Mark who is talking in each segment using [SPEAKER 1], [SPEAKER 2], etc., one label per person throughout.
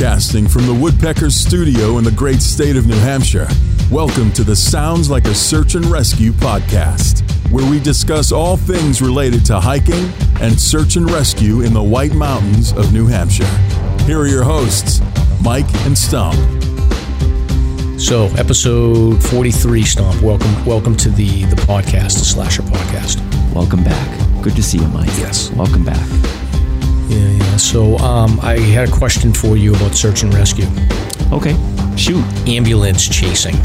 [SPEAKER 1] Broadcasting from the Woodpeckers studio in the great state of New Hampshire. Welcome to the Sounds Like a Search and Rescue podcast, where we discuss all things related to hiking and search and rescue in the White Mountains of New Hampshire. Here are your hosts, Mike and Stump.
[SPEAKER 2] So, episode 43, Stomp. Welcome welcome to the the podcast, the Slasher podcast.
[SPEAKER 3] Welcome back. Good to see you, Mike.
[SPEAKER 2] Yes.
[SPEAKER 3] Welcome back.
[SPEAKER 2] Yeah, yeah. So, um, I had a question for you about search and rescue.
[SPEAKER 3] Okay. Shoot.
[SPEAKER 2] Ambulance chasing.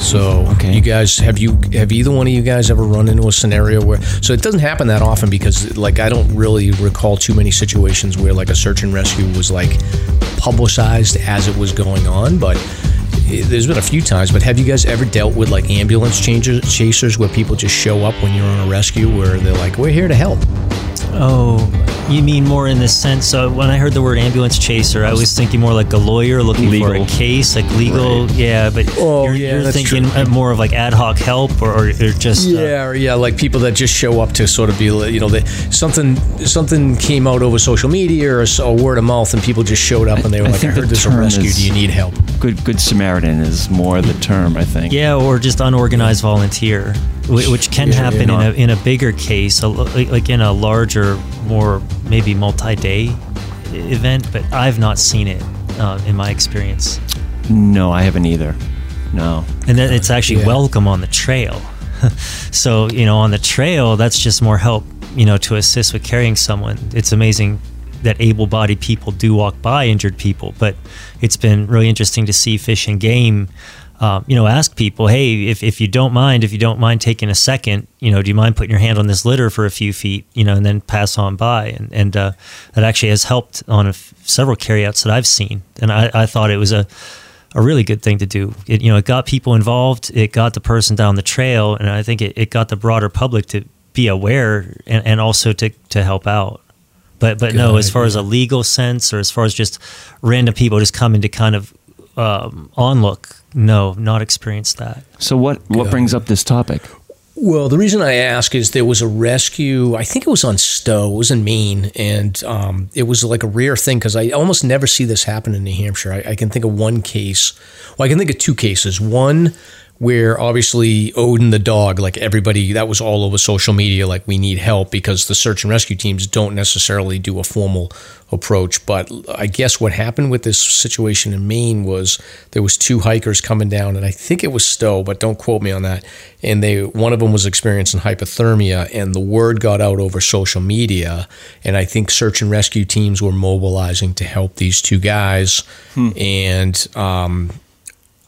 [SPEAKER 2] So,
[SPEAKER 3] Okay.
[SPEAKER 2] you guys have you have either one of you guys ever run into a scenario where so it doesn't happen that often because like I don't really recall too many situations where like a search and rescue was like publicized as it was going on, but there's been a few times, but have you guys ever dealt with like ambulance changers, chasers where people just show up when you're on a rescue where they're like, we're here to help?
[SPEAKER 4] Oh, you mean more in the sense? So when I heard the word ambulance chaser, I was thinking more like a lawyer looking for a case, like legal. Yeah, but
[SPEAKER 2] Oh,
[SPEAKER 4] you're,
[SPEAKER 2] yeah,
[SPEAKER 4] you're thinking
[SPEAKER 2] true.
[SPEAKER 4] uh, more of like ad hoc help, or, or, or just uh,
[SPEAKER 2] Yeah, or yeah, like people that just show up to sort of be, like, you know, they, something something came out over social media or s- or word of mouth, and people just showed up and they were
[SPEAKER 3] I
[SPEAKER 2] like, "I
[SPEAKER 3] think
[SPEAKER 2] heard
[SPEAKER 3] the
[SPEAKER 2] there's a rescue. Do you need help?"
[SPEAKER 3] Good good Samaritan is more the term, I think.
[SPEAKER 4] yeah, or just unorganized volunteer, whi- which can
[SPEAKER 2] Yeah,
[SPEAKER 4] happen
[SPEAKER 2] yeah.
[SPEAKER 4] in a in a bigger case, a like like in a larger, more maybe multi-day event. But I've not seen it uh, in my experience.
[SPEAKER 3] No, I haven't either. No.
[SPEAKER 4] and then it's actually
[SPEAKER 2] Yeah.
[SPEAKER 4] welcome on the trail. so you know, on the trail, that's just more help, you know, to assist with carrying someone. It's amazing that able-bodied people do walk by injured people, but it's been really interesting to see Fish and Game. Um, you know, ask people, hey, if, if you don't mind, if you don't mind taking a second, you know, do you mind putting your hand on this litter for a few feet, you know, and then pass on by, and and uh, that actually has helped on a f- several carryouts that I've seen, and I, I thought it was a a really good thing to do. It you know it got people involved. It got the person down the trail, and I think it, it got the broader public to be aware and, and also to to help out. But but no,
[SPEAKER 2] Good
[SPEAKER 4] as far as a legal sense, or as far as just random people just coming to kind of um, onlook, no, not experienced that.
[SPEAKER 3] So what what
[SPEAKER 2] Good.
[SPEAKER 3] brings up this topic?
[SPEAKER 2] Well, the reason I ask is there was a rescue. I think it was on Stowe. It was in Maine, and um, it was like a rare thing because I almost never see this happen in New Hampshire. I, I can think of one case. Well, I can think of two cases. One where obviously Odin the dog, like everybody, that was all over social media. Like we need help because the search and rescue teams don't necessarily do a formal approach. But I guess what happened with this situation in Maine was there was two hikers coming down, and I think it was Stowe, but don't quote me on that. And they one of them was experiencing hypothermia, and the word got out over social media, and I think search and rescue teams were mobilizing to help these two guys, and um,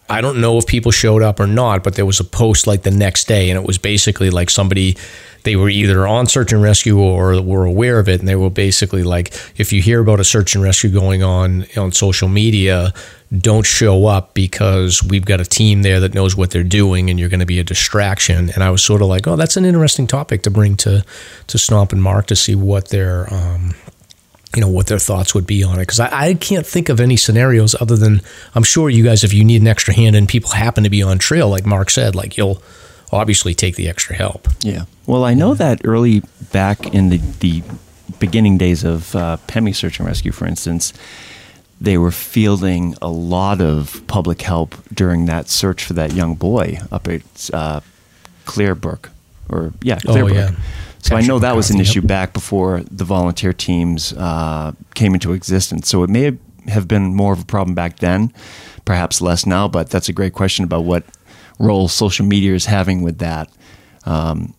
[SPEAKER 2] I don't know if people showed up or not, but there was a post like the next day, and it was basically like somebody they were either on search and rescue or were aware of it, and they were basically like, if you hear about a search and rescue going on on social media, don't show up because we've got a team there that knows what they're doing, and you're going to be a distraction. And I was sort of like, oh, that's an interesting topic to bring to to Stomp and Mark to see what their um, you know what their thoughts would be on it because I, I can't think of any scenarios other than I'm sure you guys if you need an extra hand and people happen to be on trail like Mark said like you'll obviously take the extra help
[SPEAKER 3] Yeah. Well, I know that early back in the, the beginning days of uh, PEMI Search and Rescue, for instance, they were fielding a lot of public help during that search for that young boy up at uh, Clearbrook. Or, yeah,
[SPEAKER 2] Oh,
[SPEAKER 3] Clearbrook.
[SPEAKER 2] yeah.
[SPEAKER 3] So I know that was an issue back before the volunteer teams uh, came into existence. So it may have been more of a problem back then, perhaps less now, but that's a great question about what role social media is having with that. Um,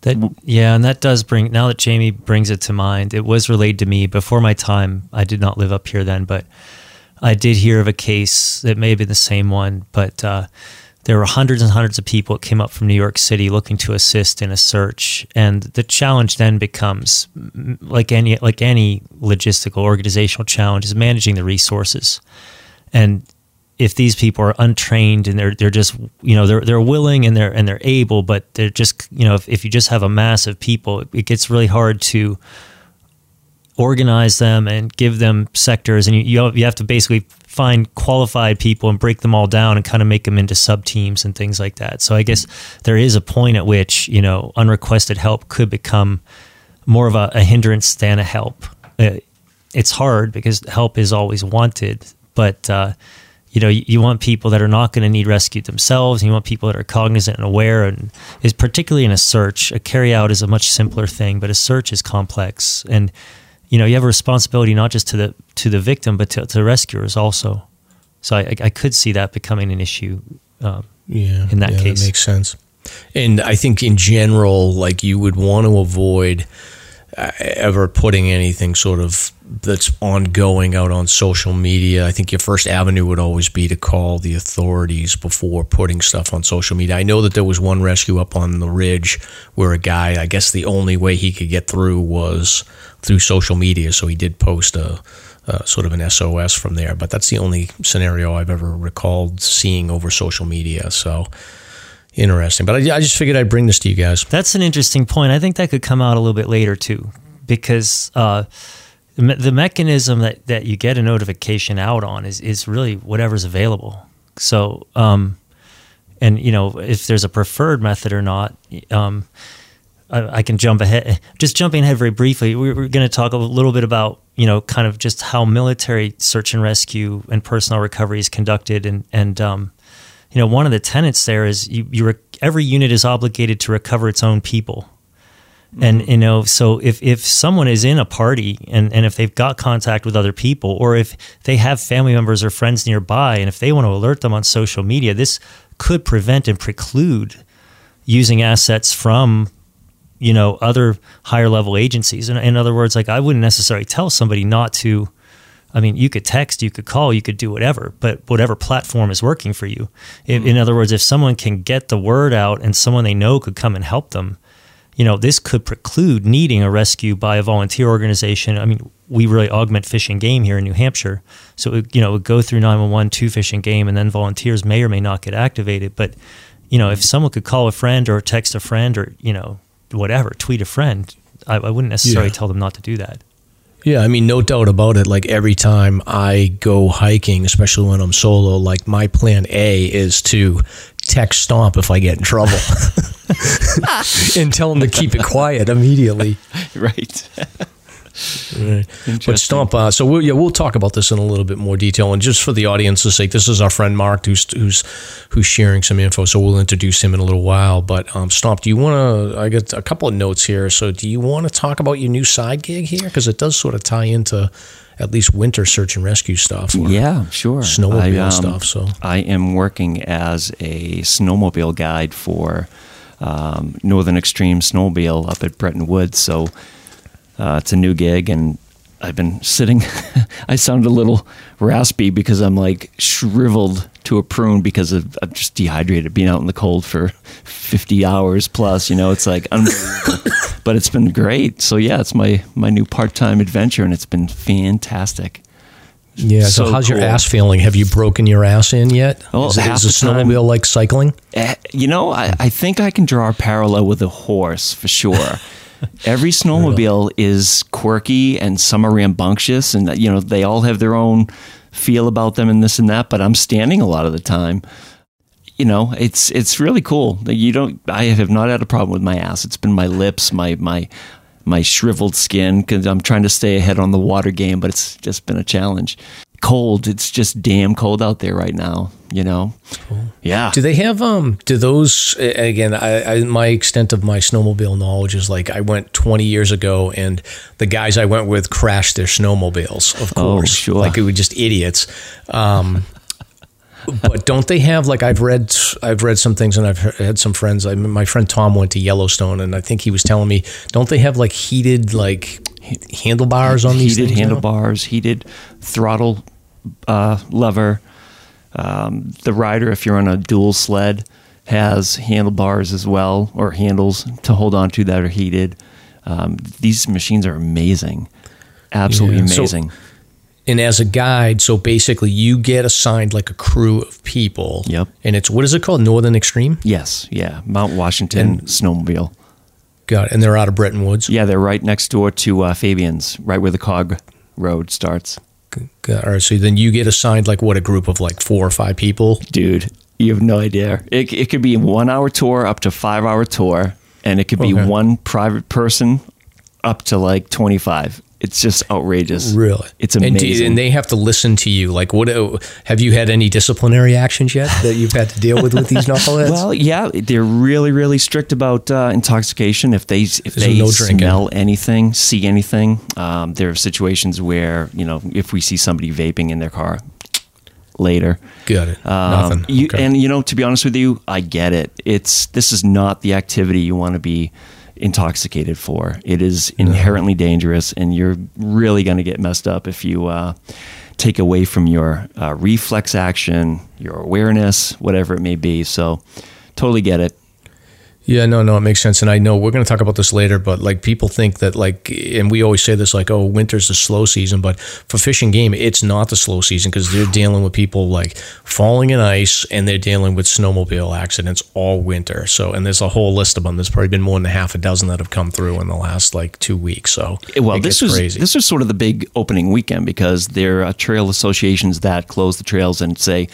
[SPEAKER 4] That yeah, and that does bring now that Jamie brings it to mind. It was relayed to me before my time. I did not live up here then, but I did hear of a case that may have been the same one. But uh, there were hundreds and hundreds of people that came up from New York City looking to assist in a search, and the challenge then becomes like any like any logistical organizational challenge is managing the resources. And if these people are untrained and they're they're just you know they're they're willing and they're and they're able but they're just you know if, if you just have a mass of people it, it gets really hard to organize them and give them sectors and you you have- to basically find qualified people and break them all down and kind of make them into sub teams and things like that so i guess there is a point at which you know unrequested help could become more of a, a hindrance than a help uh, it's hard because help is always wanted, but uh, you know, you, want people that are not going to need rescued themselves. You want people that are cognizant and aware, and is particularly in a search. A carry out is a much simpler thing, but a search is complex, and you know, you have a responsibility not just to the to the victim, but to, to rescuers also. So I, I could see that becoming an issue. Um,
[SPEAKER 2] yeah,
[SPEAKER 4] in that
[SPEAKER 2] yeah,
[SPEAKER 4] case,
[SPEAKER 2] that makes sense. And I think in general, like you would want to avoid uh, ever putting anything sort of that's ongoing out on social media. I think your first avenue would always be to call the authorities before putting stuff on social media. I know that there was one rescue up on the ridge where a guy, I guess the only way he could get through was through social media. So he did post a, a sort of an SOS from there. But that's the only scenario I've ever recalled seeing over social media. So interesting. But I, I just figured I'd bring this to you guys.
[SPEAKER 4] That's an interesting point. I think that could come out a little bit later too, because. Uh, the mechanism that, that you get a notification out on is, is really whatever's available. So, um, and you know, if there's a preferred method or not, um, I, I, can jump ahead. Just jumping ahead very briefly, we, we're going to talk a little bit about you know, kind of just how military search and rescue and personal recovery is conducted, and and um, you know, one of the tenets there is you, you rec- every unit is obligated to recover its own people. And mm-hmm. you know, so if if someone is in a party and and if they've got contact with other people, or if they have family members or friends nearby, and if they want to alert them on social media, this could prevent and preclude using assets from you know other higher level agencies. In, in other words, like I wouldn't necessarily tell somebody not to. I mean, you could text, you could call, you could do whatever, but whatever platform is working for you. mm-hmm. In other words, if someone can get the word out and someone they know could come and help them, you know, this could preclude needing a rescue by a volunteer organization. I mean, we really augment fish and game here in New Hampshire. So, it, you know, it would go through 911 to fish and game, and then volunteers may or may not get activated. But, you know, if someone could call a friend or text a friend or, you know, whatever, tweet a friend, I, I wouldn't necessarily yeah. tell them not to do that.
[SPEAKER 2] Yeah, I mean, no doubt about it. Like every time I go hiking, especially when I'm solo, like my plan A is to text Stomp if I get in trouble and tell him to keep it quiet immediately.
[SPEAKER 3] Right.
[SPEAKER 2] Right. But Stomp, uh, so we'll, yeah, we'll talk about this in a little bit more detail. And just for the audience's sake, this is our friend Mark who's who's who's sharing some info. So we'll introduce him in a little while. But um, Stomp, do you want to? I got a couple of notes here. So do you want to talk about your new side gig here because it does sort of tie into at least winter search and rescue stuff.
[SPEAKER 3] Yeah, sure.
[SPEAKER 2] Snowmobile I, um, stuff. So
[SPEAKER 3] I am working as a snowmobile guide for um, Northern Extreme Snowmobile up at Bretton Woods. So uh, it's a new gig, and I've been sitting. I sound a little raspy because I'm like shriveled to a prune because of, I'm just dehydrated, being out in the cold for 50 hours plus. You know, it's like unbelievable. but it's been great. So yeah, it's my my new part time adventure, and it's been fantastic.
[SPEAKER 2] Yeah. So, so how's cool. your ass feeling? Have you broken your ass in yet?
[SPEAKER 3] Oh, is,
[SPEAKER 2] half is a snowmobile like cycling?
[SPEAKER 3] Uh, you know, I, I think I can draw a parallel with a horse for sure. Every snowmobile is quirky and some are rambunctious, and you know they all have their own feel about them and this and that. But I'm standing a lot of the time. You know, it's it's really cool. You don't. I have not had a problem with my ass. It's been my lips, my my my shriveled skin because I'm trying to stay ahead on the water game, but it's just been a challenge cold. It's just damn cold out there right now. You know. Cool. Yeah.
[SPEAKER 2] Do they have um? Do those again? I, I, my extent of my snowmobile knowledge is like I went 20 years ago, and the guys I went with crashed their snowmobiles. Of oh, course, oh, sure. Like it were just idiots. Um, but don't they have like I've read I've read some things and I've had some friends. I my friend Tom went to Yellowstone and I think he was telling me don't they have like heated like handlebars on these
[SPEAKER 3] heated handlebars, heated throttle uh, lever. Um, the rider, if you're on a dual sled, has handlebars as well, or handles to hold on to that are heated. Um, these machines are amazing, absolutely yeah. amazing. So,
[SPEAKER 2] and as a guide, so basically you get assigned like a crew of people.
[SPEAKER 3] Yep.
[SPEAKER 2] And it's what is it called? Northern Extreme.
[SPEAKER 3] Yes. Yeah. Mount Washington and, snowmobile.
[SPEAKER 2] Got it. And they're out of Bretton Woods.
[SPEAKER 3] Yeah, they're right next door to uh, Fabyan's, right where the Cog Road starts.
[SPEAKER 2] All right, so then you get assigned like what a group of like four or five people,
[SPEAKER 3] dude. You have no idea. It, it could be one hour tour up to five hour tour, and it could be okay. one private person up to like 25. It's just outrageous.
[SPEAKER 2] Really,
[SPEAKER 3] It's
[SPEAKER 2] And,
[SPEAKER 3] amazing.
[SPEAKER 2] do, and they have to listen to you. Like, what have you had any disciplinary actions yet that you've had to deal with with these knuckleheads?
[SPEAKER 3] Well, yeah, they're really, really strict about uh, intoxication. If they if they
[SPEAKER 2] no drinking.
[SPEAKER 3] smell anything, see anything, um, there are situations where you know if we see somebody vaping in their car later.
[SPEAKER 2] got it.
[SPEAKER 3] Um,
[SPEAKER 2] Nothing.
[SPEAKER 3] You,
[SPEAKER 2] Okay.
[SPEAKER 3] And you know, to be honest with you, I get it. It's this is not the activity you want to be intoxicated for. It is inherently dangerous, and you're really going to get messed up if you uh, take away from your uh, reflex action, your awareness, whatever it may be. So, totally get it.
[SPEAKER 2] Yeah, no, no, it makes sense. And I know we're going to talk about this later, but like people think that like, and we always say this like, oh, winter's the slow season, but for fish and game, it's not the slow season because they're dealing with people like falling in ice and they're dealing with snowmobile accidents all winter. So, and there's a whole list of them. There's probably been more than a half a dozen that have come through in the last like two weeks. So,
[SPEAKER 3] Well, this was
[SPEAKER 2] crazy.
[SPEAKER 3] this was sort of the big opening weekend because there are trail associations that close the trails and say,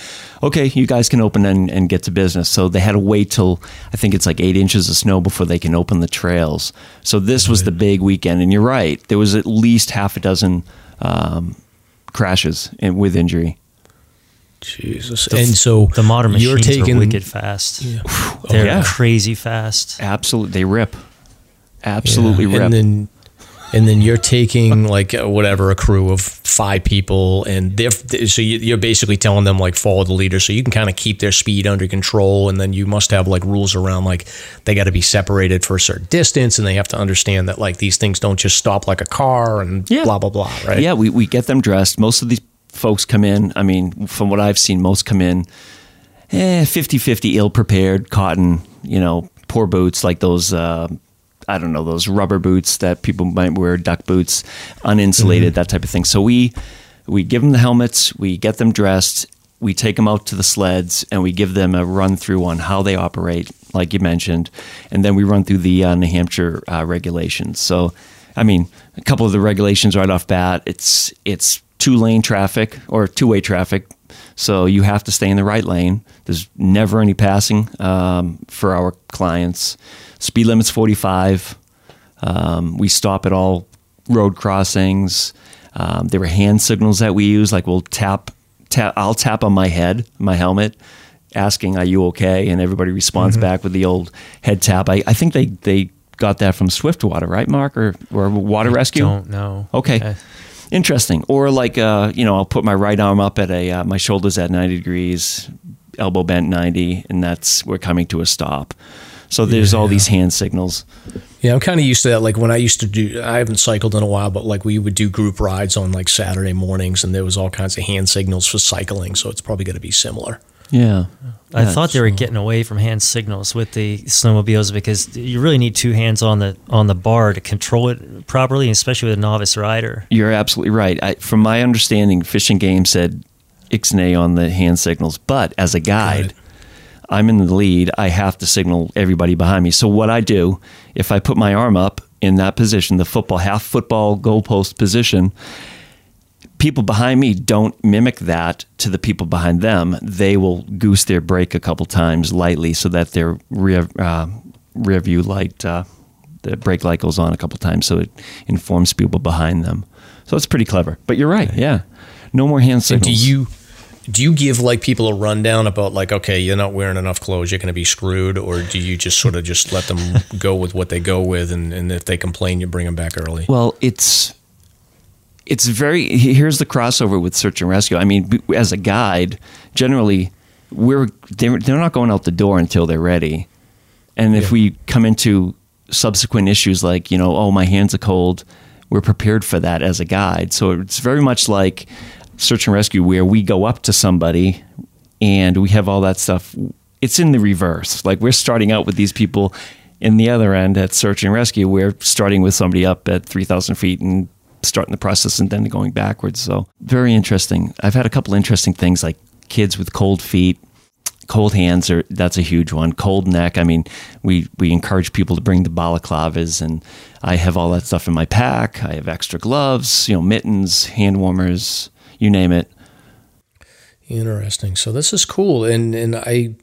[SPEAKER 3] "Okay, you guys can open and, and get to business." So they had to wait till I think it's like eight inches of snow before they can open the trails. So this was the big weekend, and you're right. There was at least half a dozen um, crashes in, with injury.
[SPEAKER 2] Jesus. and so
[SPEAKER 4] The modern
[SPEAKER 2] you're
[SPEAKER 4] machines
[SPEAKER 2] taking,
[SPEAKER 4] are wicked fast. They're
[SPEAKER 3] yeah.
[SPEAKER 4] crazy fast.
[SPEAKER 3] Absolutely, they rip. Absolutely
[SPEAKER 2] Yeah,
[SPEAKER 3] rip.
[SPEAKER 2] And then and then you're taking like uh, whatever a crew of five people, and they're so you- you're basically telling them like follow the leader, so you can kind of keep their speed under control, and then you must have like rules around like they got to be separated for a certain distance, and they have to understand that like these things don't just stop like a car and
[SPEAKER 3] Yeah.
[SPEAKER 2] blah blah blah, right?
[SPEAKER 3] Yeah, we, we get them dressed. Most of these folks come in, I mean, from what I've seen, most come in eh, 50 50 ill prepared, cotton, you know, poor boots like those. Uh, I don't know those rubber boots that people might wear, duck boots, uninsulated, that type of thing. So we we give them the helmets, we get them dressed, we take them out to the sleds, and we give them a run through on how they operate, like you mentioned, and then we run through the uh, New Hampshire uh, regulations. So, I mean, a couple of the regulations right off bat, it's it's two lane traffic or two way traffic. So you have to stay in the right lane. There's never any passing um, for our clients. Speed limit's 45. Um, we stop at all road crossings. Um, there were hand signals that we use, like we'll tap, tap. I'll tap on my head, my helmet, asking, "Are you okay?" And everybody responds back with the old head tap. I, I think they they got that from Swiftwater, right, Mark, or or Water Rescue?
[SPEAKER 4] Don't know.
[SPEAKER 3] Okay.
[SPEAKER 4] Uh,
[SPEAKER 3] Interesting. Or like, uh, you know, I'll put my right arm up at a, uh, my shoulders at 90 degrees, elbow bent 90, and that's, we're coming to a stop. So there's all these hand signals.
[SPEAKER 2] Yeah, I'm kind of used to that. Like when I used to do, I haven't cycled in a while, but like we would do group rides on like Saturday mornings, and there was all kinds of hand signals for cycling. So it's probably going to be similar.
[SPEAKER 3] Yeah.
[SPEAKER 4] I
[SPEAKER 3] Yeah,
[SPEAKER 4] thought they were getting away from hand signals with the snowmobiles because you really need two hands on the on the bar to control it properly, especially with a novice rider.
[SPEAKER 3] You're absolutely right. I, from my understanding, Fish and Game said ixnay on the hand signals, but as a guide,
[SPEAKER 2] it.
[SPEAKER 3] I'm in the lead. I have to signal everybody behind me. So what I do, if I put my arm up in that position, the football half football goalpost position, people behind me don't mimic that to the people behind them. They will goose their brake a couple times lightly so that their rear uh, rear view light, uh, the brake light goes on a couple times, so it informs people behind them. So it's pretty clever. But you're right. Yeah, no more hand
[SPEAKER 2] And
[SPEAKER 3] signals.
[SPEAKER 2] do you do you give like people a rundown about like okay, you're not wearing enough clothes, you're going to be screwed, or do you just sort of just let them go with what they go with, and, and if they complain, you bring them back early?
[SPEAKER 3] Well, it's it's very here's the crossover with search and rescue. I mean, as a guide, generally we're they're, they're not going out the door until they're ready. And if
[SPEAKER 2] Yeah.
[SPEAKER 3] we come into subsequent issues like, you know, oh, my hands are cold, we're prepared for that as a guide. So it's very much like search and rescue where we go up to somebody and we have all that stuff. It's in the reverse. Like we're starting out with these people in the other end at search and rescue. We're starting with somebody up at 3,000 feet and starting the process and then going backwards. So very interesting. I've had a couple interesting things like kids with cold feet cold hands are that's a huge one cold neck i mean we we encourage people to bring the balaclavas and i have all that stuff in my pack i have extra gloves you know mittens hand warmers you name it
[SPEAKER 2] Interesting. So this is cool, and and I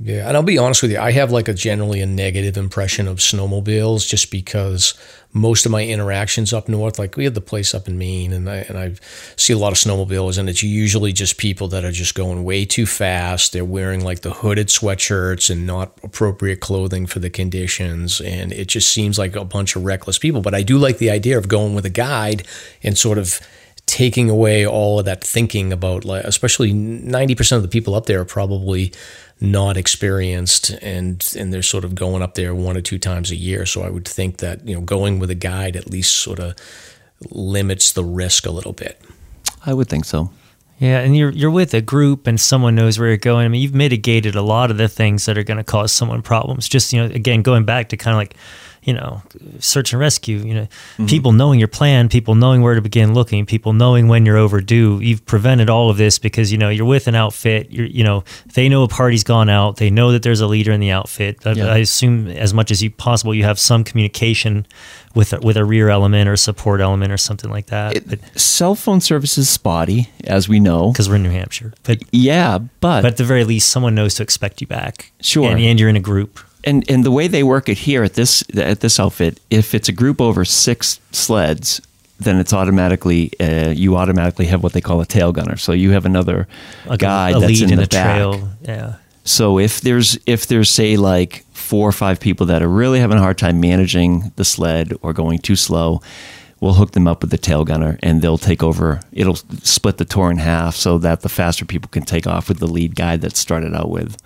[SPEAKER 2] Yeah, and I'll be honest with you, I have like a generally a negative impression of snowmobiles just because most of my interactions up north, like we had the place up in Maine and I and I see a lot of snowmobiles and it's usually just people that are just going way too fast. They're wearing like the hooded sweatshirts and not appropriate clothing for the conditions and it just seems like a bunch of reckless people. But I do like the idea of going with a guide and sort of taking away all of that thinking about like especially 90% of the people up there are probably not experienced and and they're sort of going up there one or two times a year so i would think that you know going with a guide at least sort of limits the risk a little bit
[SPEAKER 3] I would think so.
[SPEAKER 4] Yeah, and you're you're with a group and someone knows where you're going. I mean, you've mitigated a lot of the things that are going to cause someone problems. Just you know, again, going back to kind of like, you know, search and rescue. You know, mm-hmm. people knowing your plan, people knowing where to begin looking, people knowing when you're overdue. You've prevented all of this because you know you're with an outfit. You're you know they know a party's gone out. They know that there's a leader in the outfit. I,
[SPEAKER 3] Yeah.
[SPEAKER 4] I assume as much as you possible, you have some communication with a, with a rear element or support element or something like that.
[SPEAKER 3] It, cell phone service is spotty, as we know.
[SPEAKER 4] because we're in New Hampshire, but
[SPEAKER 3] Yeah, but,
[SPEAKER 4] but at the very least, someone knows to expect you back.
[SPEAKER 3] Sure.
[SPEAKER 4] and, and you're in a group.
[SPEAKER 3] And and the way they work it here at this at this outfit, if it's a group over six sleds, then it's automatically uh, you automatically have what they call a tail gunner. So you have another
[SPEAKER 4] Like
[SPEAKER 3] guy
[SPEAKER 4] a,
[SPEAKER 3] that's
[SPEAKER 4] lead
[SPEAKER 3] in the
[SPEAKER 4] a
[SPEAKER 3] back.
[SPEAKER 4] trail. Yeah,
[SPEAKER 3] So if there's if there's say like four or five people that are really having a hard time managing the sled or going too slow, we'll hook them up with the tail gunner and they'll take over. It'll split the tour in half so that the faster people can take off with the lead guy that started out with.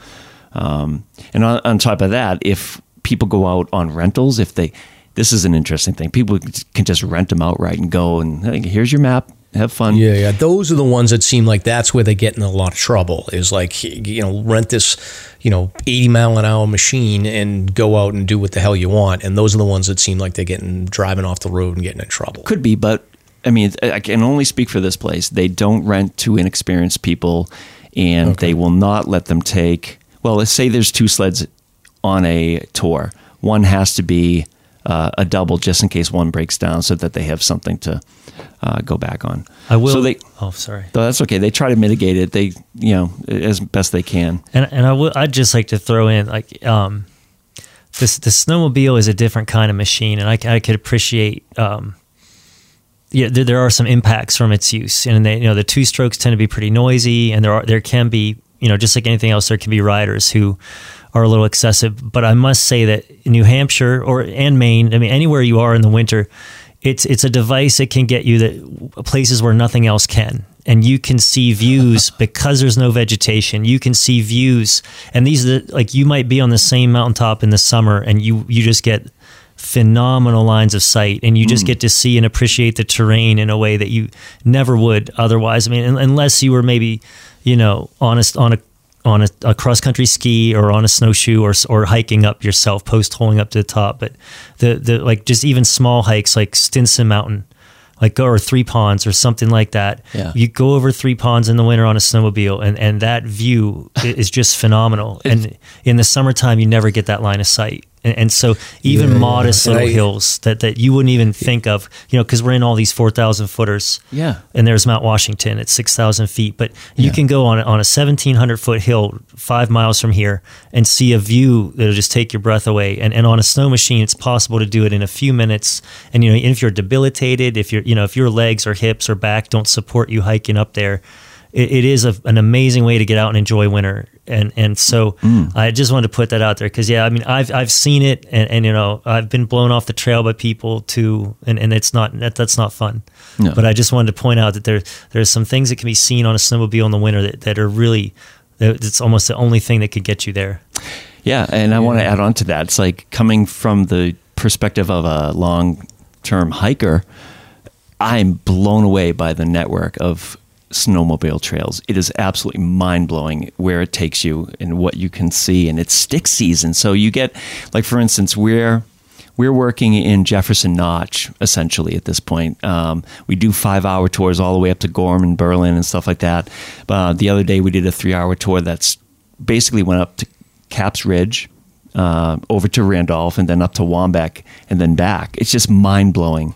[SPEAKER 3] Um, and on, on top of that, if people go out on rentals, if they this is an interesting thing. People can just rent them outright and go and hey, here's your map. Have fun.
[SPEAKER 2] Yeah, yeah. Those are the ones that seem like that's where they get in a lot of trouble. Is like you know rent this, you know, eighty mile an hour machine and go out and do what the hell you want. And those are the ones that seem like they're getting driving off the road and getting in trouble.
[SPEAKER 3] Could be, but I mean, I can only speak for this place. They don't rent to inexperienced people, and they will not let them take. Well, let's say there's two sleds on a tour. One has to be uh, a double, just in case one breaks down, so that they have something to uh, go back on.
[SPEAKER 4] I will.
[SPEAKER 3] So they.
[SPEAKER 4] oh, sorry.
[SPEAKER 3] Though that's okay. They try to mitigate it. They, you know, as best they can.
[SPEAKER 4] And and I will. I'd just like to throw in like um, this the snowmobile is a different kind of machine, and I, I could appreciate. Um, yeah, there, there are some impacts from its use, and they, you know the two strokes tend to be pretty noisy, and there are there can be you know just like anything else, there can be riders who are a little excessive. But I must say that New Hampshire or and Maine, I mean anywhere you are in the winter, it's it's a device that can get you that places where nothing else can. And you can see views because there's no vegetation. You can see views. And these are the, like you might be on the same mountaintop in the summer and you you just get phenomenal lines of sight and you just mm. get to see and appreciate the terrain in a way that you never would otherwise. I mean unless you were maybe you know honest on a on a, a cross country ski or on a snowshoe or or hiking up yourself, post holing up to the top. But the the like just even small hikes like Stinson Mountain, like go or Three Ponds or something like that.
[SPEAKER 3] Yeah.
[SPEAKER 4] You go over Three Ponds in the winter on a snowmobile, and and that view is just phenomenal. and in the summertime, you never get that line of sight. And, and so even
[SPEAKER 2] Yeah, yeah.
[SPEAKER 4] modest
[SPEAKER 2] And
[SPEAKER 4] little
[SPEAKER 2] I-
[SPEAKER 4] hills that, that you wouldn't even think of, you know, because we're in all these 4,000 footers
[SPEAKER 3] Yeah.
[SPEAKER 4] and there's Mount Washington at 6,000 feet. But you
[SPEAKER 3] Yeah.
[SPEAKER 4] can go on a, on a 1,700 foot hill five miles from here and see a view that'll just take your breath away. And, and on a snow machine, it's possible to do it in a few minutes. And, you know, if you're debilitated, if you're, you know, if your legs or hips or back don't support you hiking up there, it, it is a, an amazing way to get out and enjoy winter. And, and so mm. I just wanted to put that out there because, yeah, I mean, I've, I've seen it and, and, you know, I've been blown off the trail by people too. And, and it's not, that, that's not fun.
[SPEAKER 3] No.
[SPEAKER 4] But I just wanted to point out that there there's some things that can be seen on a snowmobile in the winter that, that are really it's almost the only thing that could get you there.
[SPEAKER 3] Yeah, and I want to add on to that. It's like coming from the perspective of a long term hiker, I'm blown away by the network of snowmobile trails. It is absolutely mind blowing where it takes you and what you can see. And it's stick season. So you get, like, for instance, we're. We're working in Jefferson Notch essentially at this point. Um, we do five hour tours all the way up to Gorham and Berlin and stuff like that. Uh, the other day we did a three hour tour that's basically went up to Caps Ridge, uh, over to Randolph, and then up to Waumbek, and then back. It's just mind blowing.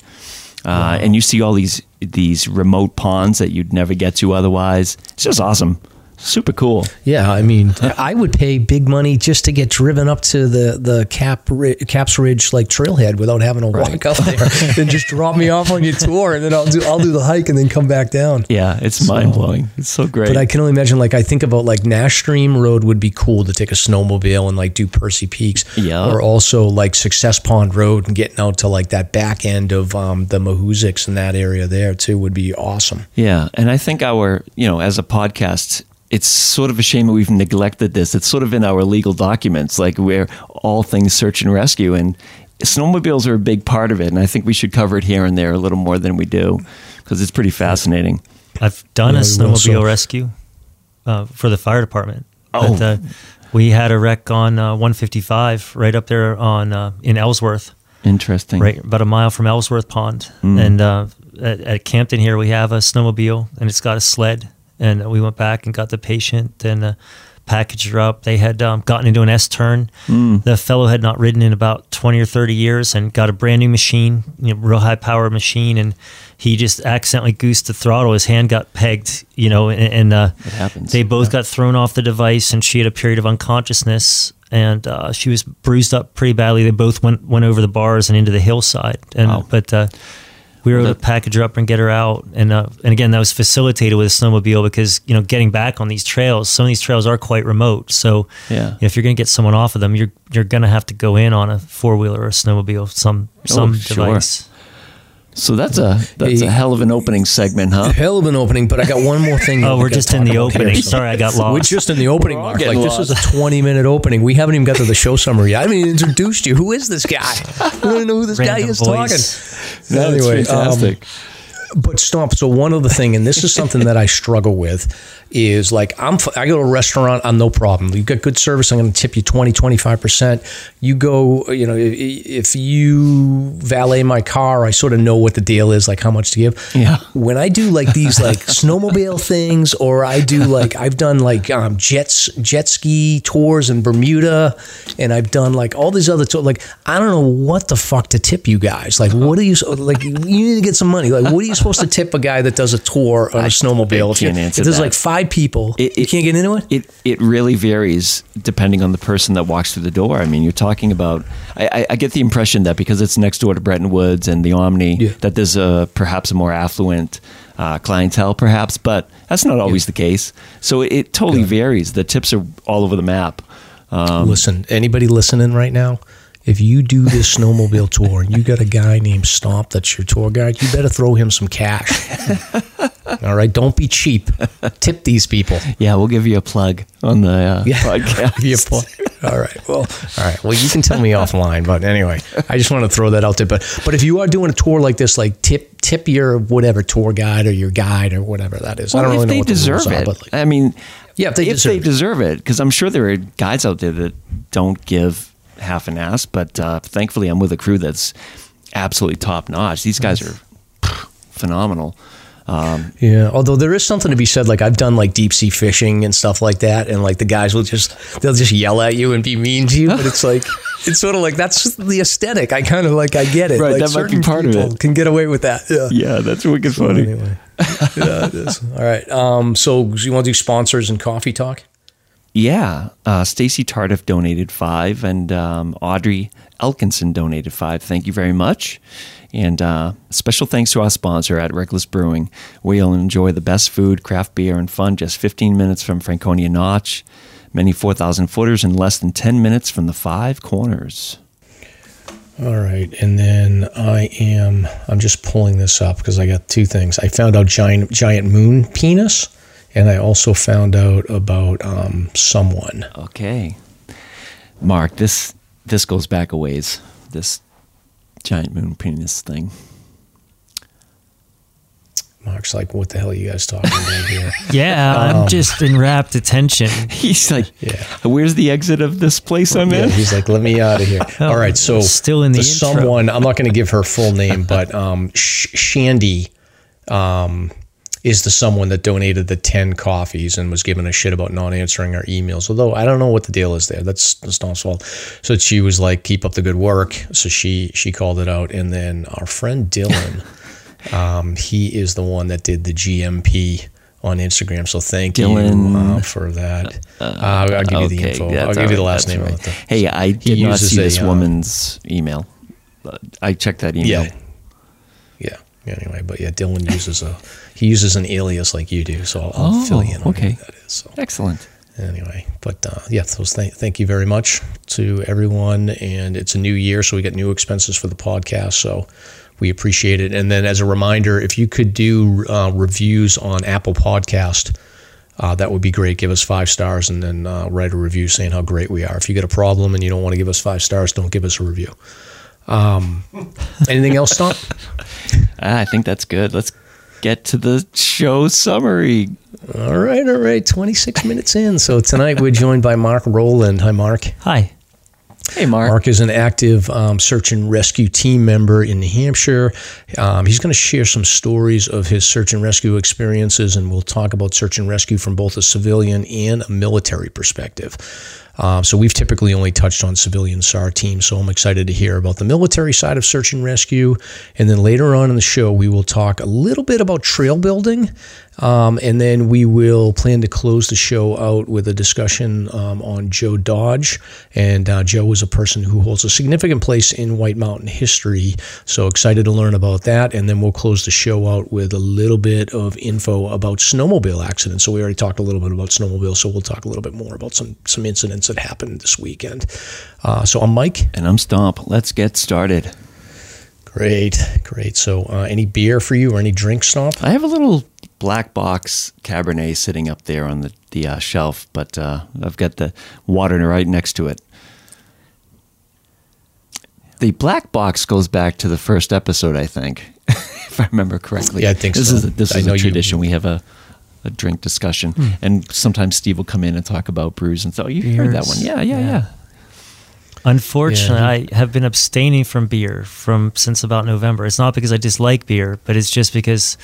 [SPEAKER 3] Uh, And you see all these these remote ponds that you'd never get to otherwise. It's just awesome. Super cool.
[SPEAKER 2] Yeah, I mean, I would pay big money just to get driven up to the the Cap Caps Ridge like trailhead without having to walk up there. then just drop me off on your tour, and then I'll do I'll do the hike and then come back down.
[SPEAKER 3] Yeah, it's mind blowing. It's so great.
[SPEAKER 2] But I can only imagine. Like I think about like Nash Stream Road would be cool to take a snowmobile and like do Percy Peaks.
[SPEAKER 3] Yeah.
[SPEAKER 2] Or also like Success Pond Road and getting out to like that back end of um, the Mahoosucs and that area there too would be awesome.
[SPEAKER 3] Yeah, and I think our, you know, as a podcast, it's sort of a shame that we've neglected this. It's sort of in our legal documents, like where all things search and rescue, and snowmobiles are a big part of it. And I think we should cover it here and there a little more than we do because it's pretty fascinating.
[SPEAKER 4] I've done
[SPEAKER 2] Yeah,
[SPEAKER 4] a snowmobile
[SPEAKER 2] so-
[SPEAKER 4] rescue uh, for the fire department.
[SPEAKER 3] Oh.
[SPEAKER 4] But, uh, we had a wreck on uh, 155 right up there on uh, in Ellsworth,
[SPEAKER 3] Interesting.
[SPEAKER 4] right about a mile from Ellsworth Pond.
[SPEAKER 3] Mm.
[SPEAKER 4] And uh, at, at Campton here, we have a snowmobile and it's got a sled. And we went back and got the patient and uh, packaged her up. They had um, gotten into an S turn.
[SPEAKER 3] Mm.
[SPEAKER 4] The fellow had not ridden in about 20 or 30 years and got a brand new machine, you know, real high power machine. And he just accidentally goosed the throttle. His hand got pegged, you know, and, and uh, they both got thrown off the device and she had a period of unconsciousness and uh, she was bruised up pretty badly. They both went went over the bars and into the hillside. And
[SPEAKER 3] Wow.
[SPEAKER 4] but uh, we were able to package her up and get her out. And uh, and again, that was facilitated with a snowmobile because you know getting back on these trails, some of these trails are quite remote. So
[SPEAKER 3] Yeah.
[SPEAKER 4] if you're going to get someone off of them, you're you're going to have to go in on a four wheeler or a snowmobile, some some
[SPEAKER 3] Oh, sure.
[SPEAKER 4] Device.
[SPEAKER 3] So that's a that's
[SPEAKER 2] Hey.
[SPEAKER 3] a hell of an opening segment, huh?
[SPEAKER 2] Hell of an opening, but I got one more thing.
[SPEAKER 4] Oh,
[SPEAKER 2] we
[SPEAKER 4] we're just in the
[SPEAKER 2] about here,
[SPEAKER 4] opening.
[SPEAKER 2] so-
[SPEAKER 4] Sorry, I got lost.
[SPEAKER 2] We're just in the opening, Mark. Like
[SPEAKER 3] getting
[SPEAKER 2] this was a 20 minute opening. We haven't even got to the show summary. yet. I haven't even introduced you. Who is this guy? I want to know who this guy is
[SPEAKER 4] voice.
[SPEAKER 2] talking.
[SPEAKER 3] No, it's
[SPEAKER 2] anyway, um,
[SPEAKER 3] fantastic.
[SPEAKER 2] But stomp. So one other thing, and this is something that I struggle with, is like I'm. I go to a restaurant, I'm no problem. You got good service, I'm going to tip you 20, 25 percent. You go, you know, i- if you valet my car, I sort of know what the deal is, like how much to give.
[SPEAKER 3] Yeah.
[SPEAKER 2] When I do like these like snowmobile things, or I do like I've done like um, jets jet ski tours in Bermuda, and I've done like all these other tours. Like I don't know what the fuck to tip you guys. Like what are you like? You need to get some money. Like what are you supposed to tip a guy that does a tour on a snowmobile? If, you-
[SPEAKER 3] can't answer
[SPEAKER 2] if there's
[SPEAKER 3] that.
[SPEAKER 2] like five people,
[SPEAKER 3] It-
[SPEAKER 2] you can't get into it.
[SPEAKER 3] It it really varies depending on the person that walks through the door. I mean, you're talking about. I, I, I get the impression that because it's next door to Bretton Woods and the Omni,
[SPEAKER 2] Yeah.
[SPEAKER 3] that there's a perhaps a more affluent uh, clientele, perhaps, but that's not always the case. So it, it totally varies. The tips are all over the map. Um,
[SPEAKER 2] Listen, anybody listening right now, if you do this snowmobile tour and you got a guy named Stomp that's your tour guide, you better throw him some cash. All right, don't be cheap. Tip these people.
[SPEAKER 3] Yeah, we'll give you a plug on the uh, podcast.
[SPEAKER 2] Give you a plug. All right. Well, all right. Well, you can tell me offline, but anyway, I just want to throw that out there. But but if you are doing a tour like this, like tip tip your whatever tour guide or your guide or whatever that is. I
[SPEAKER 3] Well,
[SPEAKER 2] don't really
[SPEAKER 3] if
[SPEAKER 2] know
[SPEAKER 3] they
[SPEAKER 2] what the rules
[SPEAKER 3] deserve
[SPEAKER 2] are,
[SPEAKER 3] it.
[SPEAKER 2] but like,
[SPEAKER 3] I mean,
[SPEAKER 2] Yeah, if they deserve
[SPEAKER 3] they
[SPEAKER 2] it.
[SPEAKER 3] deserve it, because I'm sure there are guys out there that don't give half an ass. But uh, thankfully, I'm with a crew that's absolutely top notch. These guys are phenomenal. Um,
[SPEAKER 2] Yeah, although there is something to be said. Like I've done like deep sea fishing and stuff like that, and like the guys will just they'll just yell at you and be mean to you, but it's like it's sort of like that's the aesthetic. I kind of like I get it.
[SPEAKER 3] Right,
[SPEAKER 2] like
[SPEAKER 3] that might be part of it.
[SPEAKER 2] Can get away with that. Yeah.
[SPEAKER 3] yeah, that's wicked
[SPEAKER 2] So
[SPEAKER 3] funny.
[SPEAKER 2] anyway, yeah, it is. All right. Um. So you want to do sponsors and coffee talk?
[SPEAKER 3] Yeah, uh, Stacy Tardif donated five, and um, Audrey Elkinson donated five. Thank you very much. And uh, special thanks to our sponsor at Rek'-Lis Brewing, you'll enjoy the best food, craft beer, and fun just 15 minutes from Franconia Notch. Many 4,000 footers in less than 10 minutes from the five corners.
[SPEAKER 2] All right, and then I am. I'm just pulling this up because I got two things. I found out giant giant moon penis, and I also found out about um, someone.
[SPEAKER 3] Okay, Mark, this this goes back a ways. This giant moon penis thing.
[SPEAKER 2] Mark's like, "What the hell are you guys talking about here?"
[SPEAKER 4] Yeah,
[SPEAKER 2] Um,
[SPEAKER 4] I'm just in rapt attention.
[SPEAKER 3] He's like,
[SPEAKER 2] Yeah.
[SPEAKER 3] "Where's the exit of this place I'm
[SPEAKER 2] Yeah,
[SPEAKER 3] in?"
[SPEAKER 2] he's like, "Let me out of here." All right, so
[SPEAKER 4] Still in the intro.
[SPEAKER 2] someone. I'm not going to give her full name, but um, Sh- Shandy um, is the someone that donated the ten coffees and was given a shit about not answering our emails. Although I don't know what the deal is there. That's that's not fault. So she was like, "Keep up the good work." So she she called it out, and then our friend Dylan, um, he is the one that did the GMP on Instagram. So thank
[SPEAKER 3] Dylan-
[SPEAKER 2] you uh, for that. Uh, I'll, I'll give you the info. I'll give you the last name.
[SPEAKER 3] right.
[SPEAKER 2] the-
[SPEAKER 3] Hey, I did not see
[SPEAKER 2] a,
[SPEAKER 3] this
[SPEAKER 2] uh,
[SPEAKER 3] woman's email. Uh, I checked that email.
[SPEAKER 2] Yeah. Yeah. Anyway, but yeah, Dylan uses a he uses an alias like you do, so I'll, I'll
[SPEAKER 3] Oh,
[SPEAKER 2] fill you in on
[SPEAKER 3] okay.
[SPEAKER 2] who that is. So
[SPEAKER 3] Excellent.
[SPEAKER 2] anyway, but uh, yeah, so thank thank you very much to everyone, and it's a new year, so we get new expenses for the podcast, so we appreciate it. And then as a reminder, if you could do uh, reviews on Apple Podcast. Uh, that would be great. Give us five stars and then uh, write a review saying how great we are. If you get a problem and you don't want to give us five stars, don't give us a review. Um, anything else, Tom?
[SPEAKER 3] Ah, I think that's good. Let's get to the show summary.
[SPEAKER 2] All right, all right. 26 minutes in. So tonight we're joined by Mark Rowland. Hi, Mark.
[SPEAKER 4] Hi.
[SPEAKER 3] Hey, Mark.
[SPEAKER 2] Mark is an active um, search and rescue team member in New Hampshire. Um, he's going to share some stories of his search and rescue experiences, and we'll talk about search and rescue from both a civilian and a military perspective. Um, so we've typically only touched on civilian SAR teams, so I'm excited to hear about the military side of search and rescue. And then later on in the show, we will talk a little bit about trail building, um, and then we will plan to close the show out with a discussion um, on Joe Dodge. And uh, Joe is a person who holds a significant place in White Mountain history, so excited to learn about that. And then we'll close the show out with a little bit of info about snowmobile accidents. So we already talked a little bit about snowmobile, so we'll talk a little bit more about some some incidents that happened this weekend. Uh, so I'm Mike.
[SPEAKER 3] And I'm Stomp. Let's get started.
[SPEAKER 2] Great, great. So uh, any beer for you or any drink stomp?
[SPEAKER 3] I have a little black box Cabernet sitting up there on the, the uh, shelf, but uh, I've got the water right next to it. The black box goes back to the first episode, I think, if I remember correctly.
[SPEAKER 2] Yeah, I think
[SPEAKER 3] this
[SPEAKER 2] so.
[SPEAKER 3] Is a, this
[SPEAKER 2] I
[SPEAKER 3] is a
[SPEAKER 2] you-
[SPEAKER 3] tradition. we have a, a drink discussion, hmm. and sometimes Steve will come in and talk about brews and so oh, you heard that one. Yeah, yeah,
[SPEAKER 4] Yeah.
[SPEAKER 3] yeah.
[SPEAKER 4] Unfortunately, I have been abstaining from beer from since about November. It's not because I dislike beer, but it's just because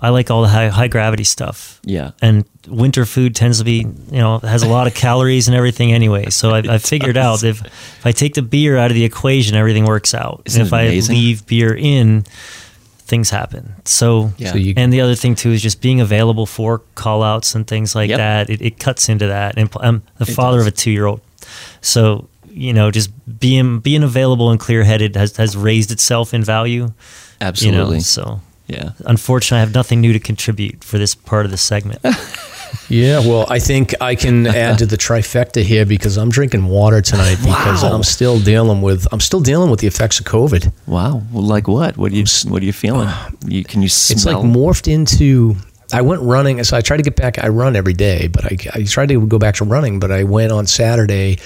[SPEAKER 4] I like all the high, high gravity stuff.
[SPEAKER 3] Yeah.
[SPEAKER 4] And winter food tends to be, you know, has a lot of calories and everything anyway. So I, I figured out if, if I take the beer out of the equation, everything works out.
[SPEAKER 3] Isn't
[SPEAKER 4] and if I leave beer in, things happen. So,
[SPEAKER 3] Yeah.
[SPEAKER 2] So you-
[SPEAKER 4] and the other thing too is just being available for call outs and things like
[SPEAKER 3] Yep.
[SPEAKER 4] that. It, it cuts into that. And I'm the
[SPEAKER 3] It
[SPEAKER 4] father
[SPEAKER 3] does.
[SPEAKER 4] of a two year old. So, you know, just being being available and clear headed has, has raised itself in value.
[SPEAKER 3] Absolutely.
[SPEAKER 4] You know, so
[SPEAKER 3] yeah.
[SPEAKER 4] unfortunately, I have nothing new to contribute for this part of the segment.
[SPEAKER 2] Yeah, well, I think I can add to the trifecta here because I'm drinking water tonight because
[SPEAKER 3] Wow.
[SPEAKER 2] I'm still dealing with I'm still dealing with the effects of COVID.
[SPEAKER 3] Wow. Well, like what? What do you What are you feeling? You, can you smell?
[SPEAKER 2] It's like morphed into. I went running, so I tried to get back. I run every day, but I, I tried to go back to running, but I went on Saturday,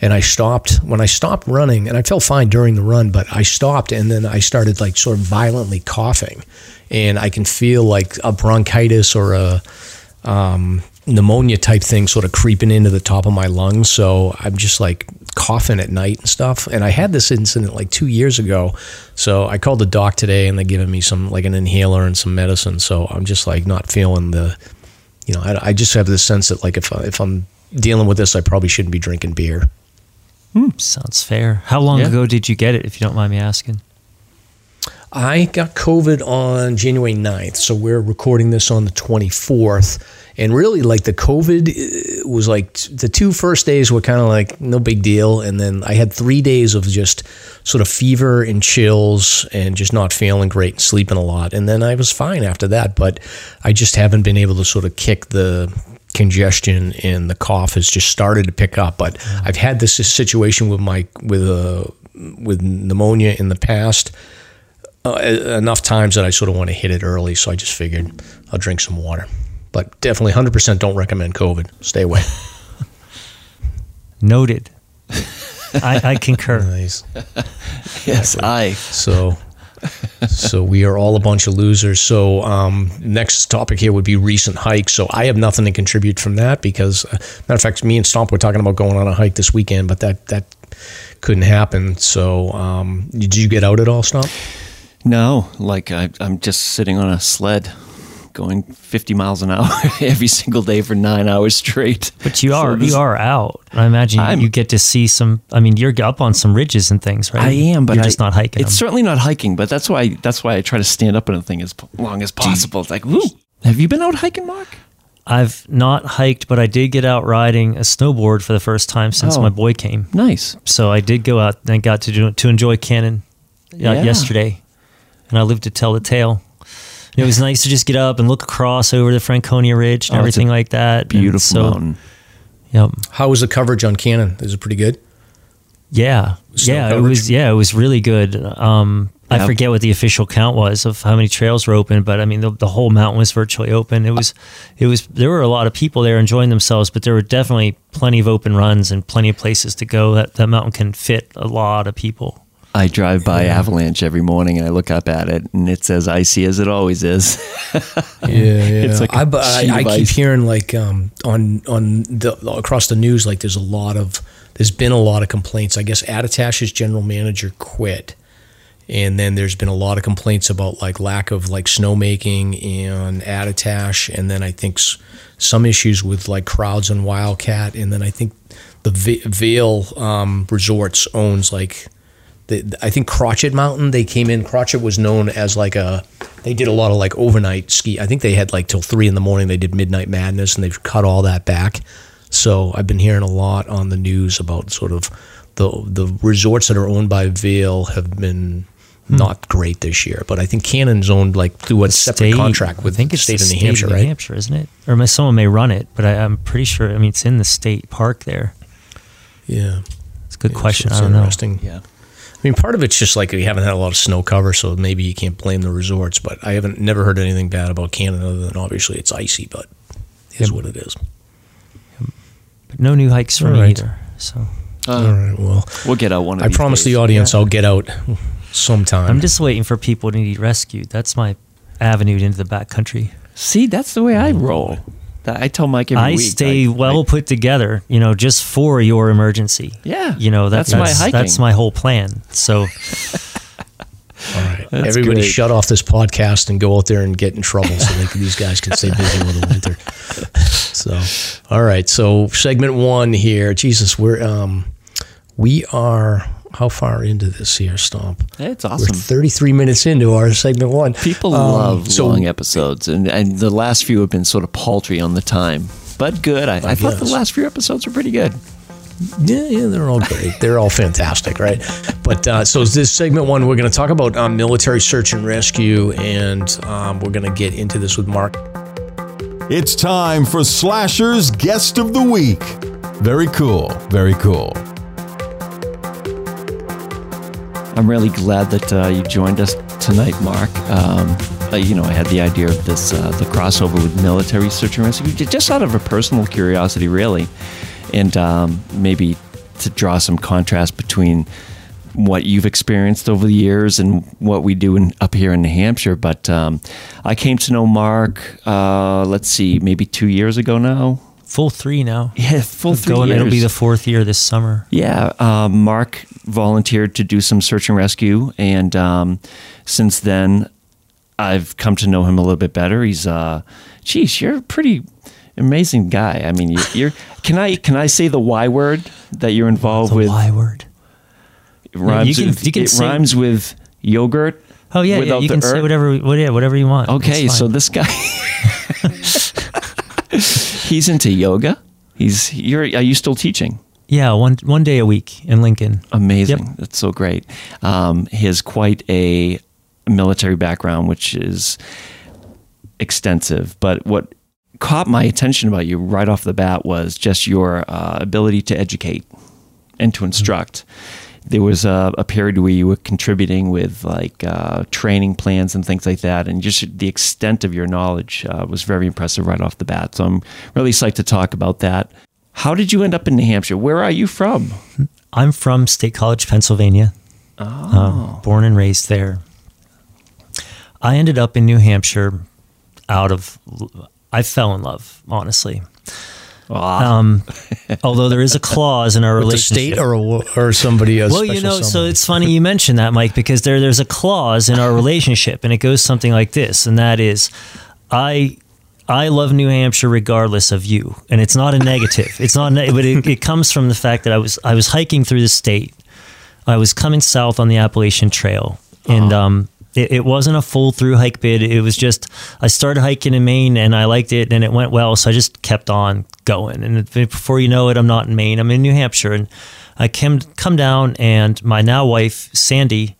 [SPEAKER 2] and I stopped. When I stopped running, and I felt fine during the run, but I stopped, and then I started like sort of violently coughing, and I can feel like a bronchitis or a um, pneumonia type thing sort of creeping into the top of my lungs. So I'm just like coughing at night and stuff. And I had this incident like two years ago. So I called the doc today and they're giving me some like an inhaler and some medicine. So I'm just like not feeling the, you know, I, I just have this sense that like if, I, if I'm dealing with this, I probably shouldn't be drinking beer.
[SPEAKER 4] Sounds fair. How long
[SPEAKER 3] Yeah.
[SPEAKER 4] ago did you get it, if you don't mind me asking?
[SPEAKER 2] I got COVID on January 9th. So we're recording this on the 24th. And really, like the COVID uh, was like the two first days were kind of like no big deal. And then I had three days of just sort of fever and chills and just not feeling great and sleeping a lot. And then I was fine after that. But I just haven't been able to sort of kick the congestion and the cough has just started to pick up. But I've had this situation with my with uh, with pneumonia in the past uh, enough times that I sort of want to hit it early. So I just figured I'll drink some water. But definitely 100% don't recommend COVID. Stay away.
[SPEAKER 4] Noted. I, I concur.
[SPEAKER 2] nice.
[SPEAKER 3] yes, I.
[SPEAKER 2] So, so we are all a bunch of losers. So, um, next topic here would be recent hikes. So I have nothing to contribute from that because, uh, matter of fact, me and Stomp were talking about going on a hike this weekend, but that that couldn't happen. So, um, did you get out at all, Stomp?
[SPEAKER 3] No, like I, I'm just sitting on a sled, going 50 miles an hour every single day for nine hours straight.
[SPEAKER 4] But you are
[SPEAKER 3] this-
[SPEAKER 4] you are out. I imagine
[SPEAKER 3] I'm-
[SPEAKER 4] you get to see some. I mean, you're up on some ridges and things, right?
[SPEAKER 3] I am, but
[SPEAKER 4] you're
[SPEAKER 3] I-
[SPEAKER 4] just not hiking.
[SPEAKER 3] It's
[SPEAKER 4] them.
[SPEAKER 3] certainly not hiking, but that's why that's why I try to stand up on a thing as long as possible. It's like, woo. Have you been out hiking, Mark?
[SPEAKER 4] I've not hiked, but I did get out riding a snowboard for the first time since
[SPEAKER 3] Oh.
[SPEAKER 4] my boy came.
[SPEAKER 3] Nice.
[SPEAKER 4] So I did go out and got to do, to enjoy Cannon uh,
[SPEAKER 3] Yeah.
[SPEAKER 4] yesterday, and I lived to tell the tale. And it was nice to just get up and look across over the Franconia Ridge and
[SPEAKER 3] Oh,
[SPEAKER 4] everything like that.
[SPEAKER 3] Beautiful
[SPEAKER 4] so,
[SPEAKER 3] mountain.
[SPEAKER 4] Yep.
[SPEAKER 2] How was the coverage on Cannon? Is it pretty good?
[SPEAKER 4] Yeah,
[SPEAKER 2] Snow
[SPEAKER 4] yeah,
[SPEAKER 2] coverage?
[SPEAKER 4] it was. Yeah, it was really good. Um, I
[SPEAKER 3] Yeah.
[SPEAKER 4] forget what the official count was of how many trails were open, but I mean the, the whole mountain was virtually open. It was, it was. There were a lot of people there enjoying themselves, but there were definitely plenty of open runs and plenty of places to go. That that mountain can fit a lot of people.
[SPEAKER 3] I drive by Avalanche every morning and I look up at it and it's as icy as it always is.
[SPEAKER 2] Yeah, yeah.
[SPEAKER 3] It's like
[SPEAKER 2] I, I, I keep hearing like um, on on the across the news like there's a lot of there's been a lot of complaints. I guess Attitash's general manager quit, and then there's been a lot of complaints about like lack of like snowmaking and Attitash, and then I think s- some issues with like crowds on Wildcat, and then I think the Va- Vail um, Resorts owns like the, I think Crotched Mountain. They came in. Crotched was known as like a. They did a lot of like overnight ski. I think they had like till three in the morning. They did Midnight Madness, and they've cut all that back. So I've been hearing a lot on the news about sort of the the resorts that are owned by Vail have been hmm. not great this year. But I think Cannon's owned like through a separate
[SPEAKER 4] State-
[SPEAKER 2] contract with
[SPEAKER 4] I think it's
[SPEAKER 2] state
[SPEAKER 4] the
[SPEAKER 2] of New Hampshire,
[SPEAKER 4] of New
[SPEAKER 2] right?
[SPEAKER 4] Hampshire, isn't it? Or may- someone may run it, but I, I'm pretty sure. I mean, it's in the state park there.
[SPEAKER 2] Yeah.
[SPEAKER 4] It's a good
[SPEAKER 2] Yeah,
[SPEAKER 4] question.
[SPEAKER 2] so
[SPEAKER 4] I don't know.
[SPEAKER 2] interesting.
[SPEAKER 3] yeah.
[SPEAKER 2] I mean, part of it's just like we haven't had a lot of snow cover, so maybe you can't blame the resorts. But I haven't never heard anything bad about Canada other than obviously it's icy, but it is
[SPEAKER 4] Yep.
[SPEAKER 2] what it is.
[SPEAKER 4] But no new hikes for
[SPEAKER 2] All
[SPEAKER 4] me
[SPEAKER 2] right.
[SPEAKER 4] either. So uh,
[SPEAKER 2] All right. Well,
[SPEAKER 3] We'll get out one of
[SPEAKER 2] I
[SPEAKER 3] these
[SPEAKER 2] promise
[SPEAKER 3] days.
[SPEAKER 2] the audience I'll get out sometime.
[SPEAKER 4] I'm just waiting for people to need rescued. That's my avenue into the backcountry.
[SPEAKER 3] See, that's the way I roll. That- I tell Mike every
[SPEAKER 4] I
[SPEAKER 3] week.
[SPEAKER 4] stay
[SPEAKER 3] I-
[SPEAKER 4] well
[SPEAKER 3] I-
[SPEAKER 4] put together, you know, just for your emergency.
[SPEAKER 3] Yeah,
[SPEAKER 4] You know, that,
[SPEAKER 3] that's my
[SPEAKER 4] that's,
[SPEAKER 3] hiking.
[SPEAKER 4] that's my whole plan. So
[SPEAKER 2] All right.
[SPEAKER 3] That's
[SPEAKER 2] Everybody
[SPEAKER 3] great.
[SPEAKER 2] shut off this podcast and go out there and get in trouble so they can, these guys can stay busy with the winter. So, all right. So segment one here. Jesus, we're um, we are how far into this here, Stomp?
[SPEAKER 3] It's awesome.
[SPEAKER 2] We're
[SPEAKER 3] awesome.
[SPEAKER 2] 33 minutes into our segment one.
[SPEAKER 3] People
[SPEAKER 2] Um,
[SPEAKER 3] love
[SPEAKER 2] so-
[SPEAKER 3] long episodes, and, and the last few have been sort of paltry on the time, but good. I, I, thought the last few episodes were pretty good.
[SPEAKER 2] Yeah, yeah, they're all great. They're all fantastic, right? But uh, so this segment one, we're going to talk about um, military search and rescue, and um, we're going to get into this with Mark.
[SPEAKER 1] It's time for Slasher's Guest of the Week. Very cool. Very cool.
[SPEAKER 3] I'm really glad that uh, you joined us tonight, Mark. Um, you know, I had the idea of this, uh, the crossover with military search and rescue, just out of a personal curiosity, really, and um, maybe to draw some contrast between what you've experienced over the years and what we do in, up here in New Hampshire. But um, I came to know Mark, uh, let's see, maybe two years ago now.
[SPEAKER 4] Full three now.
[SPEAKER 3] Yeah, full three
[SPEAKER 4] Going,
[SPEAKER 3] years.
[SPEAKER 4] it'll be the fourth year this summer.
[SPEAKER 3] Yeah, um, Mark volunteered to do some search and rescue, and um, since then, I've come to know him a little bit better. He's, uh, geez, you're a pretty amazing guy. I mean, you, you're. Can I can I say the Y word that you're involved
[SPEAKER 4] The
[SPEAKER 3] with?
[SPEAKER 4] Y word.
[SPEAKER 3] It rhymes
[SPEAKER 4] you can-
[SPEAKER 3] with,
[SPEAKER 4] you can
[SPEAKER 3] it
[SPEAKER 4] say-
[SPEAKER 3] rhymes with yogurt.
[SPEAKER 4] Oh yeah, yeah you can say
[SPEAKER 3] er.
[SPEAKER 4] whatever, what, yeah, whatever you want.
[SPEAKER 3] Okay, so this guy, he's into yoga. He's you're. Are you still teaching?
[SPEAKER 4] yeah, one one day a week in Lincoln.
[SPEAKER 3] Amazing.
[SPEAKER 4] Yep.
[SPEAKER 3] That's so great. Um, he has quite a military background, which is extensive. But what caught my attention about you right off the bat was just your uh, ability to educate and to instruct. There was a, a period where you were contributing with like uh, training plans and things like that, and just the extent of your knowledge uh, was very impressive right off the bat. So I'm really psyched to talk about that. How did you end up in New Hampshire? Where are you from?
[SPEAKER 4] I'm from State College, Pennsylvania.
[SPEAKER 3] Oh.
[SPEAKER 4] Um, born and raised there. I ended up in New Hampshire out of. I fell in love, honestly. Um, although there is a clause in our
[SPEAKER 2] With the
[SPEAKER 4] relationship.
[SPEAKER 2] state or or somebody else?
[SPEAKER 4] well, you know, so it's funny you mentioned that, Mike, because there there's a clause in our relationship, and it goes something like this, and that is, I I love New Hampshire regardless of you, and it's not a negative. It's not, ne- but it, it comes from the fact that I was I was hiking through the state. I was coming south on the Appalachian Trail, and um, it, it wasn't a full through hike bid. It was just I started hiking in Maine and I liked it and it went well, so I just kept on going. And before you know it, I'm not in Maine. I'm in New Hampshire, and I came come down, and my now wife Sandy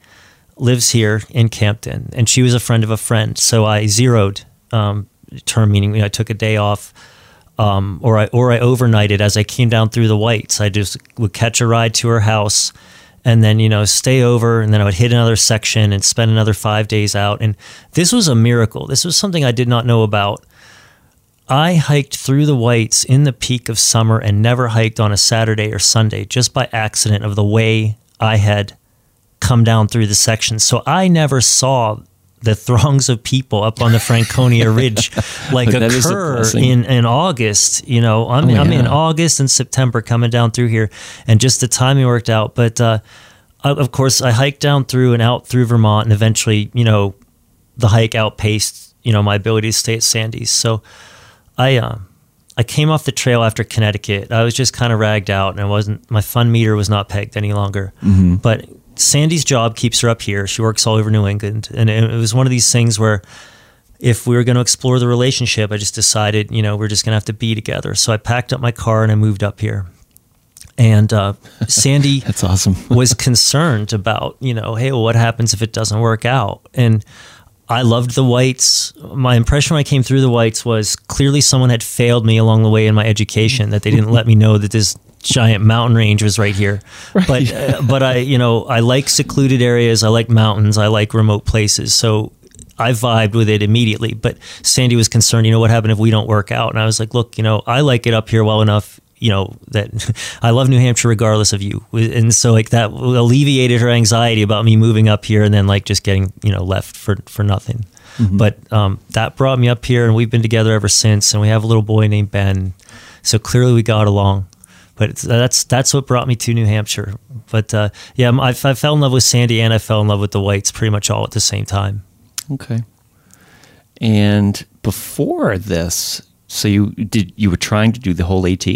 [SPEAKER 4] lives here in Campton, and she was a friend of a friend. So I zeroed um, term, meaning you know, I took a day off. Um, or I or I overnighted as I came down through the whites. I just would catch a ride to her house, and then you know stay over, and then I would hit another section and spend another five days out. And this was a miracle. This was something I did not know about. I hiked through the whites in the peak of summer and never hiked on a Saturday or Sunday just by accident of the way I had come down through the sections. So I never saw the throngs of people up on the Franconia Ridge like occur in, in August. You know, I'm, oh, I'm in August and September coming down through here, and just the timing worked out. But uh, of course, I hiked down through and out through Vermont, and eventually, you know, the hike outpaced you know my ability to stay at Sandy's. So I um. I came off the trail after Connecticut. I was just kind of ragged out, and I wasn't. My fun meter was not pegged any longer. Mm-hmm. But Sandy's job keeps her up here. She works all over New England, and it was one of these things where if we were going to explore the relationship, I just decided, you know, we're just going to have to be together. So I packed up my car and I moved up here. And uh, Sandy,
[SPEAKER 3] that's awesome,
[SPEAKER 4] was concerned about, you know, hey, well, what happens if it doesn't work out? And I loved the whites. My impression when I came through the whites was clearly someone had failed me along the way in my education that they didn't let me know that this giant mountain range was right here. Right. But uh, but I you know I like secluded areas. I like mountains. I like remote places. So I vibed with it immediately. But Sandy was concerned. You know what happened if we don't work out? And I was like, look, you know I like it up here well enough. You know that I love New Hampshire regardless of you. And so like that alleviated her anxiety about me moving up here and then like just getting you know left for for nothing. Mm-hmm. But um, that brought me up here, and we've been together ever since. And we have a little boy named Ben. So clearly we got along but that's that's what brought me to New Hampshire. But uh, yeah, I, I, fell in love with Sandy and I fell in love with the Whites pretty much all at the same time.
[SPEAKER 3] Okay. And before this, so you did you were trying to do the whole AT?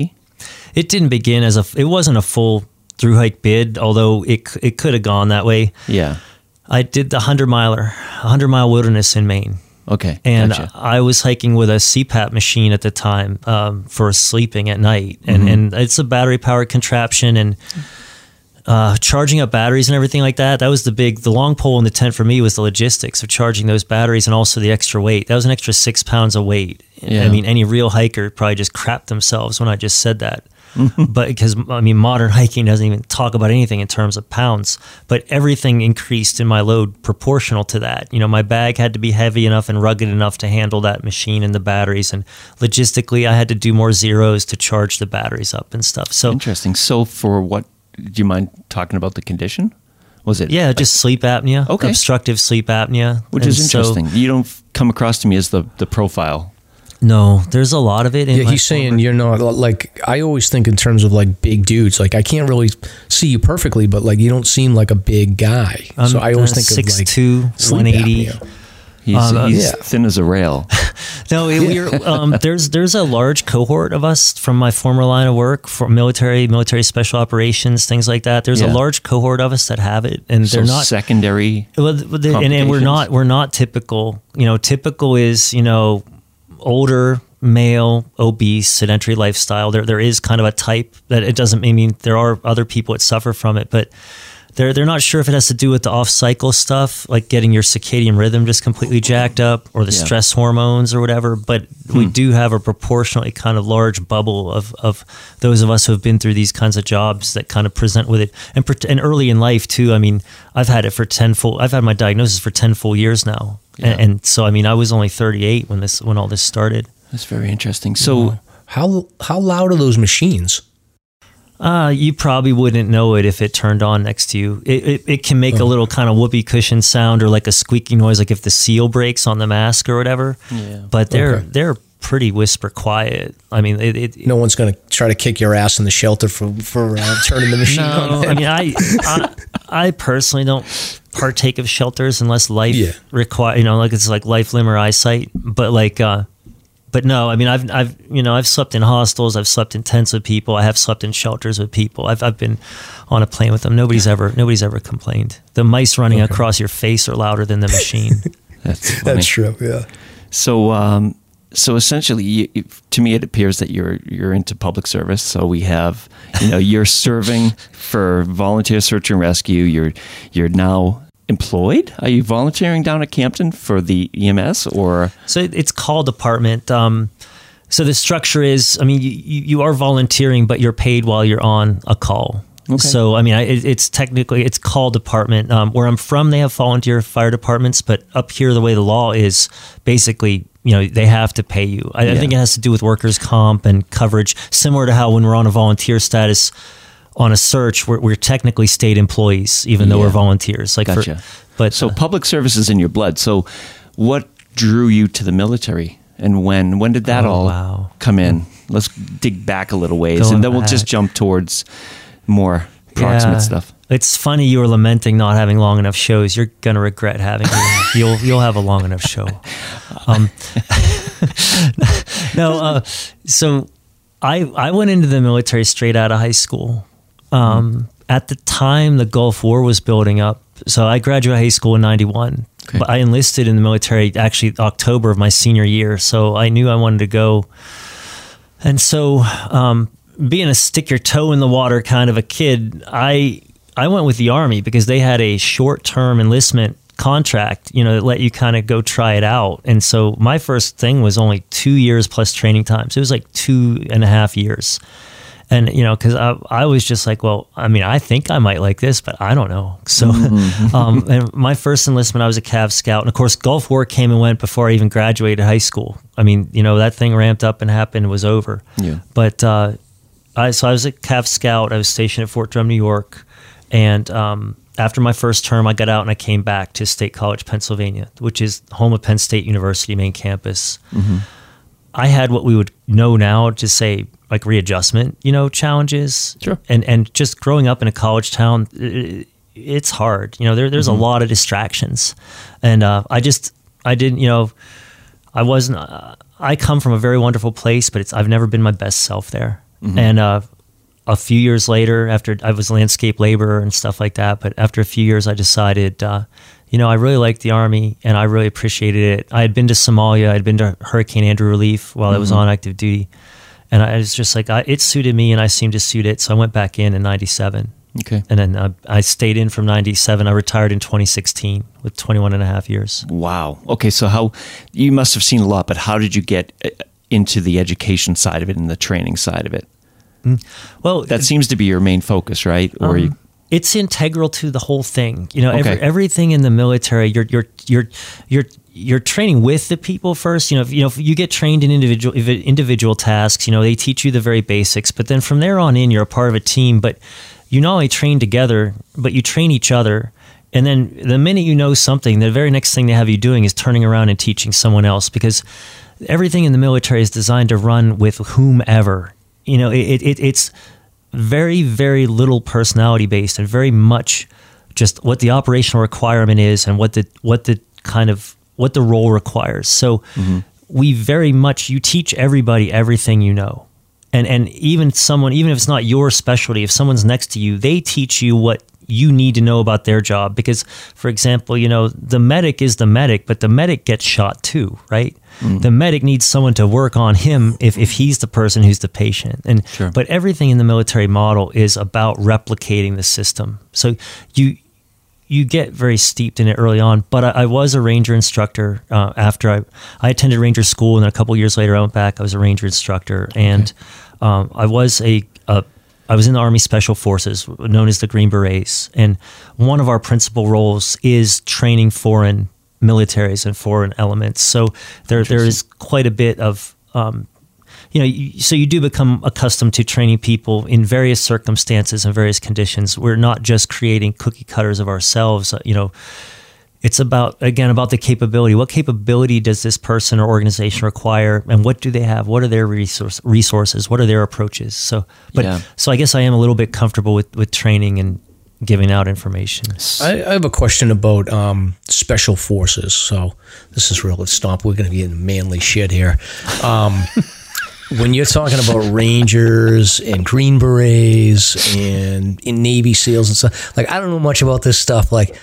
[SPEAKER 4] It didn't begin as a. It wasn't a full through hike bid, although it it could have gone that way.
[SPEAKER 3] Yeah.
[SPEAKER 4] I did the hundred miler, hundred mile wilderness in Maine.
[SPEAKER 3] Okay.
[SPEAKER 4] And gotcha. I was hiking with a CPAP machine at the time um, for sleeping at night, and mm-hmm. and it's a battery powered contraption and. Uh, charging up batteries and everything like that. That was the big, the long pole in the tent for me was the logistics of charging those batteries and also the extra weight. That was an extra six pounds of weight. Yeah. I mean, any real hiker probably just crapped themselves when I just said that. but because I mean, modern hiking doesn't even talk about anything in terms of pounds, but everything increased in my load proportional to that. You know, my bag had to be heavy enough and rugged enough to handle that machine and the batteries, and logistically, I had to do more zeros to charge the batteries up and stuff. So
[SPEAKER 3] interesting. So, for what do you mind talking about the condition? Was it?
[SPEAKER 4] Yeah, just sleep apnea.
[SPEAKER 3] Okay.
[SPEAKER 4] Obstructive sleep apnea.
[SPEAKER 3] Which and is interesting. So, you don't come across to me as the, the profile
[SPEAKER 4] no, there's a lot of it.
[SPEAKER 2] yeah, he's saying you're not like I always think in terms of like big dudes. Like I can't really see you perfectly, but like you don't seem like a big guy.
[SPEAKER 4] I'm so I always think
[SPEAKER 2] six
[SPEAKER 4] of like two, one eighty.
[SPEAKER 3] He's, um, he's yeah. thin as a rail.
[SPEAKER 4] no, it, we're, um, there's there's a large cohort of us from my former line of work for military, military special operations, things like that. There's yeah. a large cohort of us that have it, and so they're not
[SPEAKER 3] secondary.
[SPEAKER 4] Well, and, and we're not we're not typical. You know, typical is you know older male, obese, sedentary lifestyle. There, there is kind of a type that it doesn't I mean there are other people that suffer from it, but they're they're not sure if it has to do with the off cycle stuff, like getting your circadian rhythm just completely jacked up, or the yeah. stress hormones or whatever. But hmm. we do have a proportionally kind of large bubble of of those of us who have been through these kinds of jobs that kind of present with it, and and early in life too. I mean, I've had it for ten full. I've had my diagnosis for ten full years now, yeah. and, and so I mean, I was only thirty eight when this when all this started.
[SPEAKER 3] That's very interesting. So,
[SPEAKER 2] how how loud are those machines?
[SPEAKER 4] Uh, you probably wouldn't know it if it turned on next to you. It, it, it can make oh. a little kind of whoopee cushion sound or like a squeaky noise, like if the seal breaks on the mask or whatever. Yeah. But they're okay. they're pretty whisper quiet. I mean, it, it,
[SPEAKER 2] no one's going to try to kick your ass in the shelter for for uh, turning the machine no, on.
[SPEAKER 4] I mean, I, I, I personally don't partake of shelters unless life yeah. require you know like it's like life limb or eyesight. But like uh, but no, I mean, I've, I've, you know, I've slept in hostels, I've slept in tents with people, I have slept in shelters with people. I've, I've been on a plane with them. Nobody's ever, nobody's ever complained. The mice running okay. across your face are louder than the machine.
[SPEAKER 3] That's
[SPEAKER 2] that's true. Yeah.
[SPEAKER 3] So, um, so essentially, you, to me, it appears that you're you're into public service. So we have, you know, you're serving for volunteer search and rescue. You're you're now employed? Are you volunteering down at Campton for the EMS or?
[SPEAKER 4] So it's called department. Um, so the structure is, I mean, you, you are volunteering, but you're paid while you're on a call. Okay. So I mean, it, it's technically it's called department. Um, where I'm from, they have volunteer fire departments, but up here, the way the law is, basically, you know, they have to pay you. I, yeah. I think it has to do with workers' comp and coverage, similar to how when we're on a volunteer status on a search, we're, we're technically state employees, even yeah. though we're volunteers.
[SPEAKER 3] Like, gotcha. For, but so uh, public service is in your blood. So, what drew you to the military, and when? When did that oh, all wow. come in? Let's dig back a little ways, Going and then we'll just jump towards more proximate yeah. stuff.
[SPEAKER 4] It's funny you were lamenting not having long enough shows. You're gonna regret having you'll you'll have a long enough show. Um, no, uh, so I I went into the military straight out of high school. Um, at the time, the Gulf War was building up. So I graduated high school in 91. Okay. But I enlisted in the military actually October of my senior year. So I knew I wanted to go. And so, um, being a stick your toe in the water kind of a kid, I I went with the army because they had a short term enlistment contract, you know, that let you kind of go try it out. And so my first thing was only two years plus training time. So it was like two and a half years and you know because I, I was just like well i mean i think i might like this but i don't know so mm-hmm. um, and my first enlistment i was a cav scout and of course gulf war came and went before i even graduated high school i mean you know that thing ramped up and happened was over
[SPEAKER 3] yeah
[SPEAKER 4] but uh, I, so i was a cav scout i was stationed at fort drum new york and um, after my first term, I got out and I came back to State College, Pennsylvania, which is home of Penn State University main campus. Mm-hmm. I had what we would know now to say like readjustment, you know, challenges.
[SPEAKER 3] Sure.
[SPEAKER 4] And and just growing up in a college town, it's hard. You know, there, there's mm-hmm. a lot of distractions, and uh, I just I didn't, you know, I wasn't. Uh, I come from a very wonderful place, but it's I've never been my best self there. Mm-hmm. And uh, a few years later, after I was landscape laborer and stuff like that, but after a few years, I decided. Uh, you know, I really liked the Army and I really appreciated it. I had been to Somalia, I'd been to Hurricane Andrew relief while mm-hmm. I was mm-hmm. on active duty and I was just like, I, it suited me, and I seemed to suit it. So I went back in in '97.
[SPEAKER 3] Okay.
[SPEAKER 4] And then uh, I stayed in from 97. I retired in 2016 with 21 and a half years.
[SPEAKER 3] Wow. Okay. So, how you must have seen a lot, but how did you get into the education side of it and the training side of it?
[SPEAKER 4] Mm. Well,
[SPEAKER 3] that seems to be your main focus, right?
[SPEAKER 4] Or um, you- it's integral to the whole thing. You know, okay. every, everything in the military, you're, you're, you're, you're, you're training with the people first. You know, if, you know, if you get trained in individual individual tasks, you know, they teach you the very basics. But then from there on in, you're a part of a team. But you not only train together, but you train each other. And then the minute you know something, the very next thing they have you doing is turning around and teaching someone else because everything in the military is designed to run with whomever. You know, it, it it's very, very little personality based and very much just what the operational requirement is and what the what the kind of what the role requires. So mm-hmm. we very much you teach everybody everything you know. And and even someone even if it's not your specialty, if someone's next to you, they teach you what you need to know about their job because for example, you know, the medic is the medic, but the medic gets shot too, right? Mm. The medic needs someone to work on him if, if he's the person who's the patient. And sure. but everything in the military model is about replicating the system. So you you get very steeped in it early on. But I, I was a ranger instructor uh, after I I attended ranger school, and then a couple years later I went back. I was a ranger instructor, and okay. um, I was a, a I was in the Army Special Forces, known as the Green Berets, and one of our principal roles is training foreign militaries and foreign elements. So there there is quite a bit of um, you know, you, so you do become accustomed to training people in various circumstances and various conditions. We're not just creating cookie cutters of ourselves. Uh, you know, it's about again about the capability. What capability does this person or organization require, and what do they have? What are their resource, resources? What are their approaches? So, but yeah. so I guess I am a little bit comfortable with with training and giving out information.
[SPEAKER 2] I, I have a question about um, special forces. So this is real. Let's stop. We're going to be in manly shit here. Um, when you're talking about Rangers and Green Berets and in Navy SEALs and stuff, like I don't know much about this stuff. Like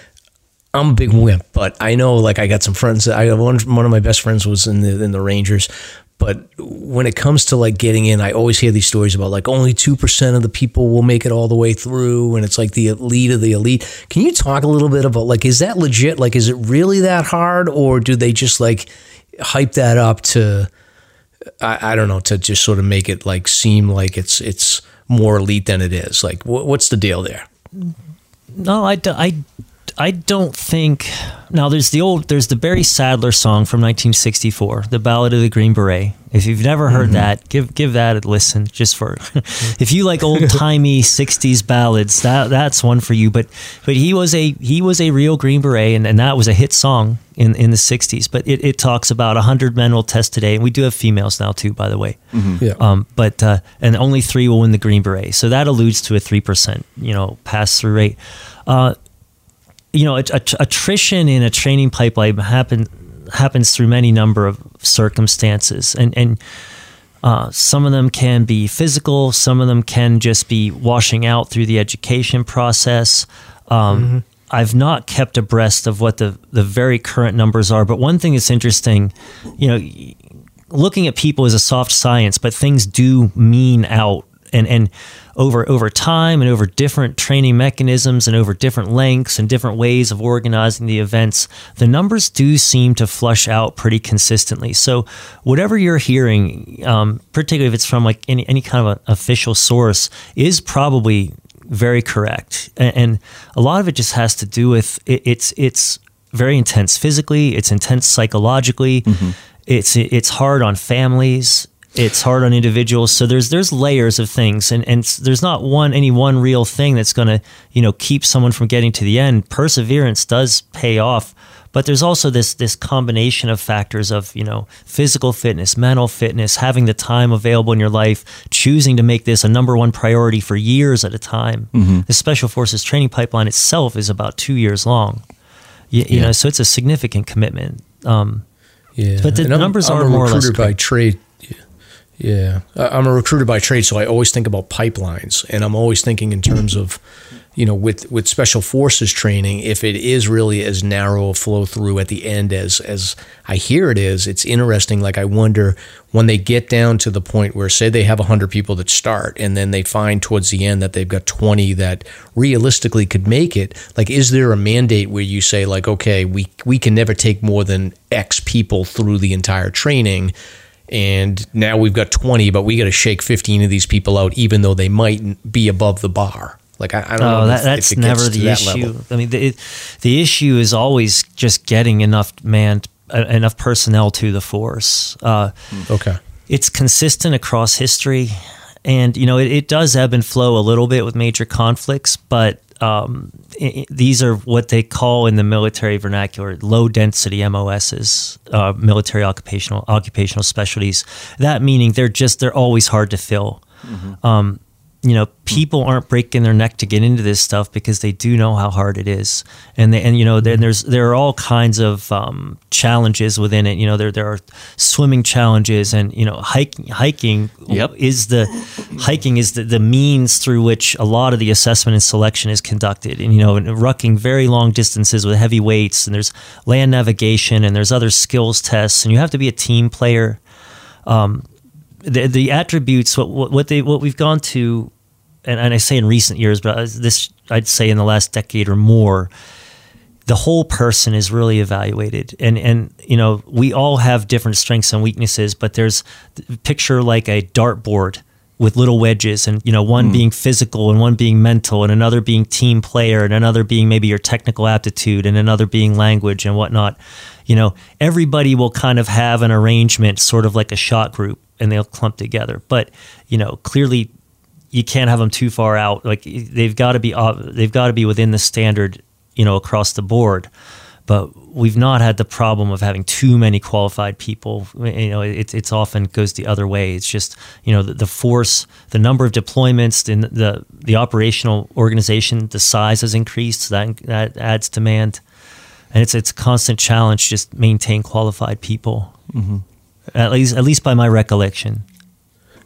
[SPEAKER 2] I'm a big wimp, but I know like I got some friends. I one one of my best friends was in the in the Rangers. But when it comes to like getting in, I always hear these stories about like only 2% of the people will make it all the way through. And it's like the elite of the elite. Can you talk a little bit about like, is that legit? Like, is it really that hard? Or do they just like hype that up to, I, I don't know, to just sort of make it like seem like it's, it's more elite than it is? Like, wh- what's the deal there?
[SPEAKER 4] No, I, I I don't think. Now, there's the old, there's the Barry Sadler song from 1964, "The Ballad of the Green Beret." If you've never heard mm-hmm. that, give give that a listen. Just for, if you like old timey 60s ballads, that that's one for you. But but he was a he was a real Green Beret, and, and that was a hit song in in the 60s. But it, it talks about hundred men will test today, and we do have females now too, by the way.
[SPEAKER 2] Mm-hmm. Yeah.
[SPEAKER 4] Um. But uh, and only three will win the Green Beret, so that alludes to a three percent you know pass through rate. Uh, you know, attrition in a training pipeline happen, happens through many number of circumstances, and and uh, some of them can be physical, some of them can just be washing out through the education process. Um, mm-hmm. I've not kept abreast of what the the very current numbers are, but one thing that's interesting, you know, looking at people is a soft science, but things do mean out, and and over over time and over different training mechanisms and over different lengths and different ways of organizing the events, the numbers do seem to flush out pretty consistently. So whatever you're hearing, um, particularly if it's from like any any kind of official source, is probably very correct. And, and, a lot of it just has to do with it, it's it's very intense physically, it's intense psychologically. Mm-hmm. It's it's hard on families it's hard on individuals. So there's there's layers of things, and and there's not one any one real thing that's going to you know keep someone from getting to the end. Perseverance does pay off, but there's also this this combination of factors of you know physical fitness, mental fitness, having the time available in your life, choosing to make this a number one priority for years at a time. Mm-hmm. The Special Forces training pipeline itself is about two years long. You, you know, so it's a significant commitment. Um,
[SPEAKER 2] yeah,
[SPEAKER 4] but the
[SPEAKER 2] and
[SPEAKER 4] numbers
[SPEAKER 2] I'm,
[SPEAKER 4] are more or
[SPEAKER 2] by trade yeah, I'm a recruiter by trade, so I always think about pipelines, and I'm always thinking in terms of, you know, with with special forces training, if it is really as narrow a flow through at the end as as I hear it is, it's interesting. Like I wonder when they get down to the point where, say, they have hundred people that start, and then they find towards the end that they've got 20 that realistically could make it. Like, is there a mandate where you say, like, okay, we we can never take more than X people through the entire training? And now we've got 20 but we got to shake 15 of these people out even though they might be above the bar. Like i, I don't oh, know that, if,
[SPEAKER 4] that's
[SPEAKER 2] if
[SPEAKER 4] never the issue. i mean the, the issue is always just getting enough man uh, enough personnel to the force. Uh,
[SPEAKER 2] okay.
[SPEAKER 4] it's consistent across history. And you know it, it does ebb and flow a little bit with major conflicts but um, it, these are what they call in the military vernacular low density MOSs, uh, military occupational occupational specialties. That meaning they're just they're always hard to fill. Mm-hmm. Um, you know, people aren't breaking their neck to get into this stuff because they do know how hard it is, and they, and you know, then there's there are all kinds of um, challenges within it. You know, there there are swimming challenges, and you know, hiking hiking
[SPEAKER 3] yep.
[SPEAKER 4] is the hiking is the, the means through which a lot of the assessment and selection is conducted. And you know, and rucking very long distances with heavy weights, and there's land navigation, and there's other skills tests, and you have to be a team player. Um, the, the attributes what what they what we've gone to and, and I say in recent years, but this I'd say in the last decade or more, the whole person is really evaluated. And and you know we all have different strengths and weaknesses but there's picture like a dartboard with little wedges and you know one mm. being physical and one being mental and another being team player and another being maybe your technical aptitude and another being language and whatnot. You know everybody will kind of have an arrangement sort of like a shot group and they'll clump together. But you know clearly you can't have them too far out. Like they've got to be they've got to be within the standard, you know, across the board. but we've not had the problem of having too many qualified people. You know, it, it's often goes the other way. It's just you know the, the force, the number of deployments, the, the the operational organization, the size has increased. So that that adds demand, and it's it's a constant challenge just maintain qualified people. Mm-hmm. At least at least by my recollection.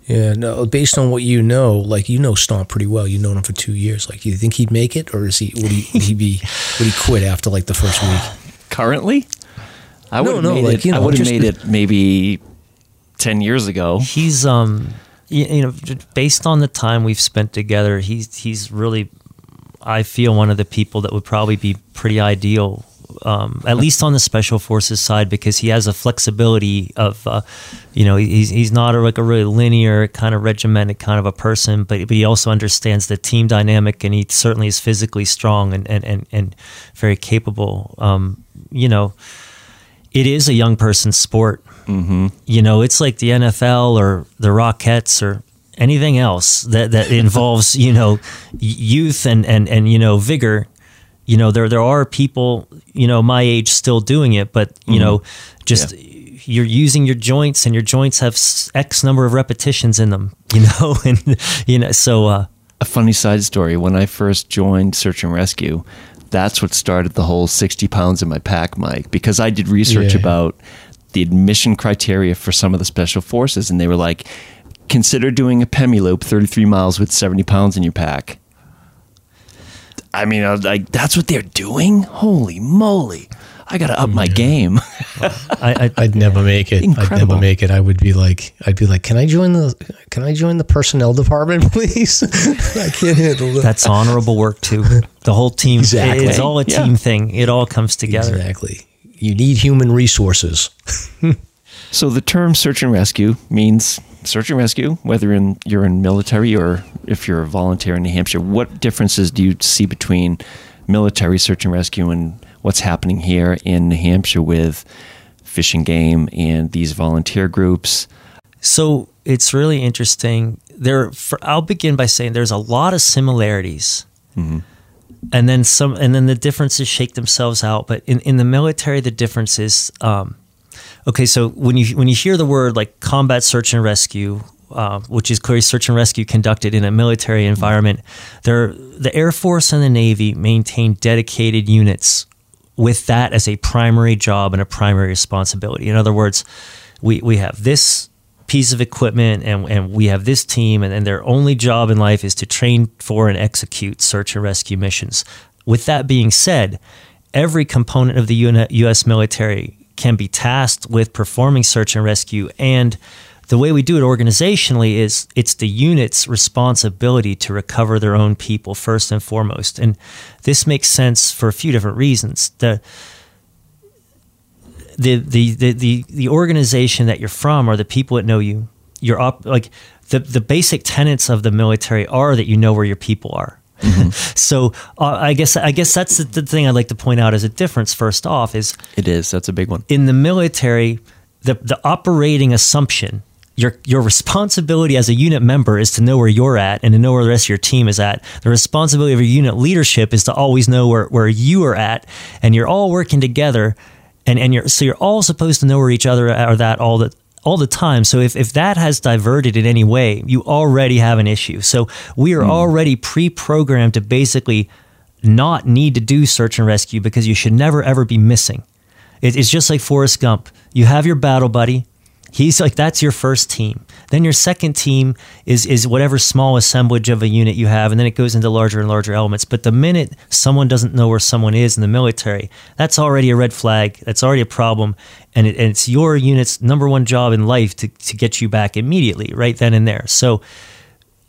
[SPEAKER 2] Yeah, no. Based on what you know, like you know Stomp pretty well. You've known him for two years. Like, do you think he'd make it, or is he? Would he? Would he be? would he quit after like the first week?
[SPEAKER 3] Currently, I would
[SPEAKER 2] No,
[SPEAKER 3] have
[SPEAKER 2] no,
[SPEAKER 3] made
[SPEAKER 2] like,
[SPEAKER 3] it.
[SPEAKER 2] you
[SPEAKER 3] I would have made it maybe ten years ago.
[SPEAKER 4] He's um, you, you know, based on the time we've spent together, he's he's really, I feel one of the people that would probably be pretty ideal. Um, at least on the special forces side, because he has a flexibility of, uh, you know, he's he's not a, like a really linear kind of regimented kind of a person, but but he also understands the team dynamic, and he certainly is physically strong and and and, and very capable. Um, you know, it is a young person's sport. Mm-hmm. You know, it's like the NFL or the Rockettes or anything else that, that involves, you know, youth and, and, and, you know, vigor. You know, there, there are people, you know, my age still doing it, but, you know, just you're using your joints and your joints have X number of repetitions in them, you know, and, you know, so, uh,
[SPEAKER 3] A funny side story: when I first joined Search and Rescue, that's what started the whole sixty pounds in my pack, Mike. Because I did research
[SPEAKER 2] Yeah.
[SPEAKER 3] about the admission criteria for some of the special forces, and they were like, consider doing a Pemi loop, thirty-three miles with seventy pounds in your pack. I mean, I was like, that's what they're doing. Holy moly! I got to up my game.
[SPEAKER 4] I, I,
[SPEAKER 2] I'd never make it. I'd
[SPEAKER 3] Incredible.
[SPEAKER 2] never make it. I would be like, I'd be like, can I join the, can I join the personnel department, please? I can't handle that.
[SPEAKER 4] that's honorable work too. The whole team,
[SPEAKER 2] Exactly.
[SPEAKER 4] it's all a
[SPEAKER 3] Yeah.
[SPEAKER 4] team thing. It all comes together.
[SPEAKER 2] Exactly. You need human resources.
[SPEAKER 3] So the term search and rescue means search and rescue, whether in you're in military or if you're a volunteer in New Hampshire. What differences do you see between military search and rescue and what's happening here in New Hampshire with fish and game and these volunteer groups?
[SPEAKER 4] So it's really interesting. There, for, I'll begin by saying there's a lot of similarities, and then some, and then the differences shake themselves out. But in, in the military, the difference is um, okay. So when you when you hear the word like combat search and rescue, uh, which is clearly search and rescue conducted in a military environment, there the Air Force and the Navy maintain dedicated units with that as a primary job and a primary responsibility. In other words, we, we have this piece of equipment and, and we have this team, and, and their only job in life is to train for and execute search and rescue missions. With that being said, every component of the U.S. military can be tasked with performing search and rescue and the way we do it organizationally is it's the unit's responsibility to recover their own people first and foremost. And this makes sense for a few different reasons. The the the the the, organization that you're from or the people that know you, you're up like the the basic tenets of the military are that you know where your people are. so uh, I guess I guess that's the, the thing I'd like to point out as a difference. First off, is
[SPEAKER 3] It is. That's a big one.
[SPEAKER 4] in the military, the the operating assumption, your your responsibility as a unit member is to know where you're at and to know where the rest of your team is at. The responsibility of your unit leadership is to always know where, where you are at, and you're all working together, and and you're so you're all supposed to know where each other are that all the all the time. So if, if that has diverted in any way, you already have an issue. So we are hmm. already pre-programmed to basically not need to do search and rescue because you should never ever be missing. It, it's just like Forrest Gump. You have your battle buddy. He's like that's your first team. Then your second team is is whatever small assemblage of a unit you have, and then it goes into larger and larger elements. But the minute someone doesn't know where someone is in the military, that's already a red flag. That's already a problem, and, it, and it's your unit's number one job in life to to get you back immediately, right then and there. So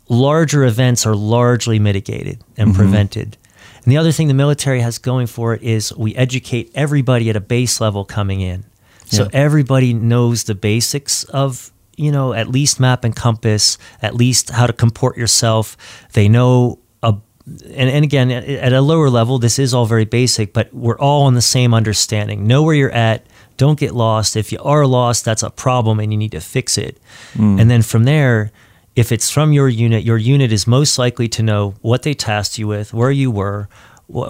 [SPEAKER 4] larger events are largely mitigated and mm-hmm. prevented. And the other thing the military has going for it is we educate everybody at a base level coming in. So everybody knows the basics of, you know, at least map and compass, at least how to comport yourself. They know a and, and again, at a lower level, this is all very basic, but we're all on the same understanding. Know where you're at. Don't get lost. If you are lost, that's a problem and you need to fix it. Mm. And then from there, if it's from your unit, your unit is most likely to know what they tasked you with, where you were,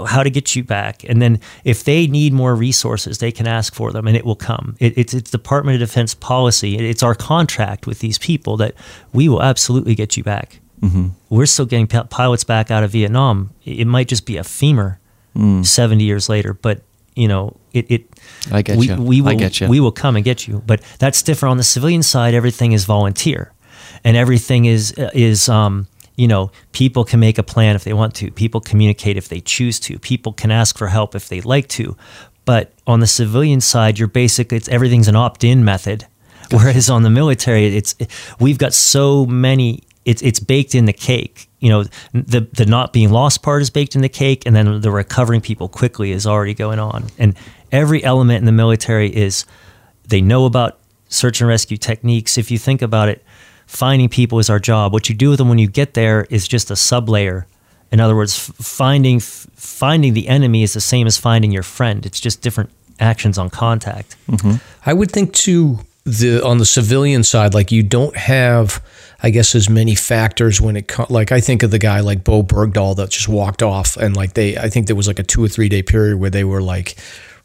[SPEAKER 4] how to get you back. And then if they need more resources, they can ask for them and it will come. It, it's, it's Department of Defense policy. It's our contract with these people that we will absolutely get you back. Mm-hmm. We're still getting pilots back out of Vietnam. It might just be a femur mm. 70 years later, but you know, it, it
[SPEAKER 3] I get
[SPEAKER 4] we,
[SPEAKER 3] you.
[SPEAKER 4] We will,
[SPEAKER 3] I get you.
[SPEAKER 4] We will come and get you. But that's different on the civilian side. Everything is volunteer and everything is, is, um, you know, people can make a plan if they want to. People communicate if they choose to. People can ask for help if they'd like to. But on the civilian side, you're basically it's everything's an opt-in method. Whereas on the military, it's we've got so many. It's it's baked in the cake. You know, the the not being lost part is baked in the cake, and then the recovering people quickly is already going on. And every element in the military is they know about search and rescue techniques. If you think about it, finding people is our job. What you do with them when you get there is just a sub layer. In other words, finding finding the enemy is the same as finding your friend. It's just different actions on contact.
[SPEAKER 2] Mm-hmm. I would think too the on the civilian side, like you don't have, I guess, as many factors when it comes. Like I think of the guy like Bowe Bergdahl that just walked off, and like they, I think there was like a two or three day period where they were like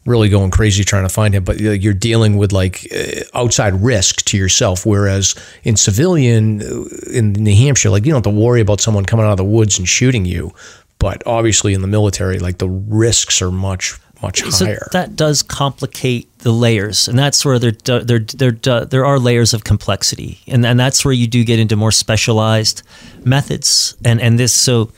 [SPEAKER 2] really going crazy trying to find him. But you're dealing with like uh, outside risk to yourself. Whereas in civilian, uh, in New Hampshire, like you don't have to worry about someone coming out of the woods and shooting you. But obviously in the military, like the risks are much much
[SPEAKER 4] so
[SPEAKER 2] higher.
[SPEAKER 4] That does complicate the layers, and that's where there there there there are layers of complexity, and and that's where you do get into more specialized methods, and and this so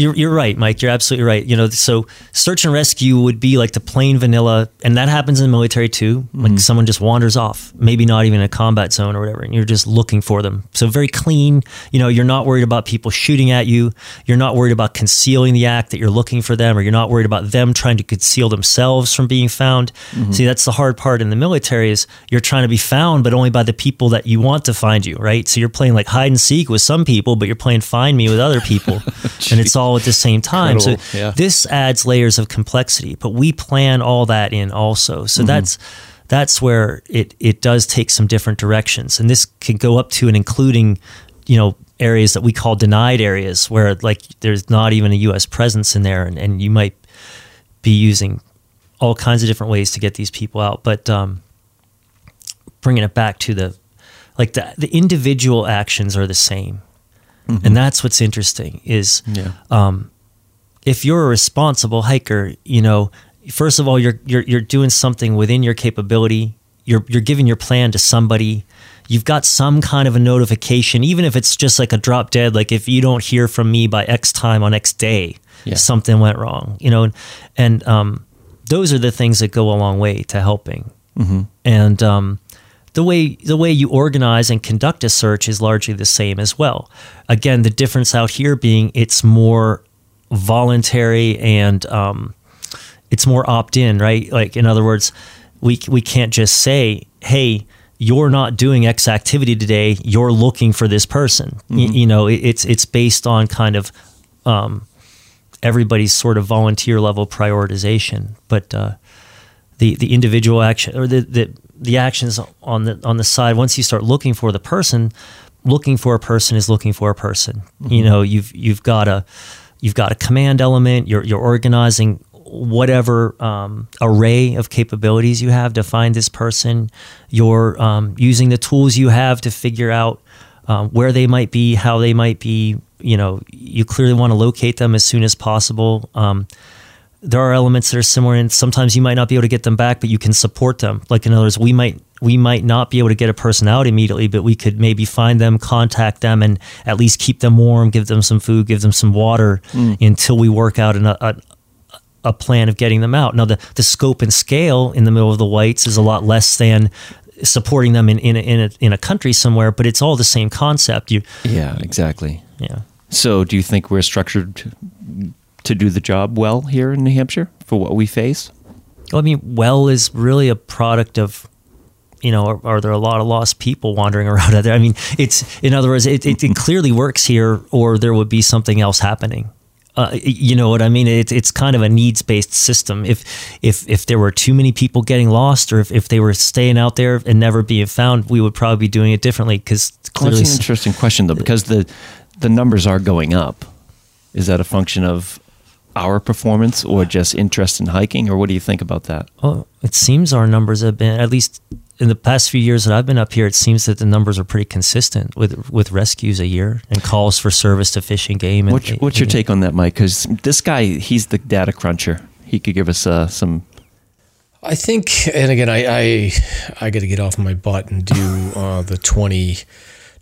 [SPEAKER 4] you're, you're right, Mike. You're absolutely right. You know, so search and rescue would be like the plain vanilla, and that happens in the military too. Like mm-hmm. someone just wanders off, maybe not even in a combat zone or whatever, and you're just looking for them. So very clean. You know, you're not worried about people shooting at you. You're not worried about concealing the act that you're looking for them, or you're not worried about them trying to conceal themselves from being found. Mm-hmm. See, that's the hard part in the military is you're trying to be found, but only by the people that you want to find you, right? So you're playing like hide and seek with some people, but you're playing find me with other people, and it's all at the same time. Incredible. So yeah. this adds layers of complexity, but we plan all that in also. So mm-hmm. that's that's where it it does take some different directions, and this can go up to and including, you know, areas that we call denied areas where like there's not even a U.S. presence in there, and, and you might be using all kinds of different ways to get these people out. But um, bringing it back to the like the the individual actions are the same Mm-hmm. And that's what's interesting is yeah. um, if you're a responsible hiker, you know, first of all, you're, you're, you're doing something within your capability. You're, you're giving your plan to somebody. You've got some kind of a notification, even if it's just like a drop dead, like if you don't hear from me by X time on X day, yeah. something went wrong, you know, and, and um, those are the things that go a long way to helping. Mm-hmm. And, um, the way the way you organize and conduct a search is largely the same as well. Again, the difference out here being it's more voluntary and um, it's more opt in, right? Like in other words, we we can't just say, "Hey, you're not doing X activity today. You're looking for this person." Mm-hmm. Y- you know, it, it's it's based on kind of um, everybody's sort of volunteer level prioritization, but uh, the the individual action or the, the the actions on the on the side once you start looking for the person looking for a person is looking for a person mm-hmm. you know you've you've got a you've got a command element you're you're organizing whatever um, array of capabilities you have to find this person you're um, using the tools you have to figure out um, where they might be how they might be you know you clearly want to locate them as soon as possible. Um, there are elements that are similar and sometimes you might not be able to get them back but you can support them. Like in other words we might we might not be able to get a person out immediately but we could maybe find them contact them and at least keep them warm give them some food give them some water mm. until we work out an, a, a plan of getting them out. Now the, the scope and scale in the middle of the whites is a lot less than supporting them in, in, a, in, a, in a country somewhere but it's all the same concept you
[SPEAKER 3] yeah exactly
[SPEAKER 4] yeah
[SPEAKER 3] so do you think we're structured to do the job well here in New Hampshire for what we face?
[SPEAKER 4] Well, I mean, well is really a product of, you know, are, are there a lot of lost people wandering around out there? I mean, it's in other words, it, it, it clearly works here, or there would be something else happening. Uh, you know what I mean? It's it's kind of a needs based system. If if if there were too many people getting lost, or if, if they were staying out there and never being found, we would probably be doing it differently. Because
[SPEAKER 3] well, that's an interesting question though, because the the numbers are going up. Is that a function of our performance or just interest in hiking, or what do you think about that?
[SPEAKER 4] Well, it seems our numbers have been at least in the past few years that I've been up here. It seems that the numbers are pretty consistent with with rescues a year and calls for service to fish and game. And,
[SPEAKER 3] what's, what's your take on that, Mike? Because this guy, he's the data cruncher. He could give us uh, some
[SPEAKER 2] I think, and again, I I, I got to get off my butt and do uh, the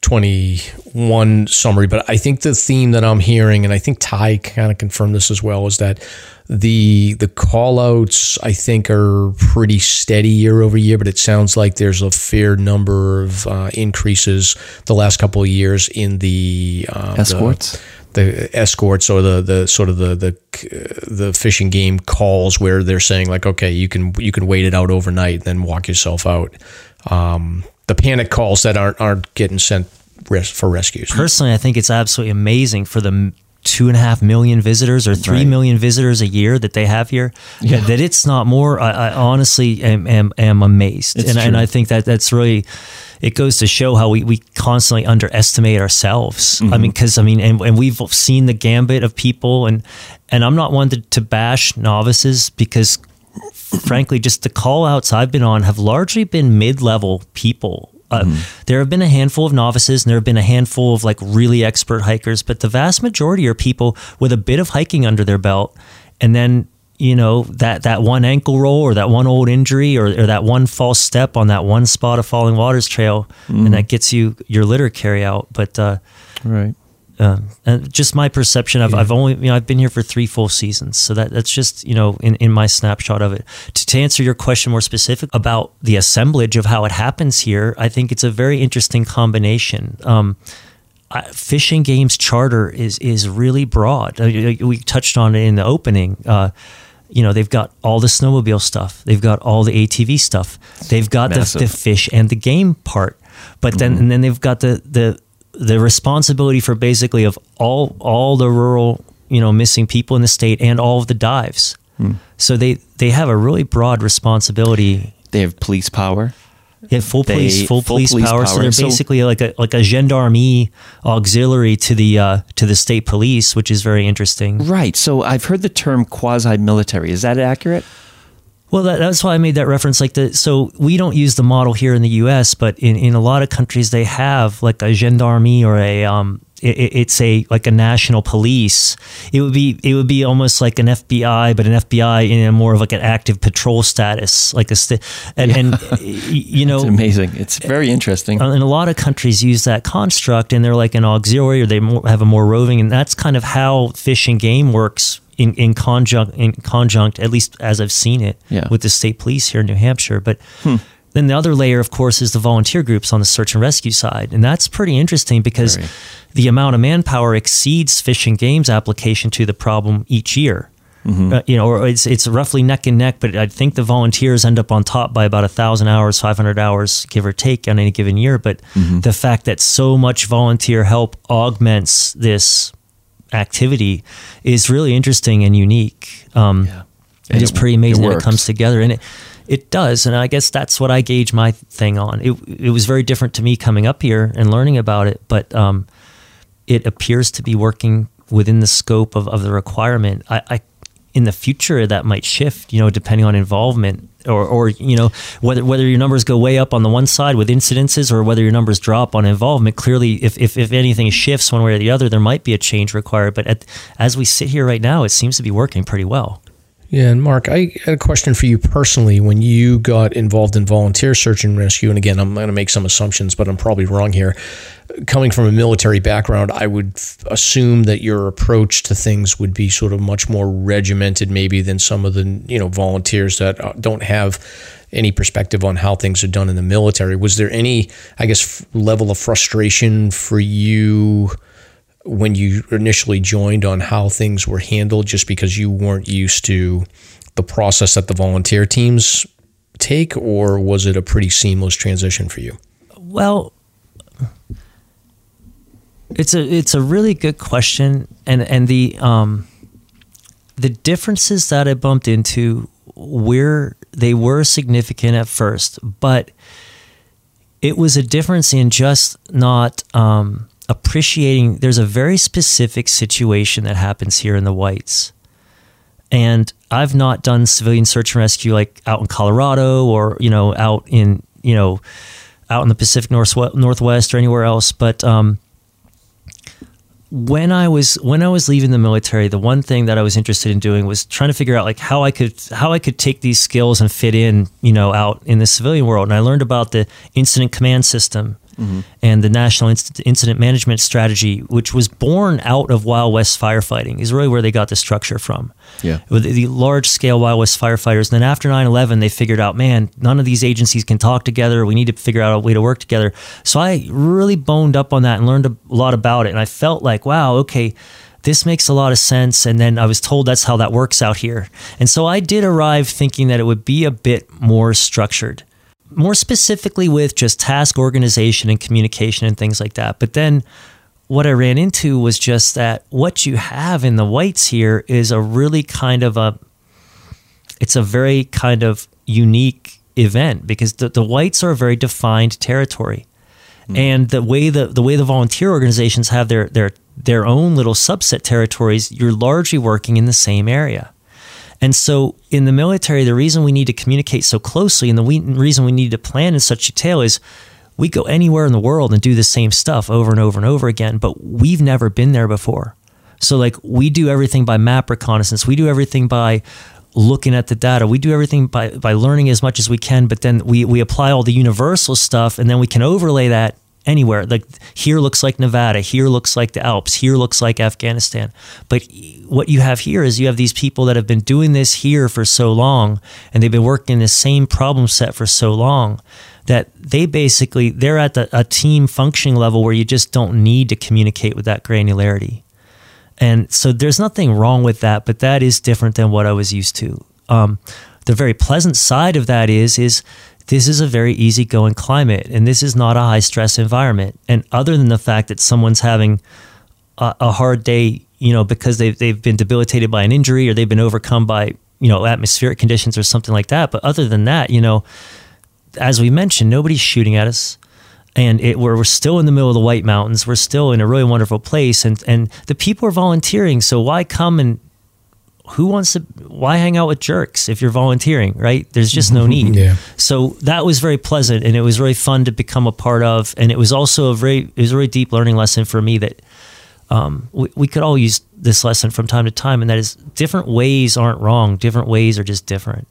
[SPEAKER 2] 2021 summary, but I think the theme that I'm hearing, and I think Ty kind of confirmed this as well, is that the the call outs I think are pretty steady year over year, but it sounds like there's a fair number of uh, increases the last couple of years in the
[SPEAKER 3] uh, escorts.
[SPEAKER 2] The, the escorts or the the sort of the the the fish and game calls where they're saying like okay you can you can wait it out overnight and then walk yourself out um, the panic calls that aren't aren't getting sent res- for rescues
[SPEAKER 4] personally I think it's absolutely amazing for the two and a half million visitors or three right. million visitors a year that they have here yeah. that it's not more I, I honestly am, am, am amazed and, and I think that that's really it goes to show how we, we constantly underestimate ourselves. Mm-hmm. I mean, because I mean, and, and we've seen the gambit of people, and and I'm not one to, to bash novices because, frankly, just the call outs I've been on have largely been mid level people. Uh, mm-hmm. There have been a handful of novices and there have been a handful of like really expert hikers, but the vast majority are people with a bit of hiking under their belt and then you know that that one ankle roll or that one old injury or, or that one false step on that one spot of falling waters trail mm. and that gets you your litter carry out but uh,
[SPEAKER 3] right
[SPEAKER 4] uh, and just my perception of yeah. I've only you know I've been here for three full seasons. So that that's just you know in, in my snapshot of it. To, to answer your question more specific about the assemblage of how it happens here I think it's a very interesting combination. Um, Fish and Game's charter is is really broad. Uh, we touched on it in the opening. Uh, you know they've got all the snowmobile stuff. They've got all the atv stuff. They've got the, the, fish and the game part. But then mm-hmm. and then they've got the the the responsibility for basically of all all the rural you know missing people in the state and all of the dives mm. so they they have a really broad responsibility
[SPEAKER 3] they have police power
[SPEAKER 4] yeah, full they, police, full, full police, police power. power. So they're so, basically like a like a gendarmerie auxiliary to the uh, to the state police, which is very interesting.
[SPEAKER 3] Right. So I've heard the term quasi military. Is that accurate?
[SPEAKER 4] Well, that, that's why I made that reference. Like the so we don't use the model here in the U.S., but in, in a lot of countries they have like a gendarmerie or a um, it, it's a like a national police. It would be it would be almost like an FBI, but an FBI in a more of like an active patrol status, like a st- and, yeah. and you know,
[SPEAKER 3] it's amazing. It's very interesting.
[SPEAKER 4] And a lot of countries use that construct, and they're like an auxiliary, or they have a more roving, and that's kind of how fish and game works in, in conjunct in conjunct, at least as I've seen it yeah. with the state police here in New Hampshire, but. Hmm then the other layer, of course, is the volunteer groups on the search and rescue side. And that's pretty interesting because Very. the amount of manpower exceeds Fish and Game's application to the problem each year. Mm-hmm. Uh, you know, or it's it's roughly neck and neck, but I think the volunteers end up on top by about a thousand hours, five hundred hours, give or take, on any given year. But mm-hmm. the fact that so much volunteer help augments this activity is really interesting and unique. Um, yeah. It is pretty amazing it that it comes together, and it it does, and I guess that's what I gauge my thing on. It it was very different to me coming up here and learning about it, but um, it appears to be working within the scope of, of the requirement. I, I in the future that might shift, you know, depending on involvement or, or you know whether whether your numbers go way up on the one side with incidences or whether your numbers drop on involvement. Clearly, if if, if anything shifts one way or the other, there might be a change required. But at, as we sit here right now, it seems to be working pretty well.
[SPEAKER 2] Yeah, and Mark, I had a question for you personally. When you got involved in volunteer search and rescue, and again, I'm going to make some assumptions, but I'm probably wrong here. Coming from a military background, I would f- assume that your approach to things would be sort of much more regimented, maybe than some of the you know volunteers that uh, don't have any perspective on how things are done in the military. Was there any, I guess, level of frustration for you? When you initially joined on how things were handled just because you weren't used to the process that the volunteer teams take, or was it a pretty seamless transition for you?
[SPEAKER 4] Well, it's a it's a really good question, and and the um, the differences that I bumped into where they were significant at first, but it was a difference in just not um, appreciating there's a very specific situation that happens here in the whites And I've not done civilian search and rescue like out in Colorado or, you know, out in, you know, out in the Pacific Northwest or anywhere else. But um, when I was when I was leaving the military, the one thing that I was interested in doing was trying to figure out like how I could how I could take these skills and fit in, you know, out in the civilian world. And I learned about the incident command system mm-hmm. and the National Incident Management Strategy, which was born out of Wild West firefighting, is really where they got the structure from.
[SPEAKER 3] Yeah.
[SPEAKER 4] With the large scale Wild West firefighters. And then after 9 11, they figured out, man, none of these agencies can talk together. We need to figure out a way to work together. So I really boned up on that and learned a lot about it. And I felt like, wow, okay this makes a lot of sense. And then I was told that's how that works out here. And so I did arrive thinking that it would be a bit more structured more specifically with just task organization and communication and things like that. But then what I ran into was just that what you have in the whites here is a really kind of a it's a very kind of unique event because the, the whites are a very defined territory. Mm. And the way the the way the volunteer organizations have their their their own little subset territories, you're largely working in the same area. And so in the military, the reason we need to communicate so closely and the reason we need to plan in such detail is we go anywhere in the world and do the same stuff over and over and over again, but we've never been there before. So like we do everything by map reconnaissance. We do everything by looking at the data. We do everything by, by learning as much as we can, but then we, we apply all the universal stuff and then we can overlay that anywhere. Like here looks like Nevada, here looks like the Alps, here looks like Afghanistan. But what you have here is you have these people that have been doing this here for so long and they've been working in the same problem set for so long that they basically they're at the, a team functioning level where you just don't need to communicate with that granularity. And so there's nothing wrong with that, but that is different than what I was used to. Um, the very pleasant side of that is is this is a very easygoing climate and this is not a high stress environment. And other than the fact that someone's having a, a hard day, you know, because they've, they've been debilitated by an injury or they've been overcome by, you know, atmospheric conditions or something like that. But other than that, you know, as we mentioned, nobody's shooting at us. And it, we're, we're still in the middle of the White Mountains. We're still in a really wonderful place. And, and the people are volunteering. So why come and who wants to why hang out with jerks if you're volunteering right? There's just no need.
[SPEAKER 2] Yeah.
[SPEAKER 4] so that was very pleasant and it was very fun to become a part of and it was also a very it was a very deep learning lesson for me that um, we, we could all use this lesson from time to time and that is different ways aren't wrong different ways are just different.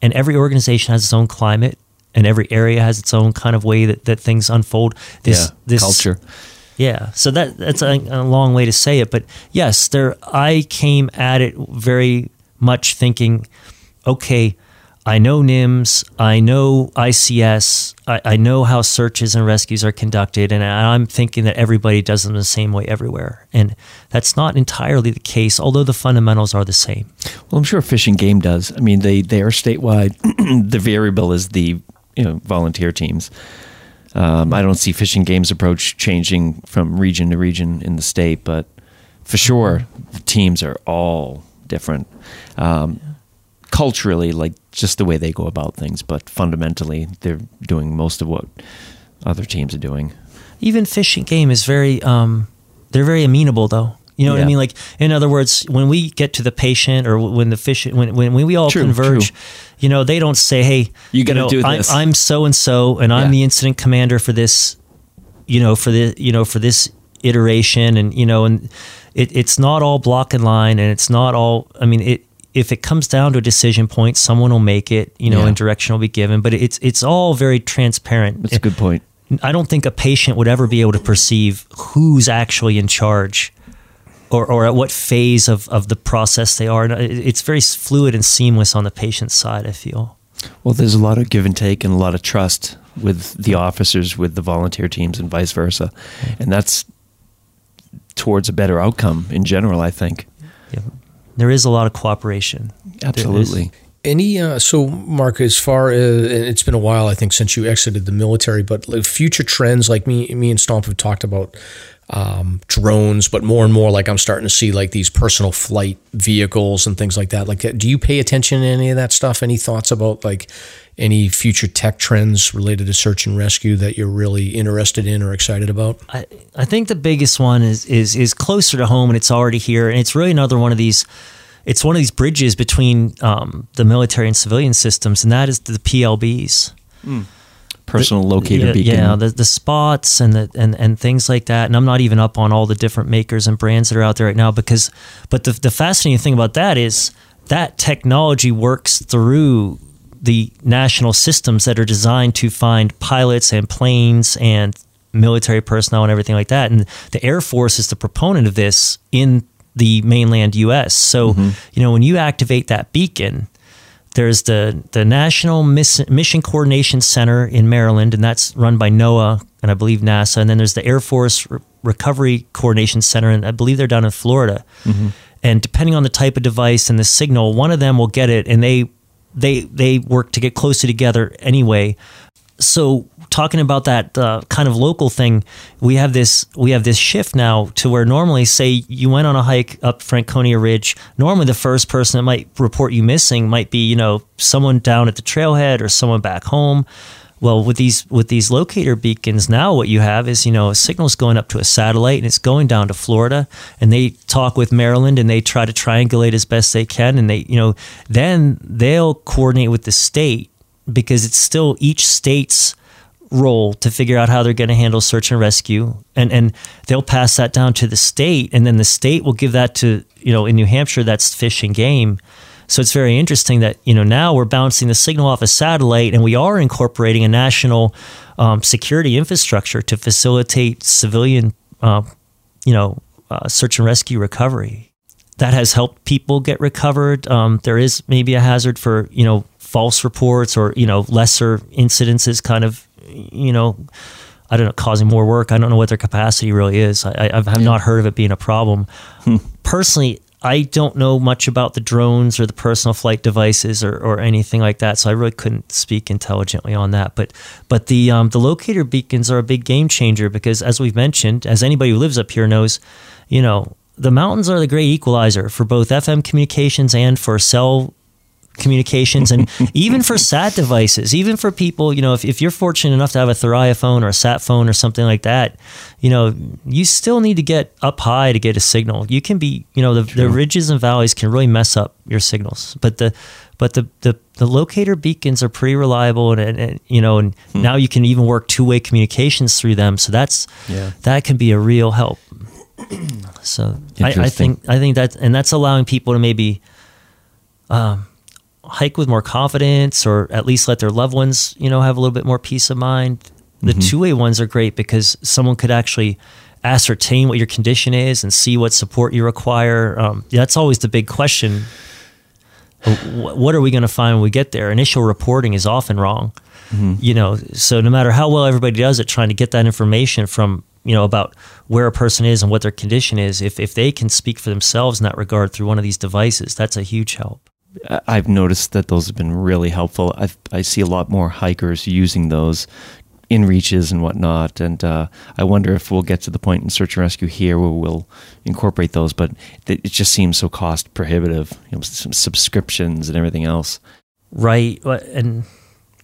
[SPEAKER 4] And every organization has its own climate and every area has its own kind of way that, that things unfold. This
[SPEAKER 3] yeah,
[SPEAKER 4] this
[SPEAKER 3] culture
[SPEAKER 4] yeah, so that that's a, a, long way to say it, but yes, there I came at it very much thinking, okay, I know NIMS, I know ICS, I, I know how searches and rescues are conducted, and I'm thinking that everybody does them the same way everywhere, and that's not entirely the case. Although the fundamentals are the same.
[SPEAKER 3] Well, I'm sure Fish and Game does. I mean, they they are statewide. the variable is the you know volunteer teams. Um, I don't see Fish and Game's approach changing from region to region in the state, but for sure, the teams are all different. Um, culturally, like just the way they go about things, but fundamentally, they're doing most of what other teams are doing.
[SPEAKER 4] Even fishing Game is very, um, they're very amenable though. You know yeah. what I mean? Like, in other words, when we get to the patient or when the fish, when, when, when we all true, converge, true. you know, they don't say, Hey,
[SPEAKER 3] you got to
[SPEAKER 4] know,
[SPEAKER 3] do this.
[SPEAKER 4] I'm so and so, and I'm the incident commander for this, you know, for the, you know, for this iteration. And, you know, and it, it's not all block and line and it's not all, I mean, it, if it comes down to a decision point, someone will make it, you know, yeah. and direction will be given, but it's, it's all very transparent.
[SPEAKER 3] That's a good point.
[SPEAKER 4] I don't think a patient would ever be able to perceive who's actually in charge or, or at what phase of, of the process they are. It's very fluid and seamless on the patient's side, I feel.
[SPEAKER 3] Well, there's a lot of give and take and a lot of trust with the officers, with the volunteer teams, and vice versa. And that's towards a better outcome in general, I think.
[SPEAKER 4] Yeah. There is a lot of cooperation.
[SPEAKER 3] Absolutely.
[SPEAKER 2] Any uh, so, Mark, as far as it's been a while, I think since you exited the military, but like future trends, like me, me and Stomp have talked about um, drones, but more and more like I'm starting to see like these personal flight vehicles and things like that. Like, do you pay attention to any of that stuff? Any thoughts about like any future tech trends related to search and rescue that you're really interested in or excited about?
[SPEAKER 4] I, I think the biggest one is is is closer to home and it's already here, and it's really another one of these it's one of these bridges between um, the military and civilian systems, and that is the PLBs.
[SPEAKER 3] Mm. Personal locator
[SPEAKER 4] yeah,
[SPEAKER 3] beacon.
[SPEAKER 4] Yeah, the, the spots and the and, and things like that. And I'm not even up on all the different makers and brands that are out there right now because but the the fascinating thing about that is that technology works through the national systems that are designed to find pilots and planes and military personnel and everything like that. And the Air Force is the proponent of this in the mainland US. So, mm-hmm. you know, when you activate that beacon, there's the the National Mission Coordination Center in Maryland, and that's run by NOAA and I believe NASA. And then there's the Air Force Re- Recovery Coordination Center, and I believe they're down in Florida. Mm-hmm. And depending on the type of device and the signal, one of them will get it, and they they they work to get closer together anyway. So talking about that uh, kind of local thing, we have this we have this shift now to where normally, say you went on a hike up Franconia Ridge, normally the first person that might report you missing might be you know someone down at the trailhead or someone back home. Well, with these with these locator beacons now, what you have is you know a signal's going up to a satellite and it's going down to Florida, and they talk with Maryland and they try to triangulate as best they can, and they you know then they'll coordinate with the state because it's still each state's role to figure out how they're going to handle search and rescue and and they'll pass that down to the state and then the state will give that to you know in New Hampshire that's fish and game so it's very interesting that you know now we're bouncing the signal off a satellite, and we are incorporating a national um, security infrastructure to facilitate civilian, uh, you know, uh, search and rescue recovery. That has helped people get recovered. Um, there is maybe a hazard for you know false reports or you know lesser incidences, kind of you know. I don't know, causing more work. I don't know what their capacity really is. I, I have yeah. not heard of it being a problem. Hmm. Personally, I don't know much about the drones or the personal flight devices or, or anything like that, so I really couldn't speak intelligently on that. But but the um, the locator beacons are a big game changer because, as we've mentioned, as anybody who lives up here knows, you know the mountains are the great equalizer for both FM communications and for cell communications and even for sat devices even for people you know if, if you're fortunate enough to have a Thuraya phone or a sat phone or something like that you know you still need to get up high to get a signal. You can be you know the, the ridges and valleys can really mess up your signals but the but the, the, the locator beacons are pretty reliable and, and, and you know and hmm. now you can even work two-way communications through them. So that's yeah. that can be a real help. So I, I think I think that and that's allowing people to maybe um, hike with more confidence or at least let their loved ones, you know, have a little bit more peace of mind. The mm-hmm. two-way ones are great because someone could actually ascertain what your condition is and see what support you require. Um, that's always the big question. What are we going to find when we get there? Initial reporting is often wrong. Mm-hmm. You know, so no matter how well everybody does it, trying to get that information from you know about where a person is and what their condition is, if if they can speak for themselves in that regard through one of these devices, that's a huge help.
[SPEAKER 3] I've noticed that those have been really helpful. i I see a lot more hikers using those inReaches and whatnot. And uh, I wonder if we'll get to the point in search and rescue here where we'll incorporate those. But it just seems so cost prohibitive, you know, subscriptions and everything else.
[SPEAKER 4] Right. And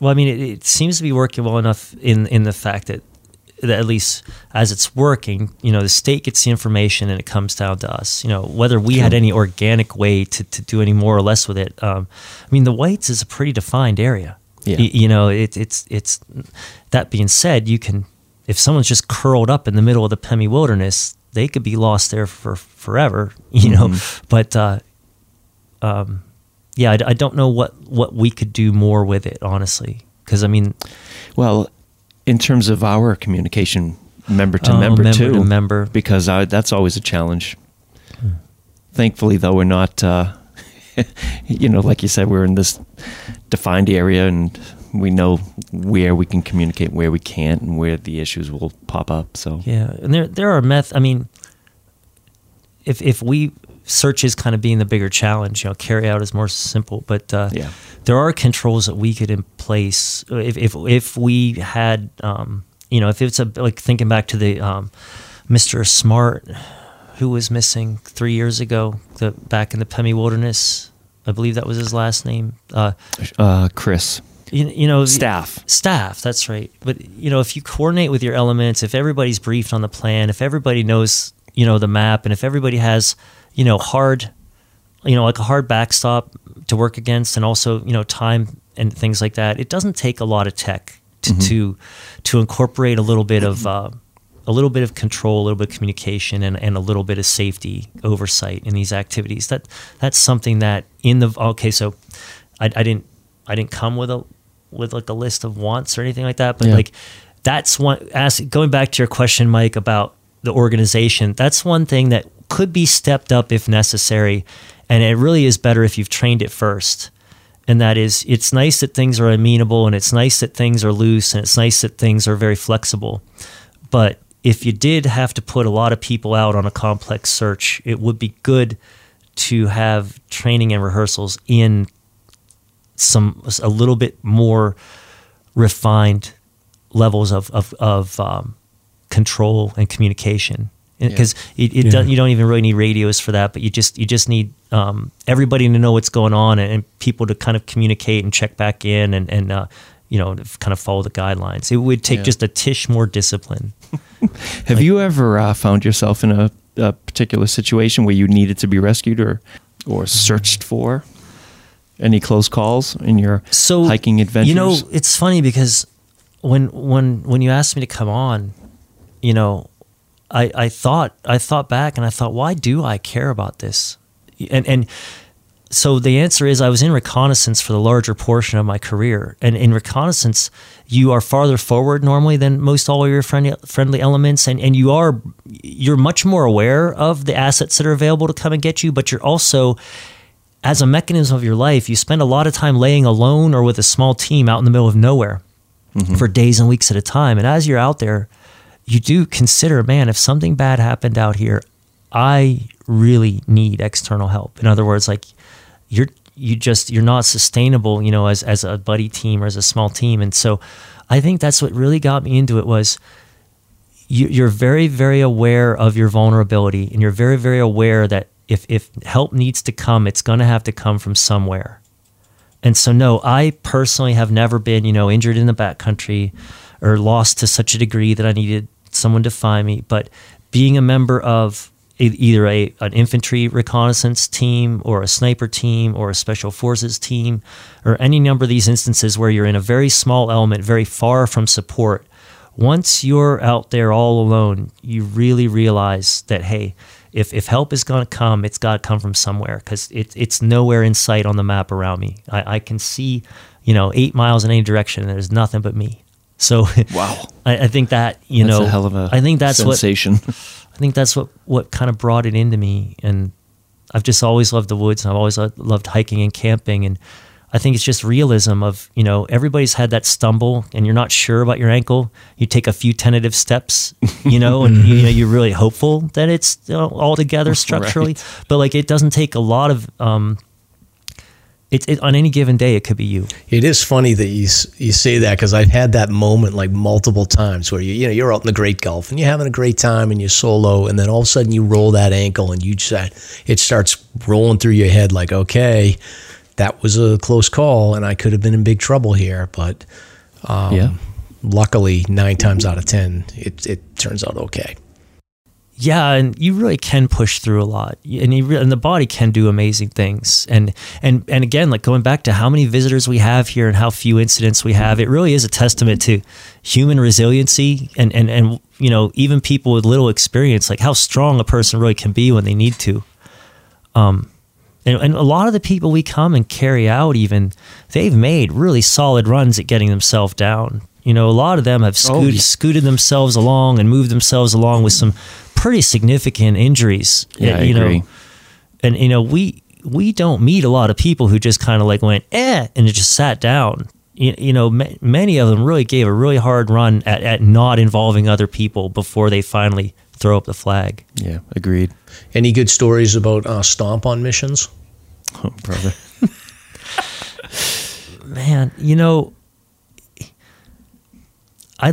[SPEAKER 4] well, I mean, it, it seems to be working well enough in in the fact that at least as it's working, you know, the state gets the information and it comes down to us. You know, whether we had any organic way to, to do any more or less with it. Um, I mean, the whites is a pretty defined area. Yeah. Y- you know, it, it's it's that being said, you can if someone's just curled up in the middle of the Pemi Wilderness, they could be lost there for forever. You know, mm-hmm. but uh, um, yeah, I, I don't know what what we could do more with it, honestly, because I mean,
[SPEAKER 3] well in terms of our communication member to oh, member, member too, to
[SPEAKER 4] member.
[SPEAKER 3] because I, that's always a challenge. Hmm. Thankfully, though, we're not. Uh, you know, like you said, we're in this defined area, and we know where we can communicate, where we can't, and where the issues will pop up. So
[SPEAKER 4] yeah, and there there are meth. I mean, if if we search is kind of being the bigger challenge. You know, carry out is more simple, but uh, yeah. there are controls that we could in place if if if we had, um, you know, if it's a like thinking back to the um, Mr. Smart who was missing three years ago, the back in the Pemi Wilderness. I believe that was his last name. Uh,
[SPEAKER 3] uh, Chris.
[SPEAKER 4] You, you, know
[SPEAKER 3] staff
[SPEAKER 4] staff that's right but you know if you coordinate with your elements if everybody's briefed on the plan if everybody knows you know the map and if everybody has you know, hard you know, like a hard backstop to work against, and also you know time and things like that. It doesn't take a lot of tech to
[SPEAKER 3] Mm-hmm.
[SPEAKER 4] to, to incorporate a little bit of uh, a little bit of control, a little bit of communication, and, and a little bit of safety oversight in these activities. That that's something that in the okay, so I, I didn't I didn't come with a with like a list of wants or anything like that, but
[SPEAKER 3] Yeah.
[SPEAKER 4] like that's one ask going back to your question, Mike, about the organization. That's one thing that could be stepped up if necessary, and it really is better if you've trained it first. And that is, it's nice that things are amenable, and it's nice that things are loose, and it's nice that things are very flexible. But if you did have to put a lot of people out on a complex search, it would be good to have training and rehearsals in some a little bit more refined levels of of, of um, control and communication because it, it
[SPEAKER 2] Yeah.
[SPEAKER 4] don't- you don't even really need radios for that but you just you just need um, everybody to know what's going on and, and people to kind of communicate and check back in and and uh, you know kind of follow the guidelines it would take
[SPEAKER 3] Yeah.
[SPEAKER 4] just a tish more discipline
[SPEAKER 3] Have you ever uh, found yourself in a, a particular situation where you needed to be rescued or or searched for? Any close calls in your
[SPEAKER 4] so
[SPEAKER 3] hiking adventures?
[SPEAKER 4] You know, it's funny because when when when you asked me to come on, you know, I I thought I thought back and I thought, why do I care about this? And and so the answer is I was in reconnaissance for the larger portion of my career, and in reconnaissance, you are farther forward normally than most all of your friendly friendly elements, and and you are you're much more aware of the assets that are available to come and get you, but you're also as a mechanism of your life, you spend a lot of time laying alone or with a small team out in the middle of nowhere mm-hmm. for days and weeks at a time. And as you're out there, you do consider, man, if something bad happened out here, I really need external help. In other words, like you're you just you're not sustainable, you know, as as a buddy team or as a small team. And so I think that's what really got me into it was you, you're very very aware of your vulnerability and you're very very aware that if if help needs to come it's going to have to come from somewhere and so no i personally have never been you know injured in the backcountry or lost to such a degree that i needed someone find me but being a member of either a an infantry reconnaissance team or a sniper team or a special forces team or any number of these instances where you're in a very small element very far from support once you're out there all alone, you really realize that hey, if, if help is going to come, it's got to come from somewhere because it, it's nowhere in sight on the map around me. I, I can see, you know, eight miles in any direction, and there's nothing but me. So
[SPEAKER 3] Wow.
[SPEAKER 4] I, I think that you
[SPEAKER 3] That's
[SPEAKER 4] know,
[SPEAKER 3] a hell of a
[SPEAKER 4] I think that's what
[SPEAKER 3] sensation.
[SPEAKER 4] I think that's what what kind of brought it into me, and I've just always loved the woods, and I've always loved hiking and camping, and I think it's just realism of you know everybody's had that stumble, and you're not sure about your ankle. You take a few tentative steps, you know, and you know you're really hopeful that it's you know, all together structurally, but like it doesn't take a lot of. Um, it, it on any given day, it could be you.
[SPEAKER 2] It is funny that you you say that because I've had that moment like multiple times where you you know you're out in the Great Gulf and you're having a great time and you're solo and then all of a sudden you roll that ankle and you just it starts rolling through your head like okay that was a close call and I could have been in big trouble here but um,
[SPEAKER 3] Yeah.
[SPEAKER 2] luckily nine times out of ten it it turns out okay.
[SPEAKER 4] Yeah, and you really can push through a lot, and you re- and the body can do amazing things. And and and again, like going back to how many visitors we have here and how few incidents we have, it really is a testament to human resiliency and and and you know even people with little experience, like how strong a person really can be when they need to. Um, and, and a lot of the people we come and carry out, even they've made really solid runs at getting themselves down. You know, a lot of them have scooted,
[SPEAKER 3] yeah.
[SPEAKER 4] scooted themselves along and moved themselves along with some pretty significant injuries.
[SPEAKER 3] Yeah, I
[SPEAKER 4] you
[SPEAKER 3] agree.
[SPEAKER 4] know, and you know we we don't meet a lot of people who just kind of like went eh and it just sat down. You, you know, ma- many of them really gave a really hard run at, at not involving other people before they finally throw up the flag.
[SPEAKER 3] yeah, agreed.
[SPEAKER 2] Any good stories about uh, stomp on missions?
[SPEAKER 3] Oh, brother.
[SPEAKER 4] man you know i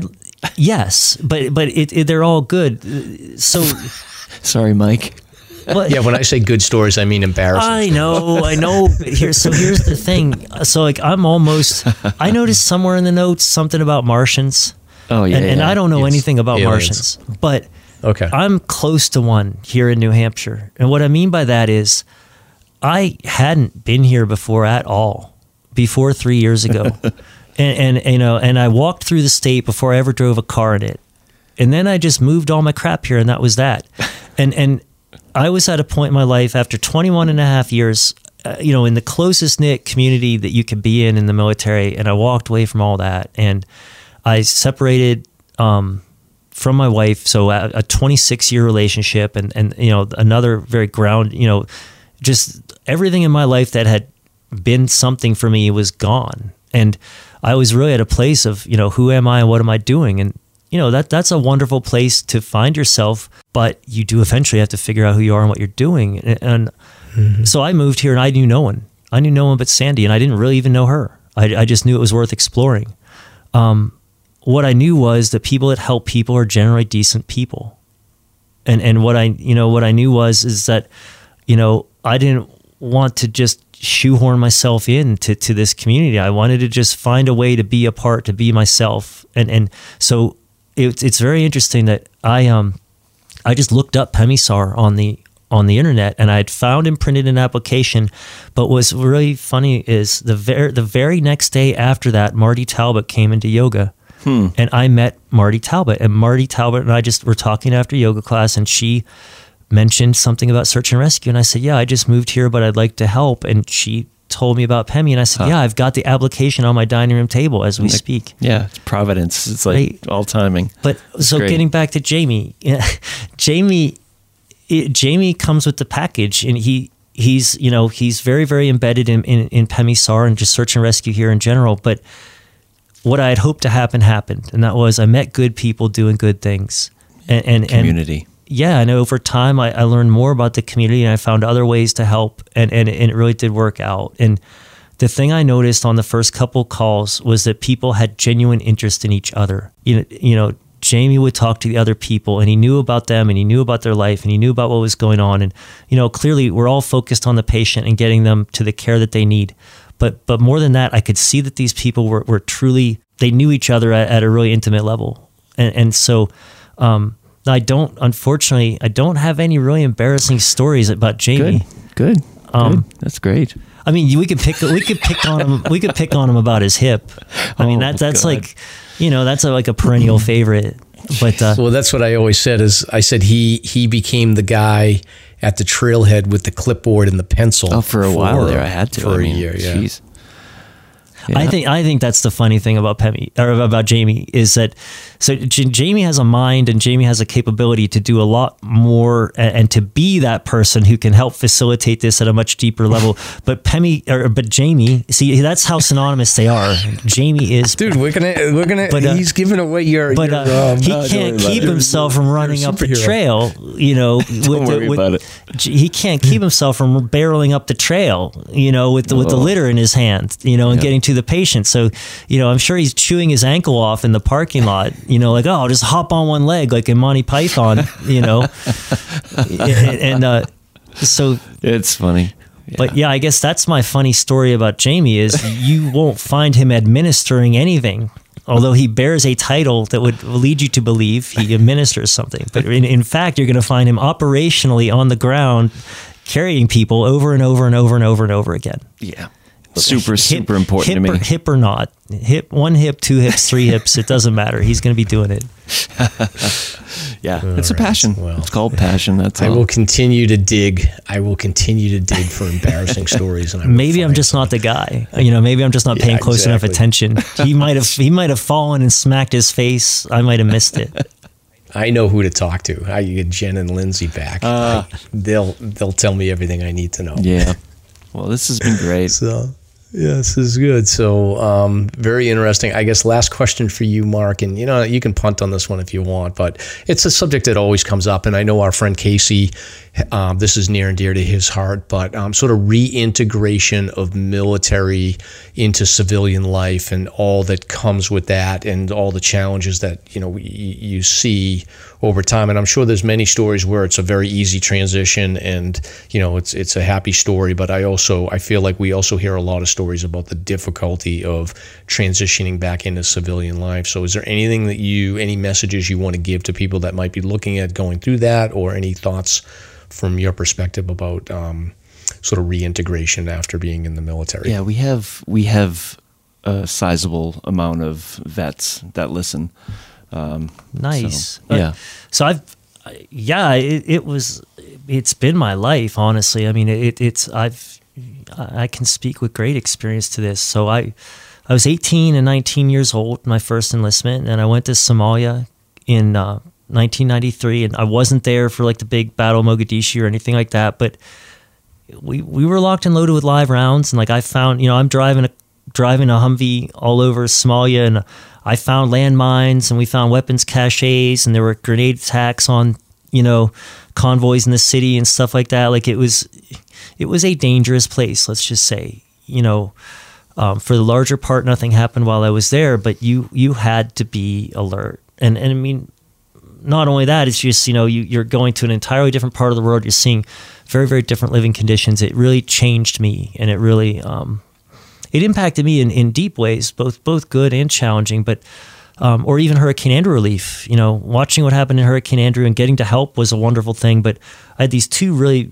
[SPEAKER 4] yes but but it, it, they're all good so
[SPEAKER 3] Sorry, Mike.
[SPEAKER 4] but
[SPEAKER 2] Yeah, when I say good stories, I mean embarrassing.
[SPEAKER 4] I know, I know. But here, so here's the thing. So like, I'm almost. I noticed somewhere in the notes something about Martians,
[SPEAKER 3] Oh yeah,
[SPEAKER 4] and, and
[SPEAKER 3] yeah.
[SPEAKER 4] I don't know
[SPEAKER 2] Yes.
[SPEAKER 4] anything about
[SPEAKER 2] Aliens.
[SPEAKER 4] Martians, but
[SPEAKER 2] Okay.
[SPEAKER 4] I'm close to one here in New Hampshire, and what I mean by that is, I hadn't been here before at all before three years ago. and, and, you know, and I walked through the state before I ever drove a car in it. And then I just moved all my crap here and that was that. And, and I was at a point in my life after 21 and a half years, uh, you know, in the closest knit community that you could be in in the military. And I walked away from all that and I separated, um, from my wife. So a, a 26 year relationship and, and, you know, another very ground, you know, just everything in my life that had been something for me was gone. And I was really at a place of, you know, who am I and what am I doing? And, you know, that that's a wonderful place to find yourself, but you do eventually have to figure out who you are and what you're doing. And, and mm-hmm. so I moved here and I knew no one. I knew no one but Sandy, and I didn't really even know her. I, I just knew it was worth exploring. Um, what I knew was that people that help people are generally decent people. And and what I you know what I knew was is that you know I didn't want to just shoehorn myself into to this community. I wanted to just find a way to be a part, to be myself, and and so it, it's very interesting that I um I just looked up Pemisar on the on the internet and I'd found and printed an application. But what's really funny is the very the very next day after that, Marty Talbot came into yoga. Hmm. And I met Marty Talbot, and Marty Talbot and I just were talking after yoga class, and she mentioned something about search and rescue. And I said, Yeah, I just moved here, but I'd like to help. And she told me about Pemi. And I said, huh. Yeah, I've got the application on my dining room table as we like, speak.
[SPEAKER 3] Yeah, it's Providence. It's like right. all timing.
[SPEAKER 4] But it's so great. getting back to Jamie, Jamie, it, Jamie comes with the package and he, he's, you know, he's very, very embedded in, in, in Pemisar and just search and rescue here in general. But what I had hoped to happen happened. And that was I met good people doing good things. And, and
[SPEAKER 3] community.
[SPEAKER 4] And, yeah, and over time, I, I, learned more about the community and I found other ways to help, and, and, and it really did work out. And the thing I noticed on the first couple calls was that people had genuine interest in each other. You know, you know, Jamie would talk to the other people, and he knew about them, and he knew about their life, and he knew about what was going on. And you know, clearly, we're all focused on the patient and getting them to the care that they need. But but more than that, I could see that these people were, were truly they knew each other at, at a really intimate level, and, and so. Um, I don't, unfortunately, I don't have any really embarrassing stories about Jamie.
[SPEAKER 3] Good, good. Um, good. That's great.
[SPEAKER 4] I mean, we could pick, we could pick on him, we could pick on him about his hip. I mean, oh, that's that's God. like, you know, that's a, like a perennial favorite. But uh,
[SPEAKER 2] well, that's what I always said. Is I said he he became the guy at the trailhead with the clipboard and the pencil.
[SPEAKER 3] Oh, for a for, while there, I had to
[SPEAKER 2] for
[SPEAKER 3] I
[SPEAKER 2] mean, a year. Yeah. Geez.
[SPEAKER 4] Yeah. I think I think that's the funny thing about Pemi or about Jamie is that so J- Jamie has a mind and Jamie has a capability to do a lot more and, and, to be that person who can help facilitate this at a much deeper level. but Pemi or but Jamie, see that's how synonymous they are. Jamie is
[SPEAKER 2] dude. We're gonna we're gonna. But, uh, he's giving away your.
[SPEAKER 4] But
[SPEAKER 2] your,
[SPEAKER 4] uh, um, he can't keep himself from running up the trail. You know,
[SPEAKER 3] with worry the, with, about it.
[SPEAKER 4] He can't keep himself from barreling up the trail. You know, with the, with the litter in his hand. You know, and yeah. getting to the patient. So, you know, I'm sure he's chewing his ankle off in the parking lot, you know, like, oh, I'll just hop on one leg like in Monty Python, you know. and, and uh, so
[SPEAKER 3] it's funny.
[SPEAKER 4] Yeah. But yeah, I guess that's my funny story about Jamie is you won't find him administering anything. Although he bears a title that would lead you to believe he administers something. But in, in fact, you're going to find him operationally on the ground carrying people over and over and over and over and over again.
[SPEAKER 3] Yeah super hip, super important
[SPEAKER 4] hip
[SPEAKER 3] to me.
[SPEAKER 4] Or, hip or not, hip one hip, two hips, three hips. It doesn't matter. He's going to be doing it.
[SPEAKER 3] yeah, all it's right. a passion. Well, it's called passion. That's
[SPEAKER 2] I
[SPEAKER 3] all.
[SPEAKER 2] will continue to dig. I will continue to dig for embarrassing stories. And
[SPEAKER 4] maybe I'm just not the guy. You know, maybe I'm just not paying yeah, close exactly. enough attention. He might have he might have fallen and smacked his face. I might have missed it.
[SPEAKER 2] I know who to talk to. I get Jen and Lindsay back. Uh, I, they'll they'll tell me everything I need to know.
[SPEAKER 3] Yeah. Well, this has been great.
[SPEAKER 2] so Yes, this is good. So, um, very interesting. I guess last question for you, Mark, and you know you can punt on this one if you want, but it's a subject that always comes up, and I know our friend Casey um, this is near and dear to his heart, but um, sort of reintegration of military into civilian life and all that comes with that, and all the challenges that you know y- you see over time. And I'm sure there's many stories where it's a very easy transition, and you know it's it's a happy story. But I also I feel like we also hear a lot of stories about the difficulty of transitioning back into civilian life. So is there anything that you any messages you want to give to people that might be looking at going through that, or any thoughts? from your perspective about um, sort of reintegration after being in the military.
[SPEAKER 3] Yeah, we have we have a sizable amount of vets that listen. Um,
[SPEAKER 4] nice.
[SPEAKER 3] So, yeah.
[SPEAKER 4] So I've, yeah, it, it, was, it's been my life, honestly. I mean, it, it's, I've, I can speak with great experience to this. So I, I was 18 and 19 years old, my first enlistment, and I went to Somalia in uh, 1993. And I wasn't there for like the big battle of Mogadishu or anything like that, but we we were locked and loaded with live rounds. And like I found, you know, I'm driving a driving a Humvee all over Somalia, and I found landmines and we found weapons caches and there were grenade attacks on, you know, convoys in the city and stuff like that. Like it was, it was a dangerous place. Let's just say, you know, um, for the larger part, nothing happened while I was there, but you you had to be alert. And and I mean, not only that, it's just you know you you're going to an entirely different part of the world. You're seeing very very different living conditions. It really changed me, and it really um, it impacted me in, in deep ways, both both good and challenging. But um, or even Hurricane Andrew relief. You know, watching what happened in Hurricane Andrew and getting to help was a wonderful thing. But I had these two really,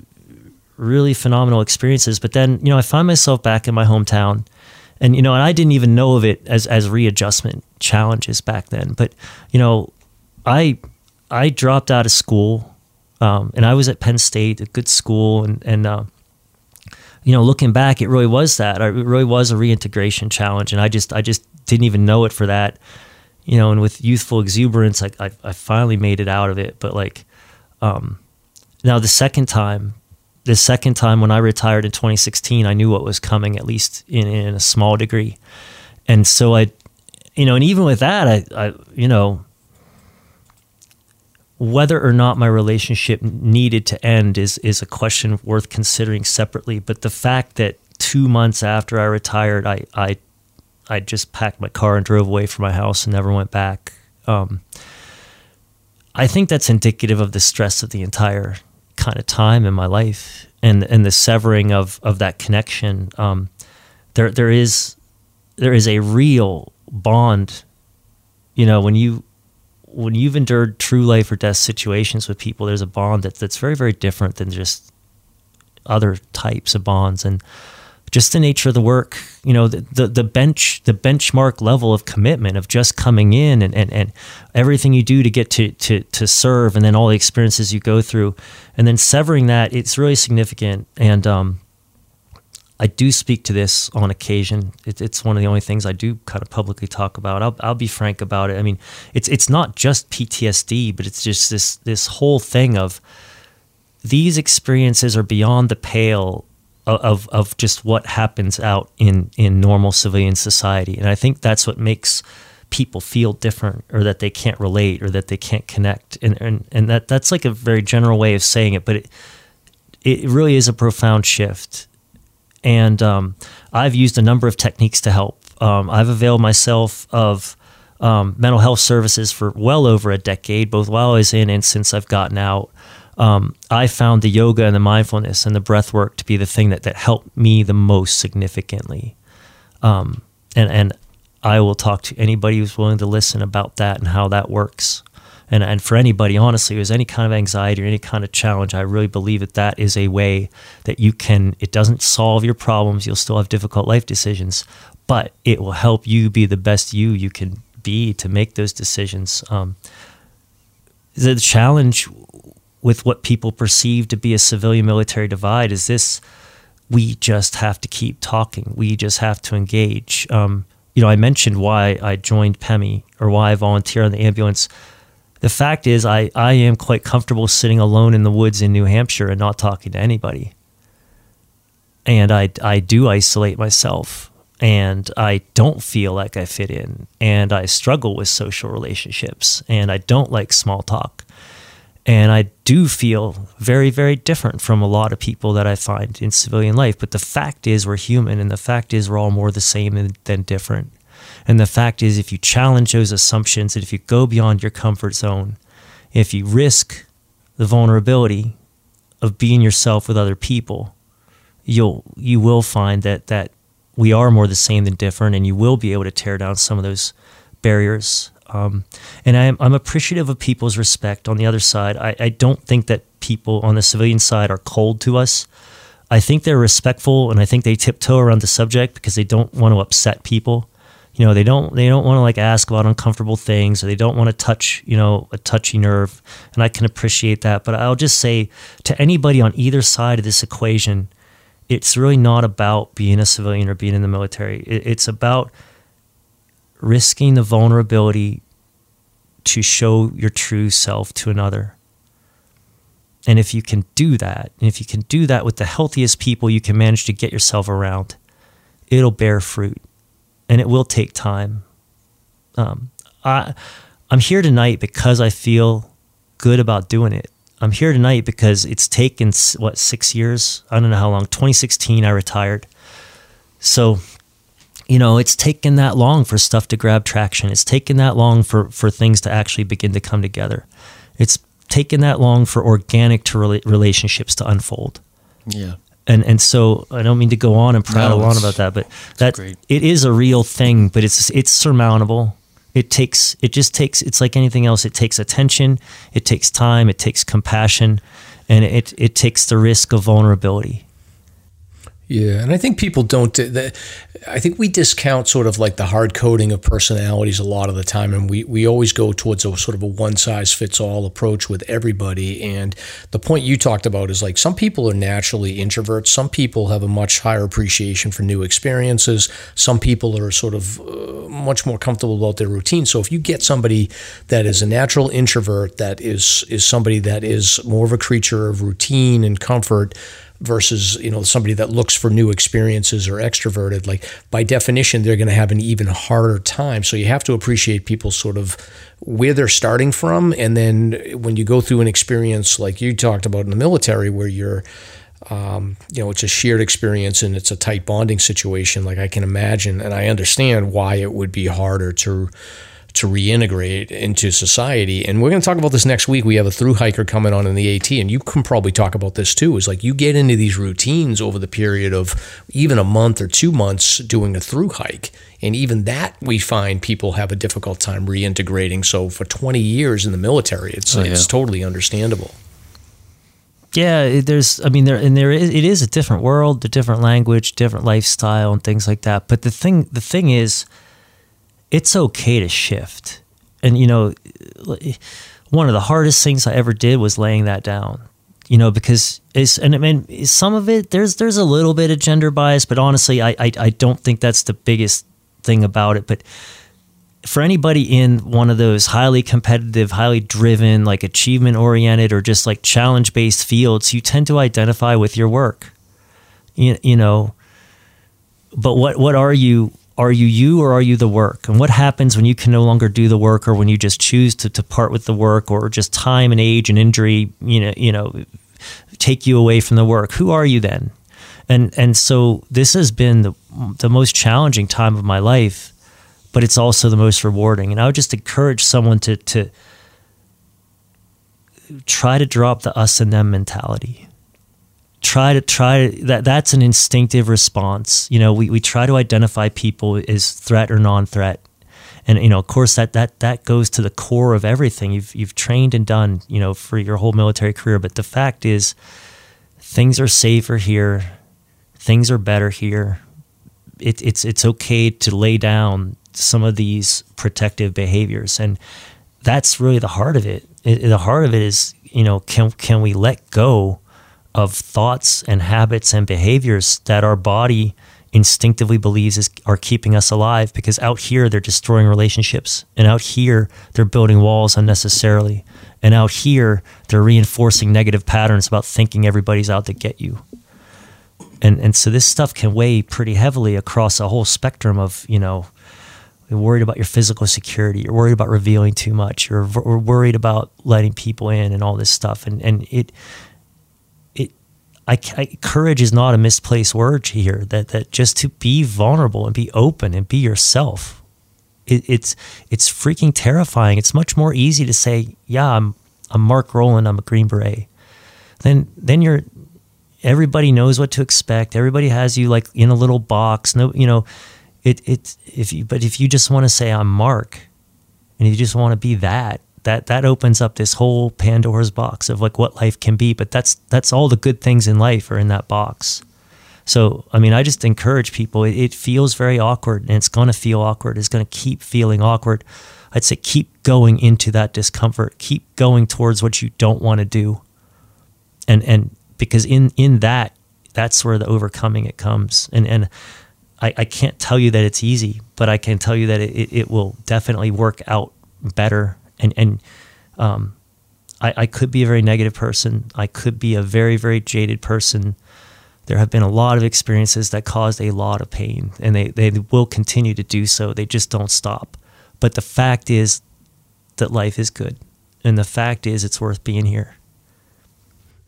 [SPEAKER 4] really phenomenal experiences. But then, you know, I find myself back in my hometown, and you know, and I didn't even know of it as as readjustment challenges back then. But you know, I I dropped out of school, um, and I was at Penn State, a good school, and and uh, you know, looking back, it really was that. It really was a reintegration challenge, and I just I just didn't even know it for that. You know, and with youthful exuberance, I I, I finally made it out of it. But like, um, now the second time, the second time when I retired in 2016, I knew what was coming, at least in in a small degree, and so I, you know, and even with that, I I you know whether or not my relationship needed to end is is a question worth considering separately. But the fact that two months after I retired, I I I just packed my car and drove away from my house and never went back. Um, I think that's indicative of the stress of the entire kind of time in my life and and the severing of of that connection. Um, there there is there is a real bond. You know, when you when you've endured true life or death situations with people, there's a bond that, that's very, very different than just other types of bonds. And just the nature of the work, you know, the, the, the, bench, the benchmark level of commitment of just coming in and, and, and everything you do to get to, to, to serve and then all the experiences you go through and then severing that, it's really significant. And, um, I do speak to this on occasion. It, it's one of the only things I do kind of publicly talk about. I'll, I'll be frank about it. I mean, it's it's not just PTSD, but it's just this this whole thing of these experiences are beyond the pale of, of, just what happens out in in normal civilian society, and I think that's what makes people feel different or that they can't relate or that they can't connect and and, and that that's like a very general way of saying it but it it really is a profound shift and um, I've used a number of techniques to help. Um, I've availed myself of um, mental health services for well over a decade, both while I was in and since I've gotten out. Um, I found the yoga and the mindfulness and the breath work to be the thing that, that helped me the most significantly. Um, and, and I will talk to anybody who's willing to listen about that and how that works. And and for anybody honestly who's any kind of anxiety or any kind of challenge i really believe that that is a way that you can it doesn't solve your problems. You'll still have difficult life decisions but it will help you be the best you you can be to make those decisions. Um, the challenge with what people perceive to be a civilian military divide is this we just have to keep talking we just have to engage um, you know i mentioned why i joined pemi or why i volunteer on the ambulance the fact is, I, I am quite comfortable sitting alone in the woods in New Hampshire and not talking to anybody. And I, I do isolate myself and I don't feel like I fit in and I struggle with social relationships and I don't like small talk. And I do feel very, very different from a lot of people that I find in civilian life. But the fact is, we're human, and the fact is, we're all more the same than, different. And the fact is, if you challenge those assumptions and if you go beyond your comfort zone, if you risk the vulnerability of being yourself with other people, you'll you will find that that we are more the same than different, and you will be able to tear down some of those barriers. Um, and I'm, I'm appreciative of people's respect on the other side. I, I don't think that people on the civilian side are cold to us. I think they're respectful and I think they tiptoe around the subject because they don't want to upset people. You know, they don't they don't want to like ask about uncomfortable things or they don't want to touch, you know, a touchy nerve. And I can appreciate that. But I'll just say to anybody on either side of this equation, it's really not about being a civilian or being in the military. It's about risking the vulnerability to show your true self to another. And if you can do that, and if you can do that with the healthiest people you can manage to get yourself around, it'll bear fruit and it will take time. Um, I, I'm here tonight because I feel good about doing it. I'm here tonight because it's taken, what, six years? I don't know how long. 2016, I retired. So, you know, it's taken that long for stuff to grab traction. It's taken that long for, for things to actually begin to come together. It's taken that long for organic to relationships to unfold.
[SPEAKER 3] Yeah.
[SPEAKER 4] And and so I don't mean to go on and prattle no, on about that, but that great. it is a real thing, but it's it's surmountable. It takes it just takes it's like anything else. It takes attention, it takes time, it takes compassion, and it it takes the risk of vulnerability.
[SPEAKER 2] Yeah, and I think people don't. I think we discount sort of like the hard coding of personalities a lot of the time, and we we always go towards a sort of a one size fits all approach with everybody. And the point you talked about is like some people are naturally introverts. Some people have a much higher appreciation for new experiences. Some people are sort of uh, much more comfortable about their routine. So if you get somebody that is a natural introvert, that is is somebody that is more of a creature of routine and comfort versus you know somebody that looks for new experiences or extroverted like by definition they're going to have an even harder time. So you have to appreciate people sort of where they're starting from. And then when you go through an experience like you talked about in the military where you're um, you know it's a shared experience and it's a tight bonding situation like i can imagine and i understand why it would be harder to to reintegrate into society. And we're going to talk about this next week. We have a through hiker coming on in the AT, and you can probably talk about this too. Is like you get into these routines over the period of even a month or two months doing a through hike. And even that we find people have a difficult time reintegrating. So for 20 years in the military, it's, oh, yeah. it's totally understandable.
[SPEAKER 4] Yeah, there's, I mean, there, and there is, it is a different world, a different language, different lifestyle and things like that. But the thing, the thing is, it's okay to shift. And, you know, one of the hardest things I ever did was laying that down, you know, because it's, and I mean, some of it, there's, there's a little bit of gender bias, but honestly, I, I, I don't think that's the biggest thing about it. But for anybody in one of those highly competitive, highly driven, like achievement oriented or just like challenge based fields, you tend to identify with your work. You, you know, but what what are you are you you or are you the work? And what happens when you can no longer do the work or when you just choose to, to part with the work or just time and age and injury, you know, you know, take you away from the work? Who are you then? And and so this has been the the most challenging time of my life, but it's also the most rewarding. And I would just encourage someone to to try to drop the us and them mentality try to try that that's an instinctive response. You know we, we try to identify people as threat or non-threat. And you know of course that that that goes to the core of everything. You've you've trained and done you know for your whole military career. But the fact is things are safer here. Things are better here. It, it's it's okay to lay down some of these protective behaviors. And that's really the heart of it. it the heart of it is you know can can we let go of thoughts and habits and behaviors that our body instinctively believes is, are keeping us alive because out here they're destroying relationships and out here they're building walls unnecessarily and out here they're reinforcing negative patterns about thinking everybody's out to get you. And and so this stuff can weigh pretty heavily across a whole spectrum of you know you're worried about your physical security you're worried about revealing too much you're, you're worried about letting people in and all this stuff. And and it I, I, courage is not a misplaced word here. That that just to be vulnerable and be open and be yourself, it, it's it's freaking terrifying. It's much more easy to say, "Yeah, I'm I'm Mark Rowland. I'm a Green Beret." Then then you're everybody knows what to expect. Everybody has you like in a little box. No, you know, it it if you but if you just want to say I'm Mark, and you just want to be that, that that opens up this whole Pandora's box of like what life can be. But that's that's all the good things in life are in that box. So I mean, I just encourage people. It, it feels very awkward, and it's going to feel awkward. It's going to keep feeling awkward. I'd say keep going into that discomfort. Keep going towards what you don't want to do. And and because in in that, that's where the overcoming it comes. And and I, I can't tell you that it's easy, but I can tell you that it, it will definitely work out better. And and um, I, I could be a very negative person. I could be a very very jaded person. There have been a lot of experiences that caused a lot of pain, and they, they will continue to do so. They just don't stop. But the fact is that life is good. And the fact is it's worth being here.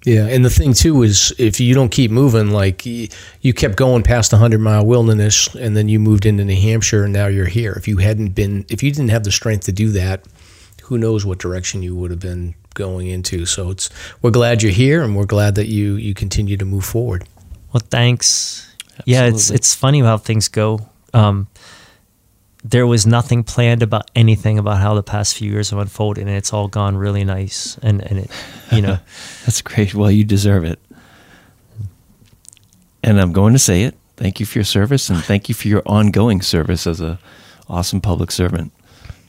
[SPEAKER 2] Yeah, and the thing too is if you don't keep moving, like you kept going past the hundred mile wilderness, and then you moved into New Hampshire, and now you're here. If you hadn't been, if you didn't have the strength to do that, who knows what direction you would have been going into. So it's we're glad you're here, and we're glad that you you continue to move forward.
[SPEAKER 4] Well, thanks. Absolutely. Yeah, it's it's funny how things go. Um, there was nothing planned about anything about how the past few years have unfolded, and it's all gone really nice. And and it, you know,
[SPEAKER 3] that's great. Well, you deserve it. And I'm going to say it. Thank you for your service, and thank you for your ongoing service as a awesome public servant.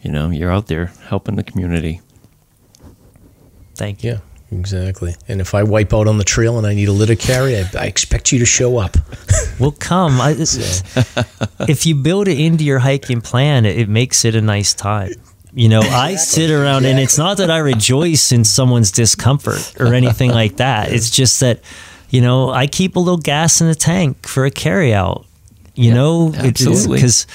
[SPEAKER 3] You know, you're out there helping the community.
[SPEAKER 4] Thank you.
[SPEAKER 2] Yeah. Exactly. And if I wipe out on the trail and I need a litter carry, I, I expect you to show up.
[SPEAKER 4] we'll come. I, if you build it into your hiking plan, it, it makes it a nice time. You know, exactly. I sit around exactly. and it's not that I rejoice in someone's discomfort or anything like that. It's just that, you know, I keep a little gas in the tank for a carry out. You know,
[SPEAKER 3] absolutely.
[SPEAKER 4] Because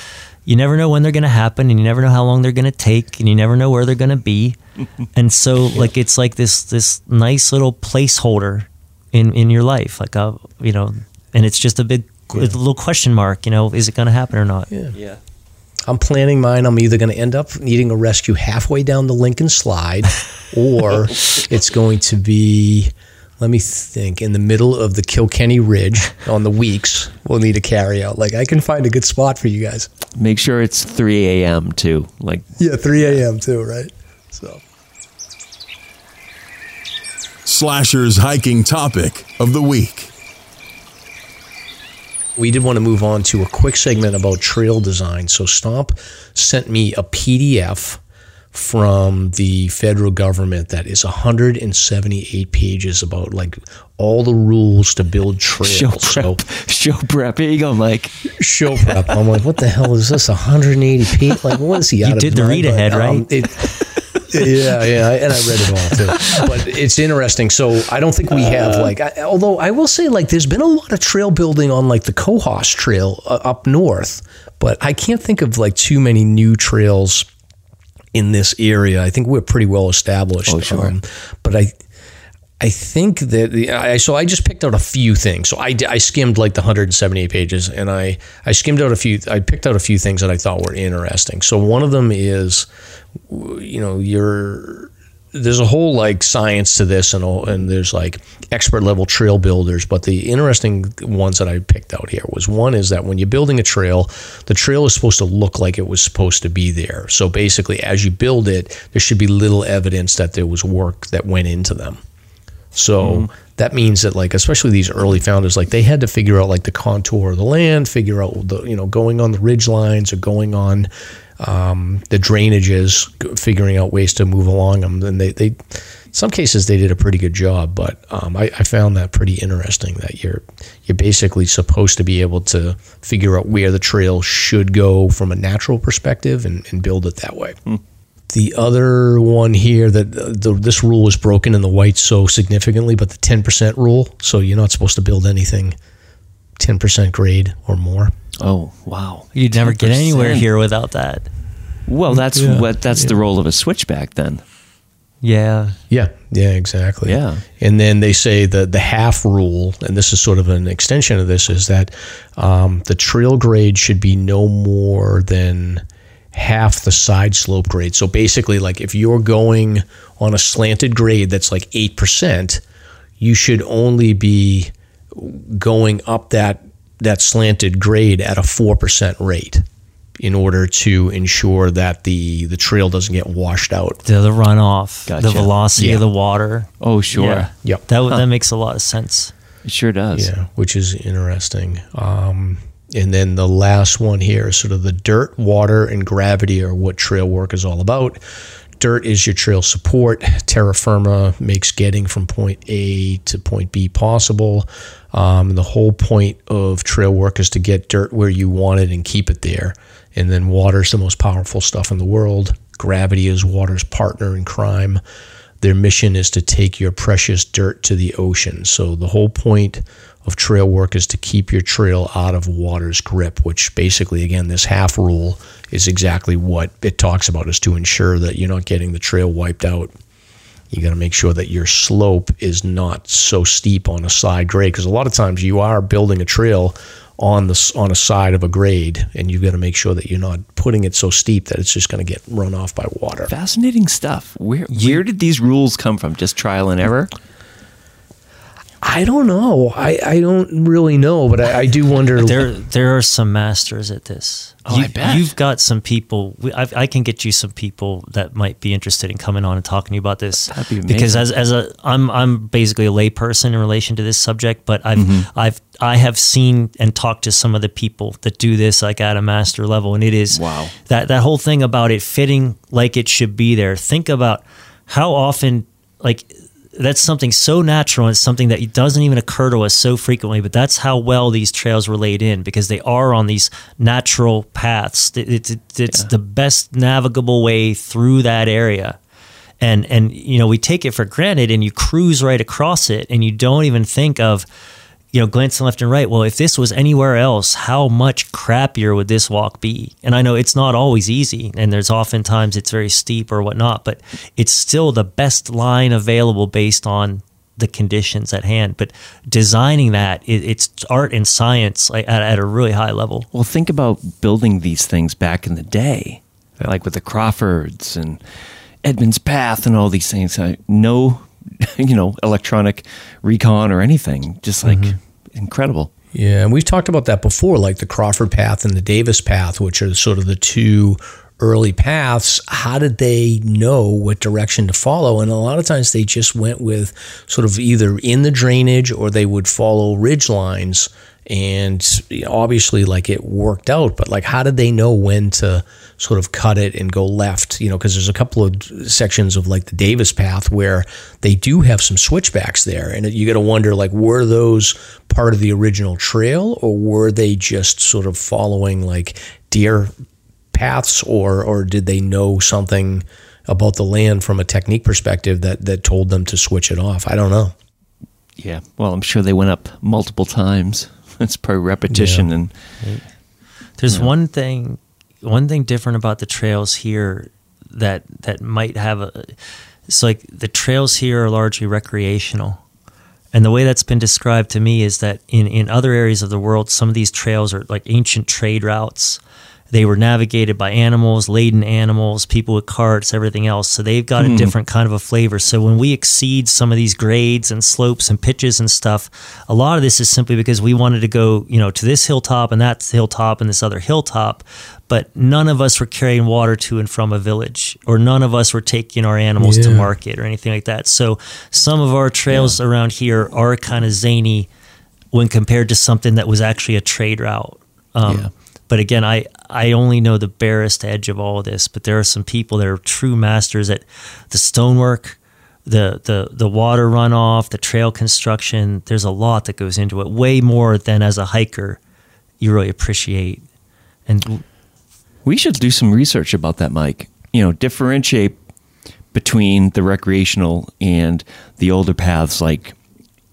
[SPEAKER 4] you never know when they're going to happen and you never know how long they're going to take and you never know where they're going to be. and so like it's like this this nice little placeholder in in your life like a you know and it's just a big yeah. a little question mark, you know, is it going to happen or not?
[SPEAKER 2] Yeah. Yeah. I'm planning mine. I'm either going to end up needing a rescue halfway down the Lincoln slide, or it's going to be let me think, in the middle of the Kilkenny Ridge on the Weeks, we'll need a carry out. Like I can find a good spot for you guys.
[SPEAKER 3] Make sure it's 3 a.m. too. Like
[SPEAKER 2] yeah, 3 a.m. too, right? So.
[SPEAKER 1] Slasher's hiking topic of the week.
[SPEAKER 2] We did want to move on to a quick segment about trail design. So Stomp sent me a PDF from the federal government that is 178 pages about like all the rules to build trails.
[SPEAKER 3] Show prep. So, show prep. Here you go, Mike.
[SPEAKER 2] Show prep. I'm like, what the hell is this? 180 pages? Like, what is he
[SPEAKER 4] out you did the read ahead, um, right? It,
[SPEAKER 2] yeah, yeah, and I read it all too. But it's interesting. So I don't think we have like. I, although I will say, like, there's been a lot of trail building on like the Cohos Trail uh, up north, but I can't think of like too many new trails in this area. I think we're pretty well established.
[SPEAKER 3] Oh, sure. Um,
[SPEAKER 2] but I, I think that the, I, so I just picked out a few things. So I, I skimmed like the 178 pages and I, I skimmed out a few, I picked out a few things that I thought were interesting. So one of them is, you know, you're, there's a whole like science to this and and there's like expert level trail builders but the interesting ones that I picked out here was one is that when you're building a trail the trail is supposed to look like it was supposed to be there so basically as you build it there should be little evidence that there was work that went into them so mm. that means that like especially these early founders like they had to figure out like the contour of the land figure out the you know going on the ridge lines or going on um, the drainages, figuring out ways to move along them. And they, they, some cases, they did a pretty good job. But um, I, I, found that pretty interesting. That you're you're basically supposed to be able to figure out where the trail should go from a natural perspective and, and build it that way. Hmm. The other one here that the, this rule was broken in the white so significantly, but the 10% rule. So you're not supposed to build anything 10% grade or more.
[SPEAKER 3] Oh wow!
[SPEAKER 4] You'd never 10%. get anywhere here without that.
[SPEAKER 3] Well, that's yeah. what that's yeah. the role of a switchback then.
[SPEAKER 4] Yeah.
[SPEAKER 2] Yeah. Yeah. Exactly.
[SPEAKER 3] Yeah.
[SPEAKER 2] And then they say that the half rule, and this is sort of an extension of this, is that um, the trail grade should be no more than half the side slope grade. So basically, like if you're going on a slanted grade that's like eight percent, you should only be going up that that slanted grade at a 4% rate. in order to ensure that the the trail doesn't get washed out.
[SPEAKER 4] The, the runoff,
[SPEAKER 3] Gotcha.
[SPEAKER 4] the velocity
[SPEAKER 2] Yeah.
[SPEAKER 4] of the water.
[SPEAKER 3] Oh, sure.
[SPEAKER 4] Yeah.
[SPEAKER 2] Yep.
[SPEAKER 4] That would that makes a lot of sense.
[SPEAKER 3] It sure does.
[SPEAKER 2] Yeah, which is interesting. Um, and then the last one here is sort of the dirt, water, and gravity are what trail work is all about. Dirt is your trail support. Terra firma makes getting from point A to point B possible. Um, the whole point of trail work is to get dirt where you want it and keep it there. And then water is the most powerful stuff in the world. Gravity is water's partner in crime. Their mission is to take your precious dirt to the ocean. So the whole point of trail work is to keep your trail out of water's grip, which basically, again, this half rule is exactly what it talks about is to ensure that you're not getting the trail wiped out. You got to make sure that your slope is not so steep on a side grade because a lot of times you are building a trail on the on a side of a grade, and you've got to make sure that you're not putting it so steep that it's just going to get run off by water.
[SPEAKER 3] Fascinating stuff. Where where did these rules come from? Just trial and error?
[SPEAKER 2] I don't know. I, I don't really know, but I, I do wonder.
[SPEAKER 4] There there are some masters at this.
[SPEAKER 3] Oh, I bet.
[SPEAKER 4] You've got some people. we- I, I can get you some people that might be interested in coming on and talking to you about this.
[SPEAKER 3] That'd be
[SPEAKER 4] Because as, as a I'm I'm basically a layperson in relation to this subject, but I've
[SPEAKER 3] Mm-hmm.
[SPEAKER 4] I've I have seen and talked to some of the people that do this like at a master level, and it is
[SPEAKER 3] Wow.
[SPEAKER 4] that that whole thing about it fitting like it should be there. Think about how often like that's something so natural and something that doesn't even occur to us so frequently but that's how well these trails were laid in because they are on these natural paths. It- it's, it's, it's the best navigable way through that area. And and you know we take it for granted and you cruise right across it and you don't even think of you know glancing left and right well if this was anywhere else how much crappier would this walk be? And i know it's not always easy and there's oftentimes it's very steep or whatnot but it's still the best line available based on the conditions at hand. But designing that it, it's art and science at, at a really high level.
[SPEAKER 3] Well, think about building these things back in the day, like with the Crawfords and Edmands Path and all these things. No, you know, electronic recon or anything. Just like mm-hmm. incredible.
[SPEAKER 2] Yeah, and we've talked about that before, like the Crawford path and the Davis path, which are sort of the two early paths. How did they know what direction to follow? And a lot of times they just went with sort of either in the drainage or they would follow ridge lines. And obviously, like it worked out, but like, how did they know when to sort of cut it and go left? You know, because there's a couple of sections of like the Davis path where they do have some switchbacks there, and you got to wonder like, were those part of the original trail, or were they just sort of following like deer paths, or or did they know something about the land from a technique perspective that that told them to switch it off? I don't know.
[SPEAKER 3] Yeah. Well, I'm sure they went up multiple times. It's per repetition
[SPEAKER 2] Yeah.
[SPEAKER 3] and
[SPEAKER 4] There's one thing, one thing different about the trails here that that might have a. It's like the trails here are largely recreational, and the way that's been described to me is that in in other areas of the world, some of these trails are like ancient trade routes. They were navigated by animals, laden animals, people with carts, everything else. So they've got a different kind of a flavor. So when we exceed some of these grades and slopes and pitches and stuff, a lot of this is simply because we wanted to go, you know, to this hilltop and that hilltop and this other hilltop, but none of us were carrying water to and from a village, or none of us were taking our animals to market or anything like that. So some of our trails around here are kind of zany when compared to something that was actually a trade route. Um,
[SPEAKER 3] Yeah.
[SPEAKER 4] But again, I, I only know the barest edge of all of this, but there are some people that are true masters at the stonework, the, the, the water runoff, the trail construction. There's a lot that goes into it, way more than as a hiker you really appreciate. And
[SPEAKER 3] We should do some research about that, Mike. You know, differentiate between the recreational and the older paths like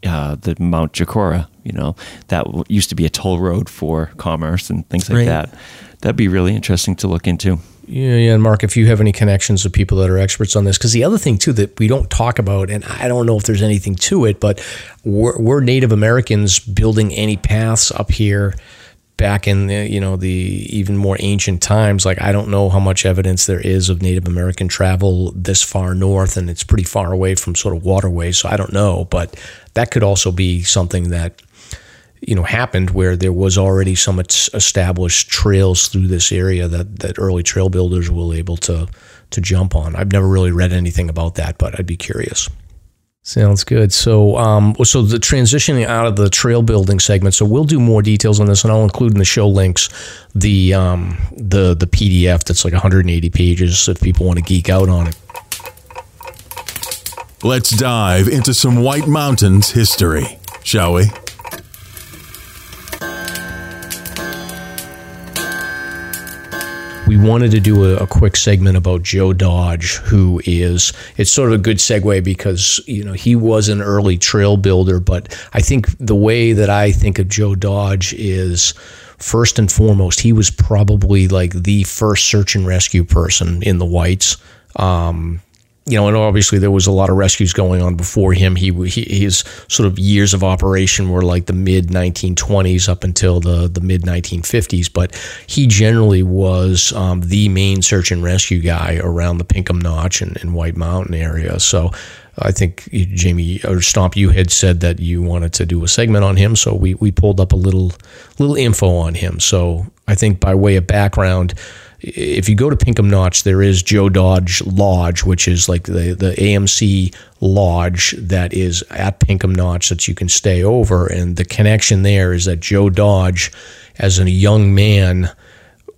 [SPEAKER 3] uh, the Mount Chocorua. You know, that used to be a toll road for commerce and things like
[SPEAKER 4] Right.
[SPEAKER 3] that. That'd be really interesting to look into.
[SPEAKER 2] Yeah, yeah, and Mark, if you have any connections with people that are experts on this, because the other thing too that we don't talk about, and I don't know if there's anything to it, but were, were Native Americans building any paths up here back in the you know the even more ancient times? Like I don't know how much evidence there is of Native American travel this far north, and it's pretty far away from sort of waterways, so I don't know, but that could also be something that you know happened where there was already some established trails through this area that that early trail builders were able to to jump on. I've never really read anything about that, but I'd be curious. Sounds good. So, um, so the transitioning out of the trail building segment. So we'll do more details on this, and I'll include in the show links the um, the the PDF that's like 180 pages if people want to geek out on it.
[SPEAKER 1] Let's dive into some White Mountains history, shall we?
[SPEAKER 2] We wanted to do a, a, quick segment about Joe Dodge, who is it's sort of a good segue because you know he was an early trail builder, but I think the way that I think of Joe Dodge is first and foremost he was probably like the first search and rescue person in the whites. Um, you know, and obviously there was a lot of rescues going on before him. He, he his sort of years of operation were like the mid 1920s up until the the mid 1950s. But he generally was um, the main search and rescue guy around the Pinkham Notch and, and White Mountain area. So I think Jamie or Stomp, you had said that you wanted to do a segment on him, so we we pulled up a little little info on him. So I think by way of background if you go to Pinkham Notch, there is Joe Dodge Lodge, which is like the, the AMC lodge that is at Pinkham Notch that you can stay over. And the connection there is that Joe Dodge, as a young man,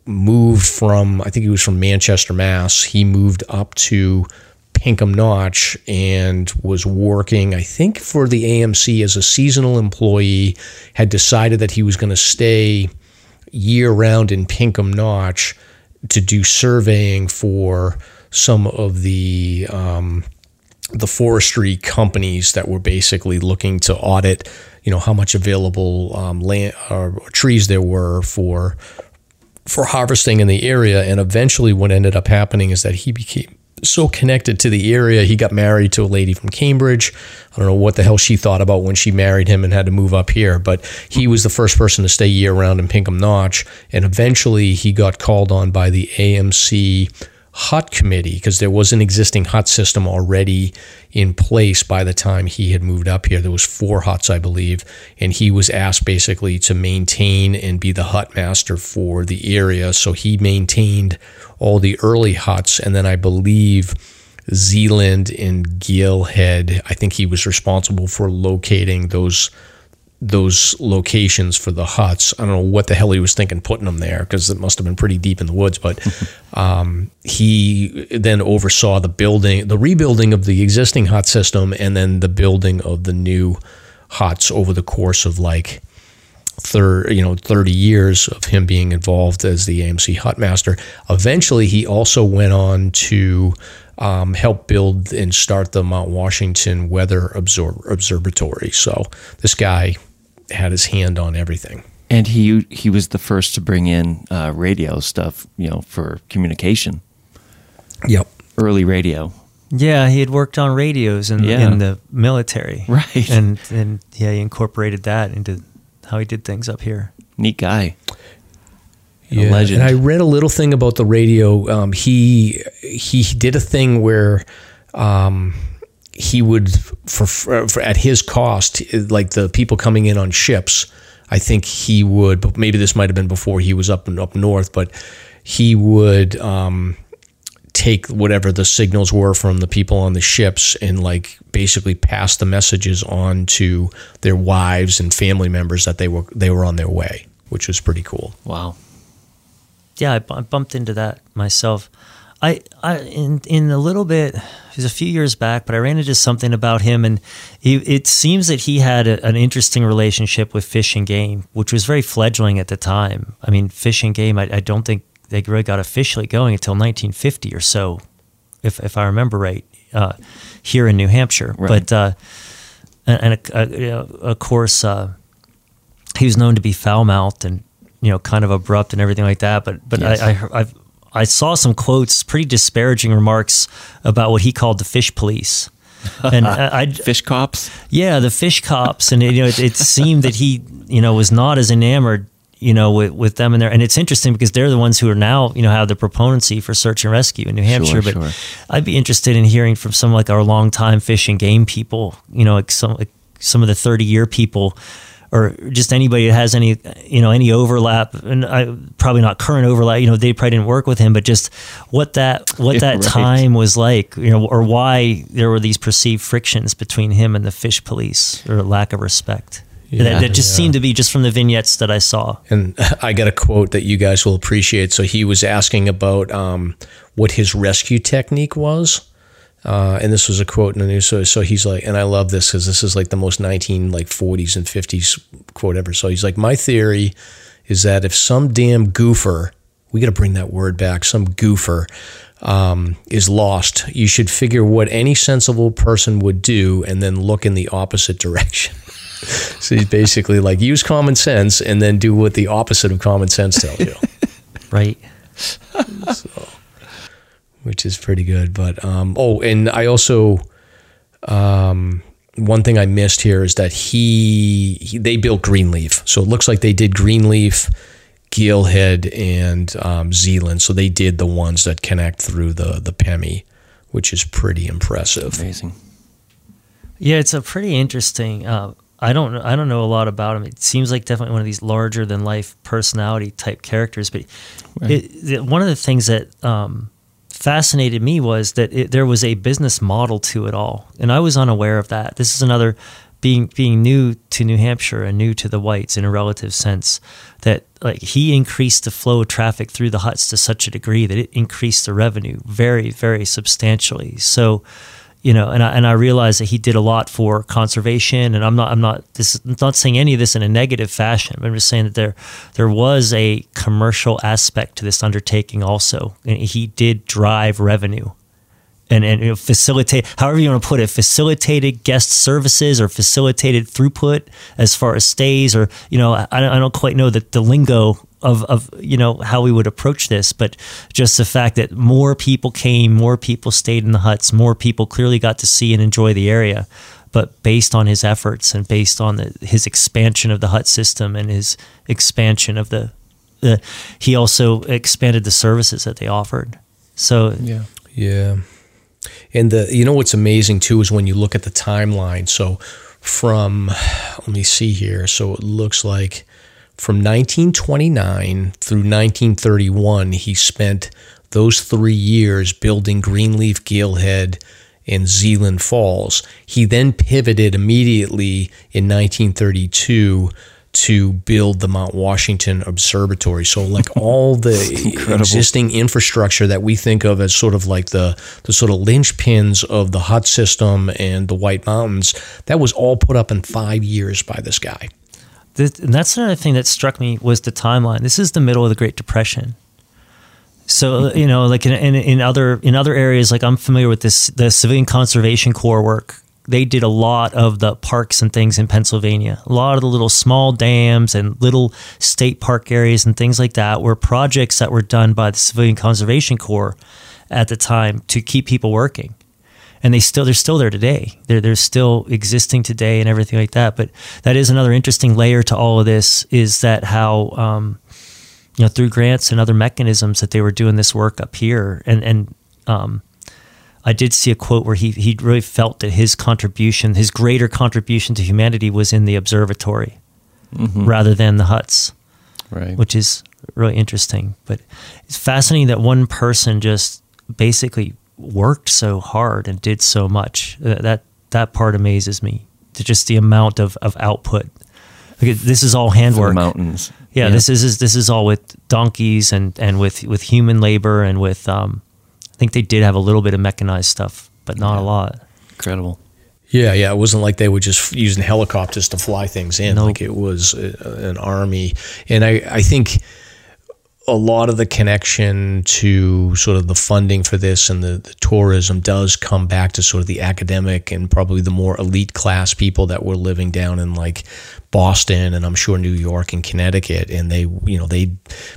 [SPEAKER 2] moved from, I think he was from Manchester, Mass. He moved up to Pinkham Notch and was working, I think, for the AMC as a seasonal employee, had decided that he was going to stay year round in Pinkham Notch to do surveying for some of the um, the forestry companies that were basically looking to audit, you know, how much available um, land or trees there were for for harvesting in the area. And eventually, what ended up happening is that he became so connected to the area. He got married to a lady from Cambridge. I don't know what the hell she thought about when she married him and had to move up here, but he was the first person to stay year round in Pinkham Notch. And eventually he got called on by the AMC hut committee because there was an existing hut system already in place by the time he had moved up here there was four huts i believe and he was asked basically to maintain and be the hut master for the area so he maintained all the early huts and then i believe Zealand and Galehead i think he was responsible for locating those those locations for the huts. I don't know what the hell he was thinking putting them there because it must have been pretty deep in the woods. But um, he then oversaw the building, the rebuilding of the existing hut system, and then the building of the new huts over the course of like third, you know, 30 years of him being involved as the AMC hut master. Eventually, he also went on to um, help build and start the Mount Washington Weather Observ- Observatory. So this guy had his hand on everything.
[SPEAKER 3] And he he was the first to bring in uh, radio stuff, you know, for communication.
[SPEAKER 2] Yep,
[SPEAKER 3] early radio.
[SPEAKER 4] Yeah, he had worked on radios in, yeah. in the military,
[SPEAKER 3] right?
[SPEAKER 4] And and yeah, he incorporated that into how he did things up here.
[SPEAKER 3] Neat guy.
[SPEAKER 2] Yeah, legend. and I read a little thing about the radio. Um, he he did a thing where. Um, he would for, for, at his cost like the people coming in on ships i think he would but maybe this might have been before he was up and up north but he would um, take whatever the signals were from the people on the ships and like basically pass the messages on to their wives and family members that they were they were on their way which was pretty cool.
[SPEAKER 3] Wow.
[SPEAKER 4] Yeah I, I bumped into that myself. I, I in in a little bit it was a few years back, but I ran into something about him, and he, it seems that he had a, an interesting relationship with Fish and Game, which was very fledgling at the time. I mean, Fish and Game, I, I don't think they really got officially going until 1950 or so, if if I remember right, uh, here in New Hampshire. Right. But uh, and, of course, uh, he was known to be foul mouthed and you know kind of abrupt and everything like that. But but yes. I, I I've I saw some quotes, pretty disparaging remarks about what he called the fish police.
[SPEAKER 3] And I, fish cops.
[SPEAKER 4] Yeah, the fish cops, and it, you know, it, it, seemed that he, you know, was not as enamored, you know, with, with them in there. And it's interesting because they're the ones who are now, you know, have the proponency for search and rescue in New Hampshire. Sure, but sure. I'd be interested in hearing from some like our longtime fish and game people, you know, like some like some of the thirty year people or just anybody that has any you know any overlap and I, probably not current overlap you know they probably didn't work with him but just what that what
[SPEAKER 3] Yeah,
[SPEAKER 4] that
[SPEAKER 3] right.
[SPEAKER 4] time was like you know or why there were these perceived frictions between him and the fish police or lack of respect
[SPEAKER 2] Yeah,
[SPEAKER 4] that, that just
[SPEAKER 2] yeah.
[SPEAKER 4] seemed to be just from the vignettes that I saw
[SPEAKER 2] And I got a quote that you guys will appreciate. So he was asking about um, what his rescue technique was. Uh, and this was a quote in the news. So, so he's like, and I love this because this is like the most 19 like 40s and 50s quote ever. So he's like, my theory is that if some damn goofer, we got to bring that word back, some goofer um, is lost, you should figure what any sensible person would do and then look in the opposite direction. so he's basically like, use common sense and then do what the opposite of common sense tells you.
[SPEAKER 4] right So,
[SPEAKER 2] which is pretty good. But um, oh, and I also um, one thing I missed here is that he, he they built Greenleaf, so it looks like they did Greenleaf, Galehead, and um, Zealand. So they did the ones that connect through the the Pemi, which is pretty impressive.
[SPEAKER 3] Amazing.
[SPEAKER 4] Yeah, it's a pretty interesting. Uh, I don't I don't know a lot about him. It seems like definitely one of these larger than life personality type characters. But it, the, one of the things that um, fascinated me was that it, there was a business model to it all, and I was unaware of that. This is another being being new to New Hampshire and new to the whites in a relative sense. That like he increased the flow of traffic through the huts to such a degree that it increased the revenue very very substantially. So you know, and I and I realized that he did a lot for conservation. And I'm not I'm not this I'm not saying any of this in a negative fashion. I'm just saying that there there was a commercial aspect to this undertaking also, and he did drive revenue. And, and you know, facilitate, however you want to put it, facilitated guest services or facilitated throughput as far as stays, or you know, I, I don't quite know the, the lingo of, of you know how we would approach this, but just the fact that more people came, more people stayed in the huts, more people clearly got to see and enjoy the area. But based on his efforts and based on the, his expansion of the hut system and his expansion of the, the, he also expanded the services that they offered. So
[SPEAKER 3] Yeah.
[SPEAKER 2] Yeah. And the you know what's amazing too is when you look at the timeline. So from let me see here. So it looks like from 1929 through 1931 he spent those 3 years building Greenleaf Galehead and Zealand Falls. He then pivoted immediately in 1932 to build the Mount Washington Observatory. So like all the existing infrastructure that we think of as sort of like the the sort of linchpins of the hut system and the White Mountains, that was all put up in 5 years by this guy.
[SPEAKER 4] This, and that's another thing that struck me was the timeline. This is the middle of the Great Depression. So uh, you know, like in, in, in other in other areas, like I'm familiar with this, the Civilian Conservation Corps work. They did a lot of the parks and things in Pennsylvania. A lot of the little small dams and little state park areas and things like that were projects that were done by the Civilian Conservation Corps at the time to keep people working and they still they're still there today. They're they're still existing today and everything like that. But that is another interesting layer to all of this is that how um, you know through grants and other mechanisms that they were doing this work up here and and um, I did see a quote where he he really felt that his contribution, his greater contribution to humanity, was in the observatory rather than the huts
[SPEAKER 3] Right.
[SPEAKER 4] which is really interesting. But it's fascinating that one person just basically worked so hard and did so much. Uh, That that part amazes me. To just the amount of, of output. Like, this is all handwork.
[SPEAKER 3] mountains.
[SPEAKER 4] Yeah, this is, is this is all with donkeys and, and with, with human labor and with um, I think they did have a little bit of mechanized stuff, but not a lot.
[SPEAKER 3] incredible.
[SPEAKER 2] Yeah, yeah. It wasn't like they were just using helicopters to fly things in.
[SPEAKER 4] Nope.
[SPEAKER 2] Like it was uh, an army, and I, I think a lot of the connection to sort of the funding for this and the, the tourism does come back to sort of the academic and probably the more elite class people that were living down in like Boston and I'm sure New York and Connecticut and they you know they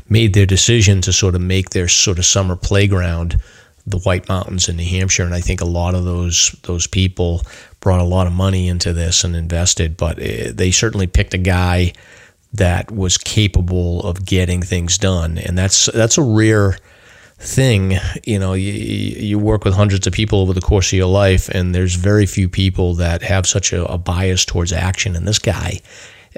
[SPEAKER 2] made their decision to sort of make their sort of summer playground the White Mountains in New Hampshire, and I think a lot of those those people brought a lot of money into this and invested. But eh, they certainly picked a guy that was capable of getting things done, and that's that's a rare thing. You know, you, you work with hundreds of people over the course of your life, and there's very few people that have such a, a bias towards action. And this guy,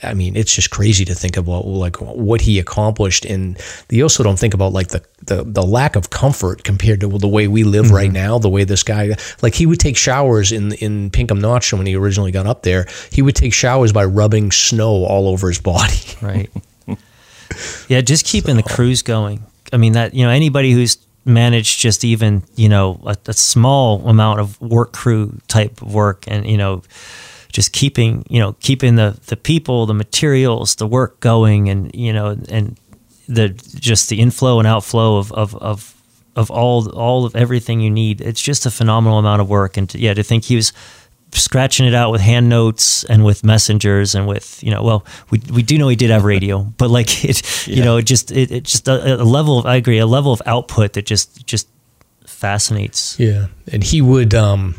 [SPEAKER 2] I mean, it's just crazy to think about like what he accomplished. And you also don't think about like the, the, the lack of comfort compared to the way we live right mm-hmm. now, the way this guy, like he would take showers in, in Pinkham Notch when he originally got up there. He would take showers by rubbing snow all over his body.
[SPEAKER 4] Right. yeah, just keeping the crews going. I mean that you know anybody who's managed just even you know a, a small amount of work crew type of work and you know just keeping you know keeping the the people the materials the work going and you know and the just the inflow and outflow of of of of all all of everything you need. It's just a phenomenal amount of work. And to, yeah to think he was scratching it out with hand notes and with messengers and with you know well we, we do know he did have radio but like it you know it just it, it just a, a level of I agree a level of output that just just fascinates.
[SPEAKER 2] Yeah, and he would. um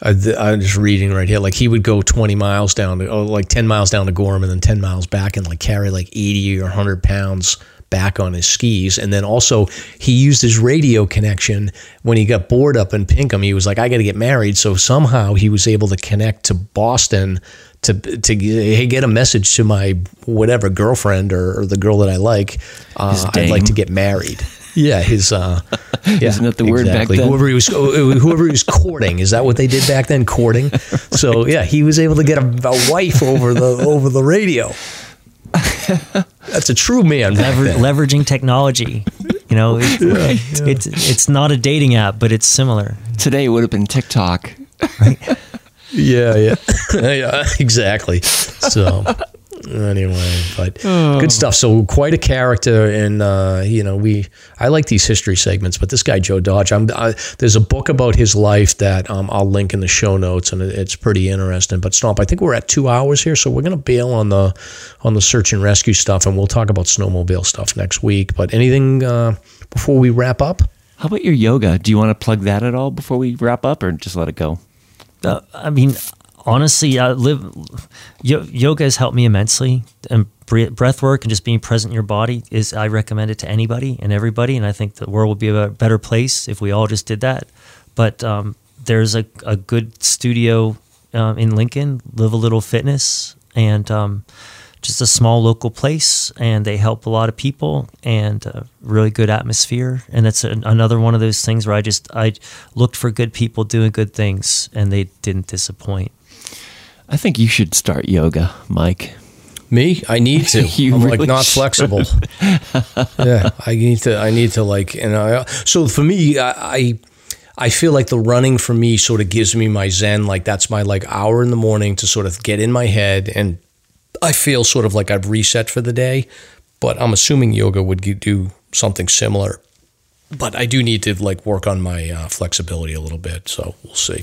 [SPEAKER 2] I, I'm just reading right here. Like he would go 20 miles down to, oh, like 10 miles down to Gorham, and then 10 miles back, and like carry like 80 or 100 pounds back on his skis. And then also he used his radio connection when he got bored up in Pinkham. He was like, I got to get married. So somehow he was able to connect to Boston to to hey, get a message to my whatever girlfriend or, or the girl that I like. Uh, I'd like to get married. Yeah, his. Uh, yeah,
[SPEAKER 3] Isn't that the word back then?
[SPEAKER 2] Whoever he was, whoever he was courting, is that what they did back then? Courting. So yeah, he was able to get a, a wife over the over the radio. That's a true man.
[SPEAKER 4] Lever- leveraging technology you know it, it's it's not a dating app but it's similar
[SPEAKER 3] Today it would have been TikTok.
[SPEAKER 2] Yeah, yeah, yeah, exactly. So anyway, but
[SPEAKER 3] Oh.
[SPEAKER 2] good stuff. So quite a character, and uh, you know, we I like these history segments. But this guy Joe Dodge, I'm I, there's a book about his life that um, I'll link in the show notes, and it, it's pretty interesting. But Stomp, I think we're at two hours here, so we're gonna bail on the on the search and rescue stuff, and we'll talk about snowmobile stuff next week. But anything uh, before we wrap up?
[SPEAKER 3] How about your yoga? Do you want to plug that at all before we wrap up, or just let it go?
[SPEAKER 4] Uh, I mean, honestly, I live. Yo- yoga has helped me immensely, and breath work and just being present in your body is. I recommend it to anybody and everybody, and I think the world would be a better place if we all just did that. But um, there's a, a good studio um, in Lincoln, Live a Little Fitness, and um, just a small local place, and they help a lot of people and a really good atmosphere. And it's an, another one of those things where I just I looked for good people doing good things, and they didn't disappoint.
[SPEAKER 3] I think you should start yoga, Mike.
[SPEAKER 2] Me? I need to.
[SPEAKER 3] You
[SPEAKER 2] I'm like not
[SPEAKER 3] should.
[SPEAKER 2] flexible. yeah, I need to. I need to like, and I. So for me, I, I, I feel like the running for me sort of gives me my zen. Like that's my like hour in the morning to sort of get in my head, and I feel sort of like I've reset for the day. But I'm assuming yoga would do something similar. But I do need to like work on my uh, flexibility a little bit. So we'll see.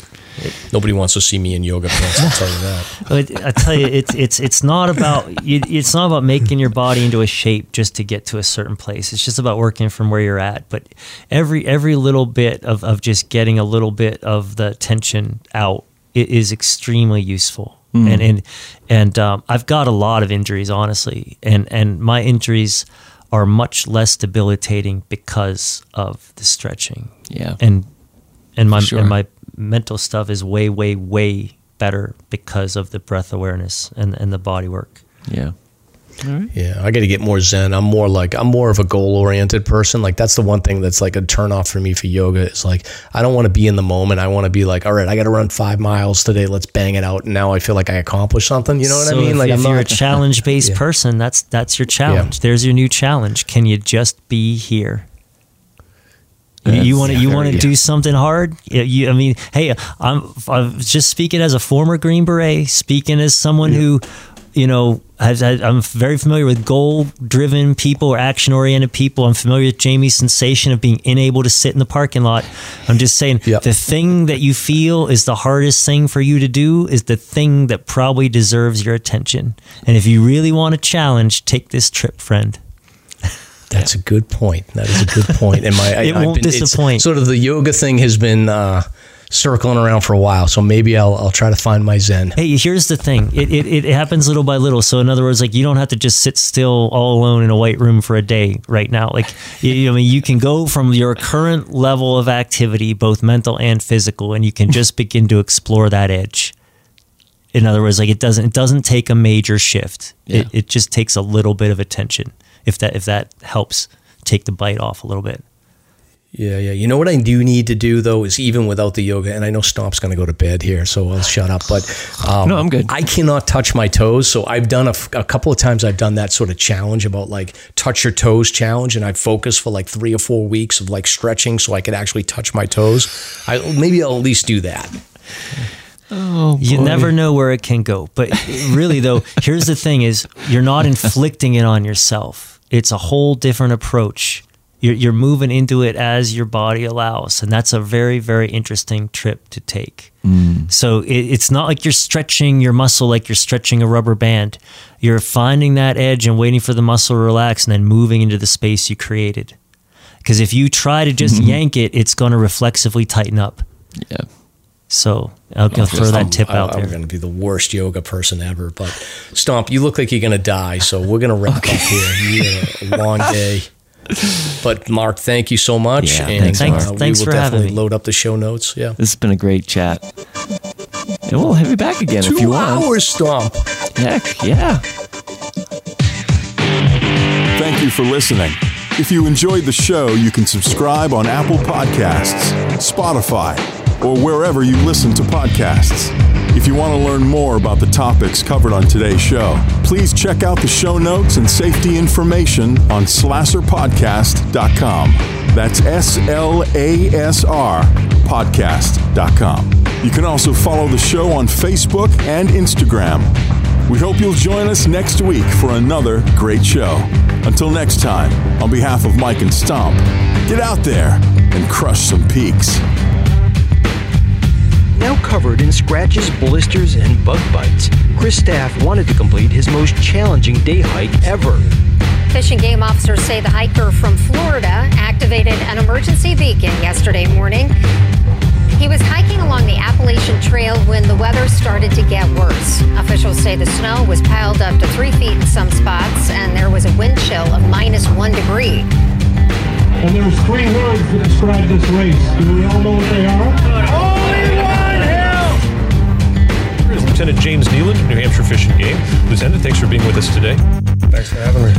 [SPEAKER 2] Nobody wants to see me in yoga pants. I'll tell you that.
[SPEAKER 4] But I tell you, it's it's it's not about it's not about making your body into a shape just to get to a certain place. It's just about working from where you're at. But every every little bit of, of just getting a little bit of the tension out i- is extremely useful. And and and um, I've got a lot of injuries, honestly, and and my injuries are much less debilitating because of the stretching
[SPEAKER 3] Yeah.
[SPEAKER 4] and and my
[SPEAKER 3] sure.
[SPEAKER 4] and my mental stuff is way way way better because of the breath awareness and and the body work.
[SPEAKER 3] yeah.
[SPEAKER 2] Yeah, I got to get more zen. I'm more like I'm more of a goal oriented person. Like that's the one thing that's like a turn off for me for yoga. Is like I don't want to be in the moment. I want to be like, all right, I got to run five miles today. Let's bang it out. And now I feel like I accomplished something. You know what
[SPEAKER 4] so
[SPEAKER 2] I mean?
[SPEAKER 4] If,
[SPEAKER 2] Like
[SPEAKER 4] if
[SPEAKER 2] I'm
[SPEAKER 4] you're
[SPEAKER 2] not.
[SPEAKER 4] a challenge based
[SPEAKER 2] Yeah.
[SPEAKER 4] person, that's that's your challenge. There's your new challenge. Can you just be here? You- want to you want to
[SPEAKER 2] very-
[SPEAKER 4] do something hard? You, I mean, hey, I'm I'm just speaking as a former Green Beret, speaking as someone who, you know, has, I'm very familiar with goal-driven people or action-oriented people. I'm familiar with Jamie's sensation of being unable to sit in the parking lot. I'm just saying,
[SPEAKER 2] Yep.
[SPEAKER 4] the thing that you feel is the hardest thing for you to do is the thing that probably deserves your attention. And if you really want a challenge, take this trip, friend.
[SPEAKER 2] That's a good point. That is a good point. And my I,
[SPEAKER 4] It
[SPEAKER 2] I've
[SPEAKER 4] won't
[SPEAKER 2] it's
[SPEAKER 4] disappoint.
[SPEAKER 2] Sort of the yoga thing has been uh, circling around for a while. So maybe I'll I'll try to find my zen.
[SPEAKER 4] Hey, here's the thing. It, it, it happens little by little. So in other words, like you don't have to just sit still all alone in a white room for a day right now. Like, you, I mean, you can go from your current level of activity, both mental and physical, and you can just begin to explore that edge. In other words, like it doesn't it doesn't take a major shift.
[SPEAKER 3] Yeah.
[SPEAKER 4] It, it just takes a little bit of attention. If that if that helps take the bite off a little bit.
[SPEAKER 2] Yeah, yeah. You know what I do need to do though is even without the yoga, and I know Stomp's going to go to bed here, so I'll shut up. But um,
[SPEAKER 3] No, I'm good.
[SPEAKER 2] I cannot touch my toes, so I've done a, f- a couple of times. I've done that sort of challenge about like touch your toes challenge, and I focused for like three or four weeks of like stretching so I could actually touch my toes. I maybe I'll at least do that.
[SPEAKER 3] Oh,
[SPEAKER 4] You never know where it can go. But really though, here's the thing is you're not inflicting it on yourself. It's a whole different approach. You're, you're moving into it as your body allows. And that's a very, very interesting trip to take. Mm. So it, it's not like you're stretching your muscle like you're stretching a rubber band. You're finding that edge and waiting for the muscle to relax and then moving into the space you created. Because if you try to just mm-hmm. yank it, it's going to reflexively tighten up.
[SPEAKER 3] Yeah.
[SPEAKER 4] So I'll, I'll throw that tip
[SPEAKER 2] I'm,
[SPEAKER 4] out
[SPEAKER 2] I'm
[SPEAKER 4] there.
[SPEAKER 2] going to be the worst yoga person ever. But Stomp, you look like you're going to die, so we're going to wrap up here. You had a long day. But Mark, thank you so much,
[SPEAKER 3] Yeah,
[SPEAKER 2] and
[SPEAKER 3] thanks,
[SPEAKER 2] uh,
[SPEAKER 3] Mark.
[SPEAKER 2] we
[SPEAKER 4] Thanks
[SPEAKER 2] will
[SPEAKER 4] for having
[SPEAKER 2] definitely
[SPEAKER 4] me.
[SPEAKER 2] load up the show notes. Yeah,
[SPEAKER 3] This has been a great chat. And we'll have you back again if you want.
[SPEAKER 2] two hours, Stomp.
[SPEAKER 3] Heck, yeah.
[SPEAKER 1] Thank you for listening. If you enjoyed the show, you can subscribe on Apple Podcasts, Spotify, or wherever you listen to podcasts. If you want to learn more about the topics covered on today's show, please check out the show notes and safety information on slasrpodcast.com. That's S L A S R podcast.com. You can also follow the show on Facebook and Instagram. We hope you'll join us next week for another great show. Until next time, on behalf of Mike and Stomp, get out there and crush some peaks.
[SPEAKER 5] Now covered in scratches, blisters, and bug bites, Chris Staff wanted to complete his most challenging day hike ever.
[SPEAKER 6] Fish and game officers say the hiker from Florida activated an emergency beacon yesterday morning. He was hiking along the Appalachian Trail when the weather started to get worse. Officials say the snow was piled up to three feet in some spots, and there was a wind chill of minus one degree.
[SPEAKER 7] And there's three words that describe this race. Do we all know what they are?
[SPEAKER 8] Oh, Lieutenant James Kneeland of New Hampshire Fish and Game. Lieutenant, thanks for being with us today.
[SPEAKER 7] Thanks for having me.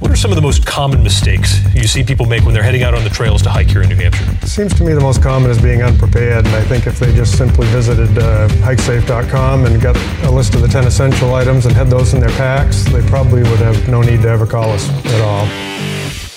[SPEAKER 8] What are some of the most common mistakes you see people make when they're heading out on the trails to hike here in New Hampshire?
[SPEAKER 7] Seems to me the most common is being unprepared, and I think if they just simply visited uh, hikesafe.com and got a list of the 10 essential items and had those in their packs, they probably would have no need to ever call us at all.